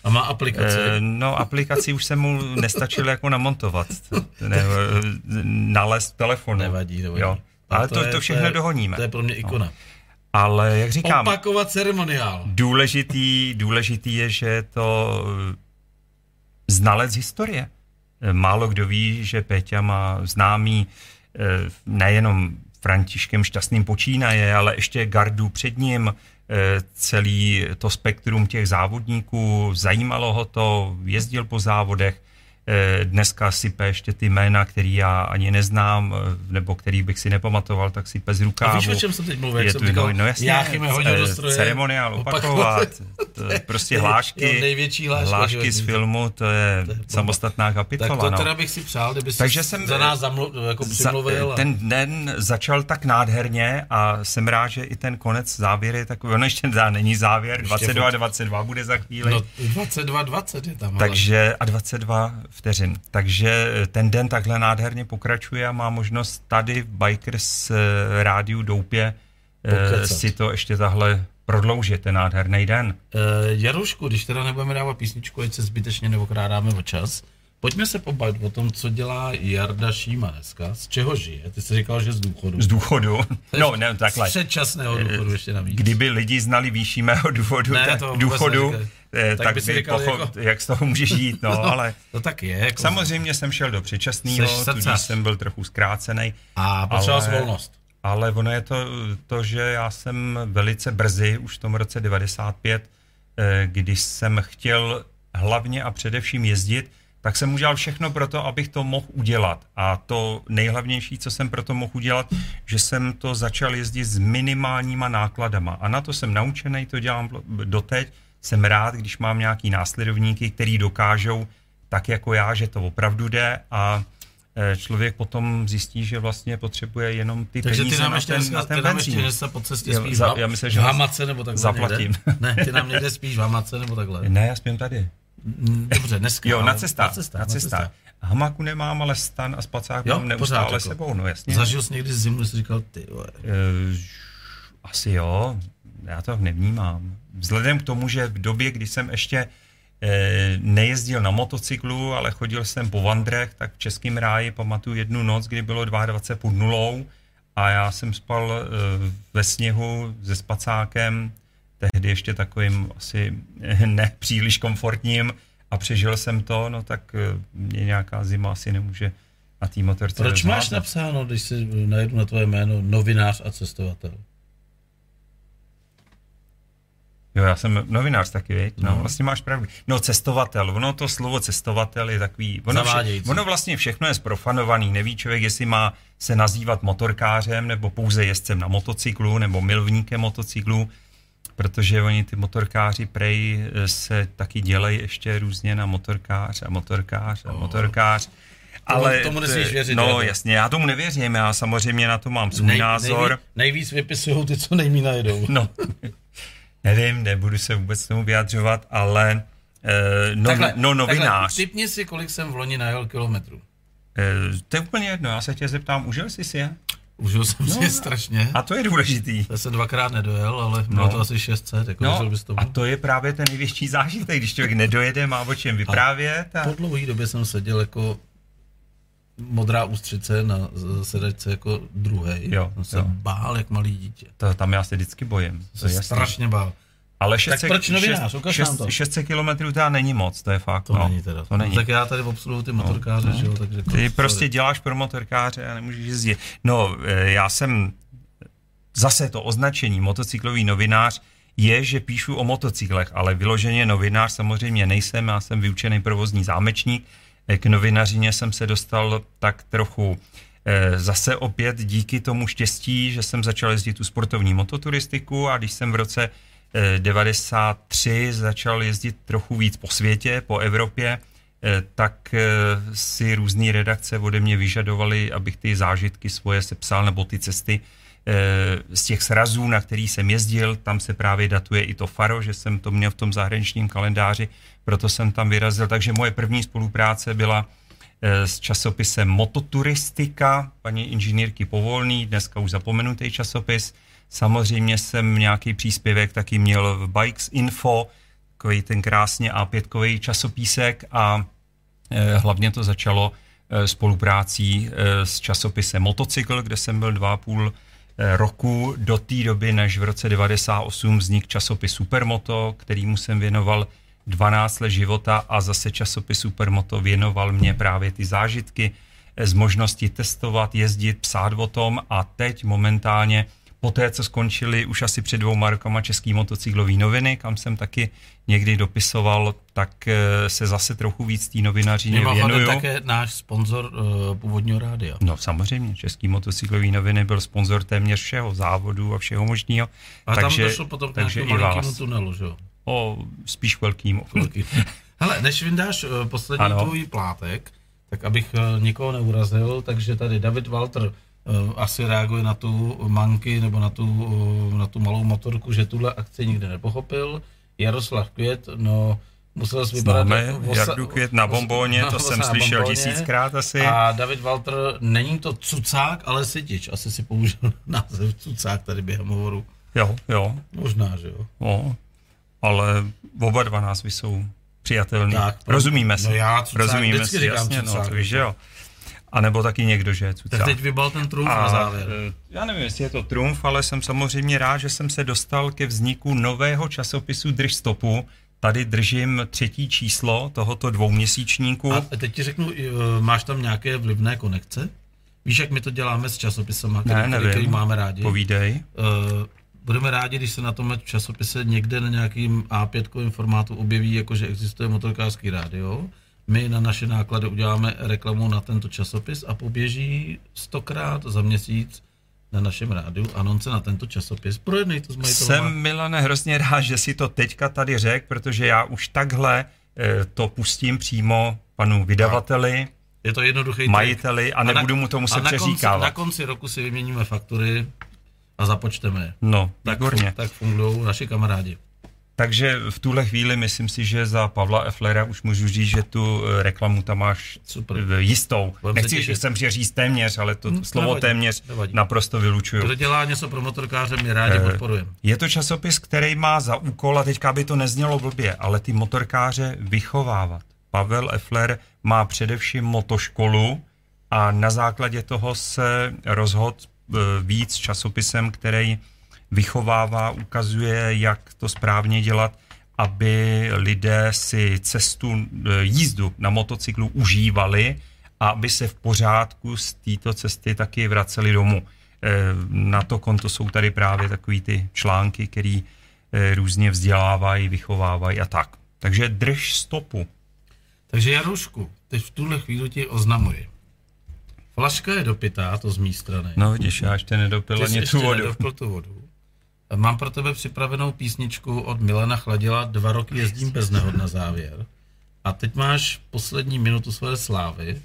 [SPEAKER 3] A má aplikaci? E,
[SPEAKER 4] no, aplikaci už se mu nestačilo jako namontovat. <laughs> Ne, nalézt telefonu.
[SPEAKER 3] Nevadí, nevadí. Jo.
[SPEAKER 4] Ale to, to, to všechno
[SPEAKER 3] to je,
[SPEAKER 4] dohoníme.
[SPEAKER 3] To je pro mě ikona. No.
[SPEAKER 4] Ale jak říkám...
[SPEAKER 3] Opakovat ceremoniál.
[SPEAKER 4] Důležitý, důležitý je, že je to eh, znalec historie. Eh, málo kdo ví, že Péťa má známý eh, nejenom Františkem Šťastným počínaje, ale ještě gardu před ním, celý to spektrum těch závodníků, zajímalo ho to, jezdil po závodech, dneska sype ještě ty jména, který já ani neznám, eh, nebo který bych si nepamatoval, tak sype z rukávu.
[SPEAKER 3] A víš, o čem jsem teď mluvil?
[SPEAKER 4] Je
[SPEAKER 3] jsem
[SPEAKER 4] tu,
[SPEAKER 3] říkal,
[SPEAKER 4] no, jasně,
[SPEAKER 3] Jáchyme hodil do
[SPEAKER 4] eh,
[SPEAKER 3] stroje.
[SPEAKER 4] ceremoniál opakovat, <laughs> to je prostě hlášky,
[SPEAKER 3] největší hláška,
[SPEAKER 4] hlášky
[SPEAKER 3] životní.
[SPEAKER 4] z filmu, to je,
[SPEAKER 3] To je
[SPEAKER 4] samostatná
[SPEAKER 3] Tak
[SPEAKER 4] kapitola.
[SPEAKER 3] to
[SPEAKER 4] no.
[SPEAKER 3] teda bych si přál, kdyby
[SPEAKER 4] Takže jsem
[SPEAKER 3] za nás zamlu, jako přimluvil. a-
[SPEAKER 4] ten den začal tak nádherně a jsem rád, že i ten konec závěr je takový, ono ještě dá, není závěr, 22 22 bude za chvíli.
[SPEAKER 3] No 22, 20 je tam.
[SPEAKER 4] Takže a 22 vteřin. Takže ten den takhle nádherně pokračuje a má možnost tady v Bikers eh, rádiu Doupě eh,
[SPEAKER 3] Pokecat.
[SPEAKER 4] si to ještě tahle prodloužit, ten nádherný den.
[SPEAKER 3] Uh, Jarušku, když teda nebudeme dávat písničku, ať se zbytečně neokrádáme o čas, pojďme se pobavit o tom, co dělá Jarda Šíma dneska, z čeho žije. Ty jsi říkal, že z důchodu.
[SPEAKER 4] Z důchodu. <laughs> No, ne,
[SPEAKER 3] Z
[SPEAKER 4] takhle.
[SPEAKER 3] předčasného důchodu ještě navíc.
[SPEAKER 4] Kdyby lidi znali výši mého důvodu,
[SPEAKER 3] Ne,
[SPEAKER 4] tak, důchodu. Eh,
[SPEAKER 3] Tak
[SPEAKER 4] tak,
[SPEAKER 3] by si
[SPEAKER 4] pochop,
[SPEAKER 3] jako-
[SPEAKER 4] jak z toho může žít, <laughs> no, ale
[SPEAKER 3] To tak je. Jako
[SPEAKER 4] samozřejmě jsem šel do předčasného, tudíž jsem byl trochu zkrácený.
[SPEAKER 3] A potřeboval
[SPEAKER 4] ale-
[SPEAKER 3] volnost.
[SPEAKER 4] Ale ono je to, to, že já jsem velice brzy, už v tom roce 95, eh, když jsem chtěl hlavně a především jezdit, tak jsem udělal všechno pro to, abych to mohl udělat. A to nejhlavnější, co jsem pro to mohl udělat, že jsem to začal jezdit s minimálníma nákladama. A na to jsem naučený, to dělám doteď. Jsem rád, když mám nějaký následovníky, který dokážou tak jako já, že to opravdu jde a eh, člověk potom zjistí, že vlastně potřebuje jenom ty
[SPEAKER 3] Takže
[SPEAKER 4] peníze
[SPEAKER 3] ty nám
[SPEAKER 4] na
[SPEAKER 3] ještě
[SPEAKER 4] ten,
[SPEAKER 3] dneska,
[SPEAKER 4] na ten
[SPEAKER 3] ty nám ještě dneska po cestě spíš
[SPEAKER 4] za-
[SPEAKER 3] v,
[SPEAKER 4] já myslím,
[SPEAKER 3] v
[SPEAKER 4] že
[SPEAKER 3] hamace nebo takhle
[SPEAKER 4] zaplatím.
[SPEAKER 3] Někde? Ne, ty nám někde spíš v hamace nebo takhle. <laughs>
[SPEAKER 4] Ne, já spím tady.
[SPEAKER 3] Mm, Dobře, dneska.
[SPEAKER 4] Jo,
[SPEAKER 3] no,
[SPEAKER 4] na cestách.
[SPEAKER 3] Na cestách,
[SPEAKER 4] Na cestách. Hamaku nemám, ale stan a spacák
[SPEAKER 3] Jo,
[SPEAKER 4] mám
[SPEAKER 3] pořád
[SPEAKER 4] neustále
[SPEAKER 3] jako.
[SPEAKER 4] sebou, no jasně.
[SPEAKER 3] Zažil jsi někdy zimu, jsi říkal, ty vole.
[SPEAKER 4] Eh, asi jo, já to nevnímám. Vzhledem k tomu, že v době, kdy jsem ještě eh, nejezdil na motocyklu, ale chodil jsem po vandrech, tak v Českém ráji pamatuju jednu noc, kdy bylo 22 pod nulou a já jsem spal eh, ve sněhu se spacákem, tehdy ještě takovým asi eh, ne příliš komfortním a přežil jsem to, no tak mě nějaká zima asi nemůže na té motorce
[SPEAKER 3] Proč máš napsáno, když si najedu na tvoje jméno, novinář a cestovatel?
[SPEAKER 4] Jo, já jsem novinář taky, viď? No,
[SPEAKER 3] No.
[SPEAKER 4] vlastně máš pravdu. No, cestovatel, ono to slovo cestovatel je takový, ono,
[SPEAKER 3] Zavádějící.
[SPEAKER 4] ono vlastně všechno je zprofanovaný, neví člověk, jestli má se nazývat motorkářem, nebo pouze jezdcem na motocyklu, nebo milovníkem motocyklu, protože oni ty motorkáři prej se taky dělají ještě různě na motorkář a motorkář a motorkář. Ale
[SPEAKER 3] tomu nesmíš věřit,
[SPEAKER 4] No
[SPEAKER 3] Jardo.
[SPEAKER 4] jasně, já tomu nevěřím, já samozřejmě na to mám svůj názor.
[SPEAKER 3] Nejvíc, nejvíc vypisují ty, co nejmí najedou.
[SPEAKER 4] No, <laughs> nevím, nebudu se vůbec tomu vyjadřovat, ale eh, no, no novinář.
[SPEAKER 3] Takhle, typni si, kolik jsem v loni najel kilometrů.
[SPEAKER 4] Eh, to je úplně jedno, já se tě zeptám, užil jsi si je?
[SPEAKER 3] Užil jsem
[SPEAKER 4] No,
[SPEAKER 3] si je strašně.
[SPEAKER 4] A to je důležitý.
[SPEAKER 3] Já jsem dvakrát nedojel, ale bylo
[SPEAKER 4] No.
[SPEAKER 3] to asi 600, jako
[SPEAKER 4] no,
[SPEAKER 3] bys tomu.
[SPEAKER 4] a to je právě ten největší zážitek, když člověk nedojede, má o čem vyprávět. A...
[SPEAKER 3] Po dlouhé době jsem seděl jako modrá ústřice na sedačce jako druhej.
[SPEAKER 4] Jo,
[SPEAKER 3] jsem se
[SPEAKER 4] jo.
[SPEAKER 3] bál jak malý dítě.
[SPEAKER 4] To, tam já se vždycky bojím. To
[SPEAKER 3] Se strašně bál.
[SPEAKER 4] Ale 600,
[SPEAKER 3] proč novinář? Ukaž nám to.
[SPEAKER 4] 600 kilometrů teda není moc, to je fakt.
[SPEAKER 3] To
[SPEAKER 4] no,
[SPEAKER 3] není teda.
[SPEAKER 4] To není.
[SPEAKER 3] Tak já tady obsluhuju ty motorkáře,
[SPEAKER 4] no.
[SPEAKER 3] že jo, takže... jako,
[SPEAKER 4] Ty
[SPEAKER 3] sorry.
[SPEAKER 4] prostě děláš pro motorkáře a nemůžeš jezdit. No, eh, já jsem zase to označení motocyklový novinář je, že píšu o motocyklech, ale vyloženě novinář samozřejmě nejsem, já jsem vyučený provozní zámečník. Eh, K novinařině jsem se dostal tak trochu eh, zase opět díky tomu štěstí, že jsem začal jezdit tu sportovní mototuristiku a když jsem v roce eh, 93 začal jezdit trochu víc po světě, po Evropě, eh, tak eh, si různé redakce ode mě vyžadovaly, abych ty zážitky svoje sepsal, nebo ty cesty eh, z těch srazů, na který jsem jezdil, tam se právě datuje i to faro, že jsem to měl v tom zahraničním kalendáři, proto jsem tam vyrazil. Takže moje první spolupráce byla eh, s časopisem Mototuristika, paní inženýrky Povolný, dneska už zapomenutý časopis. Samozřejmě jsem nějaký příspěvek taky měl v Bikes Info, takový ten krásně A5 časopísek a eh, hlavně to začalo eh, spoluprácí eh, s časopisem Motocykl, kde jsem byl dva a půl eh, roku do té doby, než v roce 98 vznik časopis Supermoto, kterýmu jsem věnoval 12 let života a zase časopis Supermoto věnoval mě právě ty zážitky eh, z možnosti testovat, jezdit, psát o tom a teď momentálně poté, co skončili už asi před dvouma rokama český motocyklový noviny, kam jsem taky někdy dopisoval, tak eh, se zase trochu víc té novinařině věnuju.
[SPEAKER 3] také náš sponzor uh, původního rádia.
[SPEAKER 4] No samozřejmě, český motocyklový noviny byl sponzor téměř všeho, závodu a všeho možného.
[SPEAKER 3] A takže, tam došlo potom takže k nějakému tunelu, že jo?
[SPEAKER 4] O, spíš velkýmu. Velký.
[SPEAKER 3] Hele, než vyndáš uh, poslední ano. tvůj plátek, tak abych uh, nikoho neurazil, takže tady David Walter Eh, asi reaguje na tu manky nebo na tu, eh, na tu malou motorku, že tuhle akci nikdy nepochopil. Jaroslav Květ, no musel jsi vypadat...
[SPEAKER 4] Známe Jardu Květ na bombóně, to <laughs> jsem slyšel bomboně. tisíckrát asi.
[SPEAKER 3] A David Walter, není to cucák, ale sytič. Asi si použil <laughs> název cucák tady během hovoru.
[SPEAKER 4] Jo, jo.
[SPEAKER 3] Možná, že jo.
[SPEAKER 4] No, ale oba dva názvy jsou přijatelný. Tak, Rozumíme si. No
[SPEAKER 3] já cucák
[SPEAKER 4] Rozumíme si, jasně, cucák, no, to víš, že jo. A nebo taky někdo, že je
[SPEAKER 3] Tak teď vybal ten trumf a, na závěr. E,
[SPEAKER 4] já nevím, jestli je to trumf, ale jsem samozřejmě rád, že jsem se dostal ke vzniku nového časopisu Drž stopu. Tady držím třetí číslo tohoto dvouměsíčníku.
[SPEAKER 3] A teď ti řeknu, e, máš tam nějaké vlivné konekce? Víš, jak my to děláme s časopisem, který, ne, nevím. který máme rádi?
[SPEAKER 4] Povídej. Uh,
[SPEAKER 3] budeme rádi, když se na tom časopise někde na nějakým A5 formátu objeví, jakože existuje motorkářský rádio my na naše náklady uděláme reklamu na tento časopis a poběží stokrát za měsíc na našem rádiu anonce na tento časopis. Projednej to s
[SPEAKER 4] majitelama. Jsem, Milane, hrozně rád, že si to teďka tady řek, protože já už takhle e, to pustím přímo panu vydavateli,
[SPEAKER 3] je to jednoduchý
[SPEAKER 4] majiteli a nebudu mu to muset přeříkávat.
[SPEAKER 3] Na konci roku si vyměníme faktury a započteme.
[SPEAKER 4] No,
[SPEAKER 3] tak, tak fungují naši kamarádi.
[SPEAKER 4] Takže v tuhle chvíli myslím si, že za Pavla Eflera už můžu říct, že tu eh, reklamu tam máš Super. jistou. Budem Nechci, že jsem říct téměř, ale to hmm, slovo nevadí, téměř nevadí. naprosto vylučuju.
[SPEAKER 3] Kdo dělá něco pro motorkáře, my rádi e, podporujeme.
[SPEAKER 4] Je to časopis, který má za úkol, a teďka by to neznělo blbě, ale ty motorkáře vychovávat. Pavel Efler má především motoškolu a na základě toho se rozhod eh, víc časopisem, který vychovává, ukazuje, jak to správně dělat, aby lidé si cestu, e, jízdu na motocyklu užívali a aby se v pořádku z této cesty taky vraceli domů. E, na to konto jsou tady právě takový ty články, který e, různě vzdělávají, vychovávají a tak. Takže drž stopu.
[SPEAKER 3] Takže Jarušku, teď v tuhle chvíli ti oznamuji. Flaška je dopitá, to z mé strany.
[SPEAKER 4] No vidíš, já ještě nedopil ani tu vodu.
[SPEAKER 3] tu vodu. Mám pro tebe připravenou písničku od Milana Chladila Dva roky jezdím bez nehod na závěr. A teď máš poslední minutu své slávy,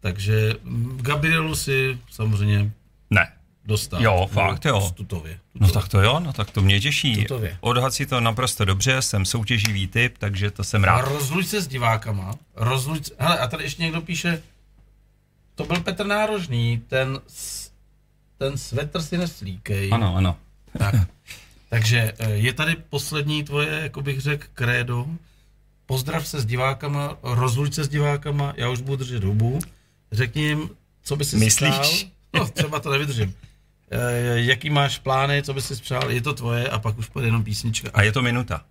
[SPEAKER 3] takže Gabrielu si samozřejmě
[SPEAKER 4] ne.
[SPEAKER 3] dostal.
[SPEAKER 4] Jo, fakt jo.
[SPEAKER 3] Tutově, tutově.
[SPEAKER 4] No tak to jo, no tak to mě těší. Tutově. Odhad si to naprosto dobře, jsem soutěživý typ, takže to jsem rád. A
[SPEAKER 3] rozluč se s divákama, rozluč, hele a tady ještě někdo píše, to byl Petr Nárožný, ten, ten svetr si neslíkej.
[SPEAKER 4] Ano, ano.
[SPEAKER 3] Tak. Takže eh, je tady poslední tvoje, jako bych řekl, krédo. Pozdrav se s divákama, rozluč se s divákama, já už budu držet hubu. Řekni jim, co by si
[SPEAKER 4] Myslíš?
[SPEAKER 3] Spřál. No, třeba to nevydržím. E, jaký máš plány, co by si přál, je to tvoje a pak už půjde jenom písnička.
[SPEAKER 4] A je to minuta.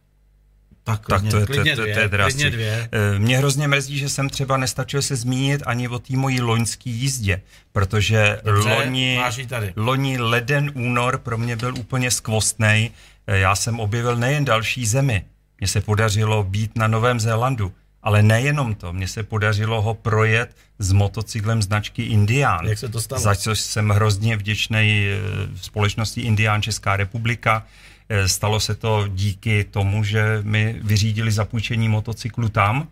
[SPEAKER 3] Tak, tak to je, to, to, to je
[SPEAKER 4] klidně dvě. Eh, mě hrozně mrzí, že jsem třeba nestačil se zmínit ani o té mojí loňské jízdě, protože Dobře, loni, loni leden, únor pro mě byl úplně skvostnej. Eh, já jsem objevil nejen další zemi, mně se podařilo být na Novém Zélandu, ale nejenom to, mně se podařilo ho projet s motocyklem značky Indián.
[SPEAKER 3] Jak se to stalo?
[SPEAKER 4] Za což jsem hrozně vděčný eh, společnosti Indián Česká republika, stalo se to díky tomu, že mi vyřídili zapůjčení motocyklu tam.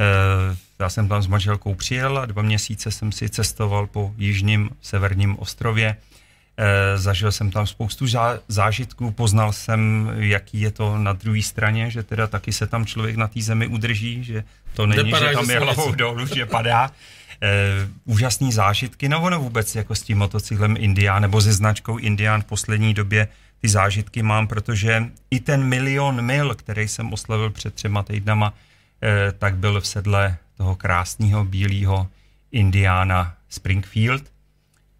[SPEAKER 4] Eh, já jsem tam s manželkou přijel a dva měsíce jsem si cestoval po jižním severním ostrově. Eh, zažil jsem tam spoustu zážitků, poznal jsem, jaký je to na druhé straně, že teda taky se tam člověk na té zemi udrží, že to není, Nepadá, že tam že je hlavou dolů, že padá. <laughs> úžasný zážitky, no ono vůbec jako s tím motocyklem Indián nebo se značkou Indián v poslední době ty zážitky mám, protože i ten milion mil, který jsem oslavil před třema týdnama, eh, tak byl v sedle toho krásného bílého Indiana Springfield.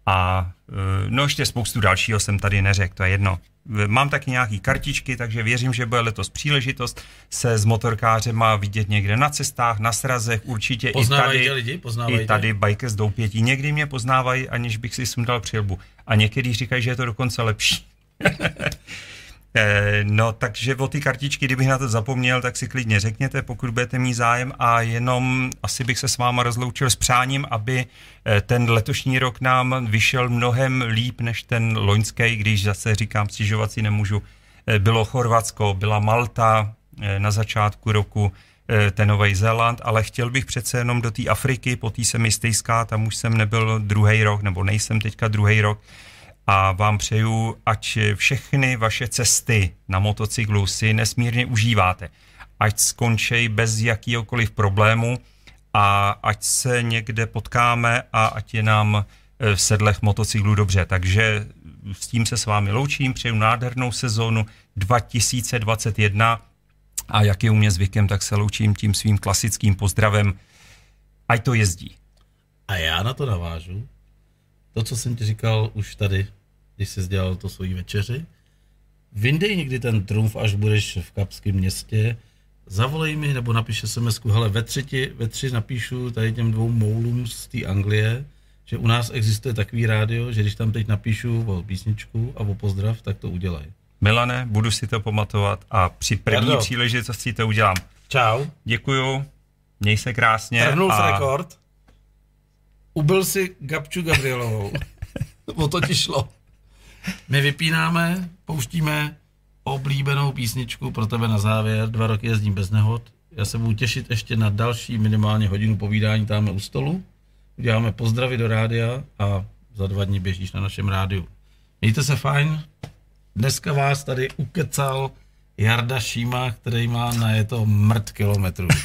[SPEAKER 4] A eh, no ještě spoustu dalšího jsem tady neřekl, to je jedno. Mám taky nějaký kartičky, takže věřím, že bude letos příležitost se s motorkářema vidět někde na cestách, na srazech, určitě
[SPEAKER 3] Poznávají
[SPEAKER 4] i tady,
[SPEAKER 3] lidi? Poznávají
[SPEAKER 4] i tady Bikers doupětí. Někdy mě poznávají, aniž bych si sundal přilbu. A někdy říkají, že je to dokonce lepší. <laughs> Eh, No, takže o ty kartičky, kdybych na to zapomněl, tak si klidně řekněte, pokud budete mít zájem a jenom asi bych se s váma rozloučil s přáním, aby eh, ten letošní rok nám vyšel mnohem líp než ten loňský, když zase říkám, stěžovat si nemůžu. Eh, Bylo Chorvatsko, byla Malta na začátku roku, ten Nový Zéland, ale chtěl bych přece jenom do té Afriky, po té se mi stejská, tam už jsem nebyl druhý rok, nebo nejsem teďka druhý rok, a vám přeju, ať všechny vaše cesty na motocyklu si nesmírně užíváte. Ať skončí bez jakýkoliv problému a ať se někde potkáme a ať je nám eh, v sedlech motocyklu dobře. Takže s tím se s vámi loučím, přeju nádhernou sezónu 2021 a jak je u mě zvykem, tak se loučím tím svým klasickým pozdravem. Ať to jezdí.
[SPEAKER 3] A já na to navážu. To, co jsem ti říkal už tady, když jsi dělal to svojí večeři. Vyndej někdy ten trumf, až budeš v Kapském městě, zavolej mi nebo napiš sms hele, ve tři, ti, ve tři napíšu tady těm dvou moulům z té Anglie, že u nás existuje takový rádio, že když tam teď napíšu o písničku a o pozdrav, tak to udělej.
[SPEAKER 4] Milane, budu si to pamatovat a při první
[SPEAKER 3] Jardo.
[SPEAKER 4] příležitosti to udělám.
[SPEAKER 3] Čau.
[SPEAKER 4] Děkuju, měj se krásně.
[SPEAKER 3] Trhnul
[SPEAKER 4] a...
[SPEAKER 3] rekord. Ubil si Gabču Gabrielovou. <laughs> o to ti šlo. My vypínáme, pouštíme oblíbenou písničku pro tebe na závěr. Dva roky jezdím bez nehod. Já se budu těšit ještě na další minimálně hodinu povídání tamhle u stolu. Uděláme pozdravy do rádia a za dva dny běžíš na našem rádiu. Mějte se fajn. Dneska vás tady ukecal Jarda Šíma, který má na je to mrt kilometrů. <laughs>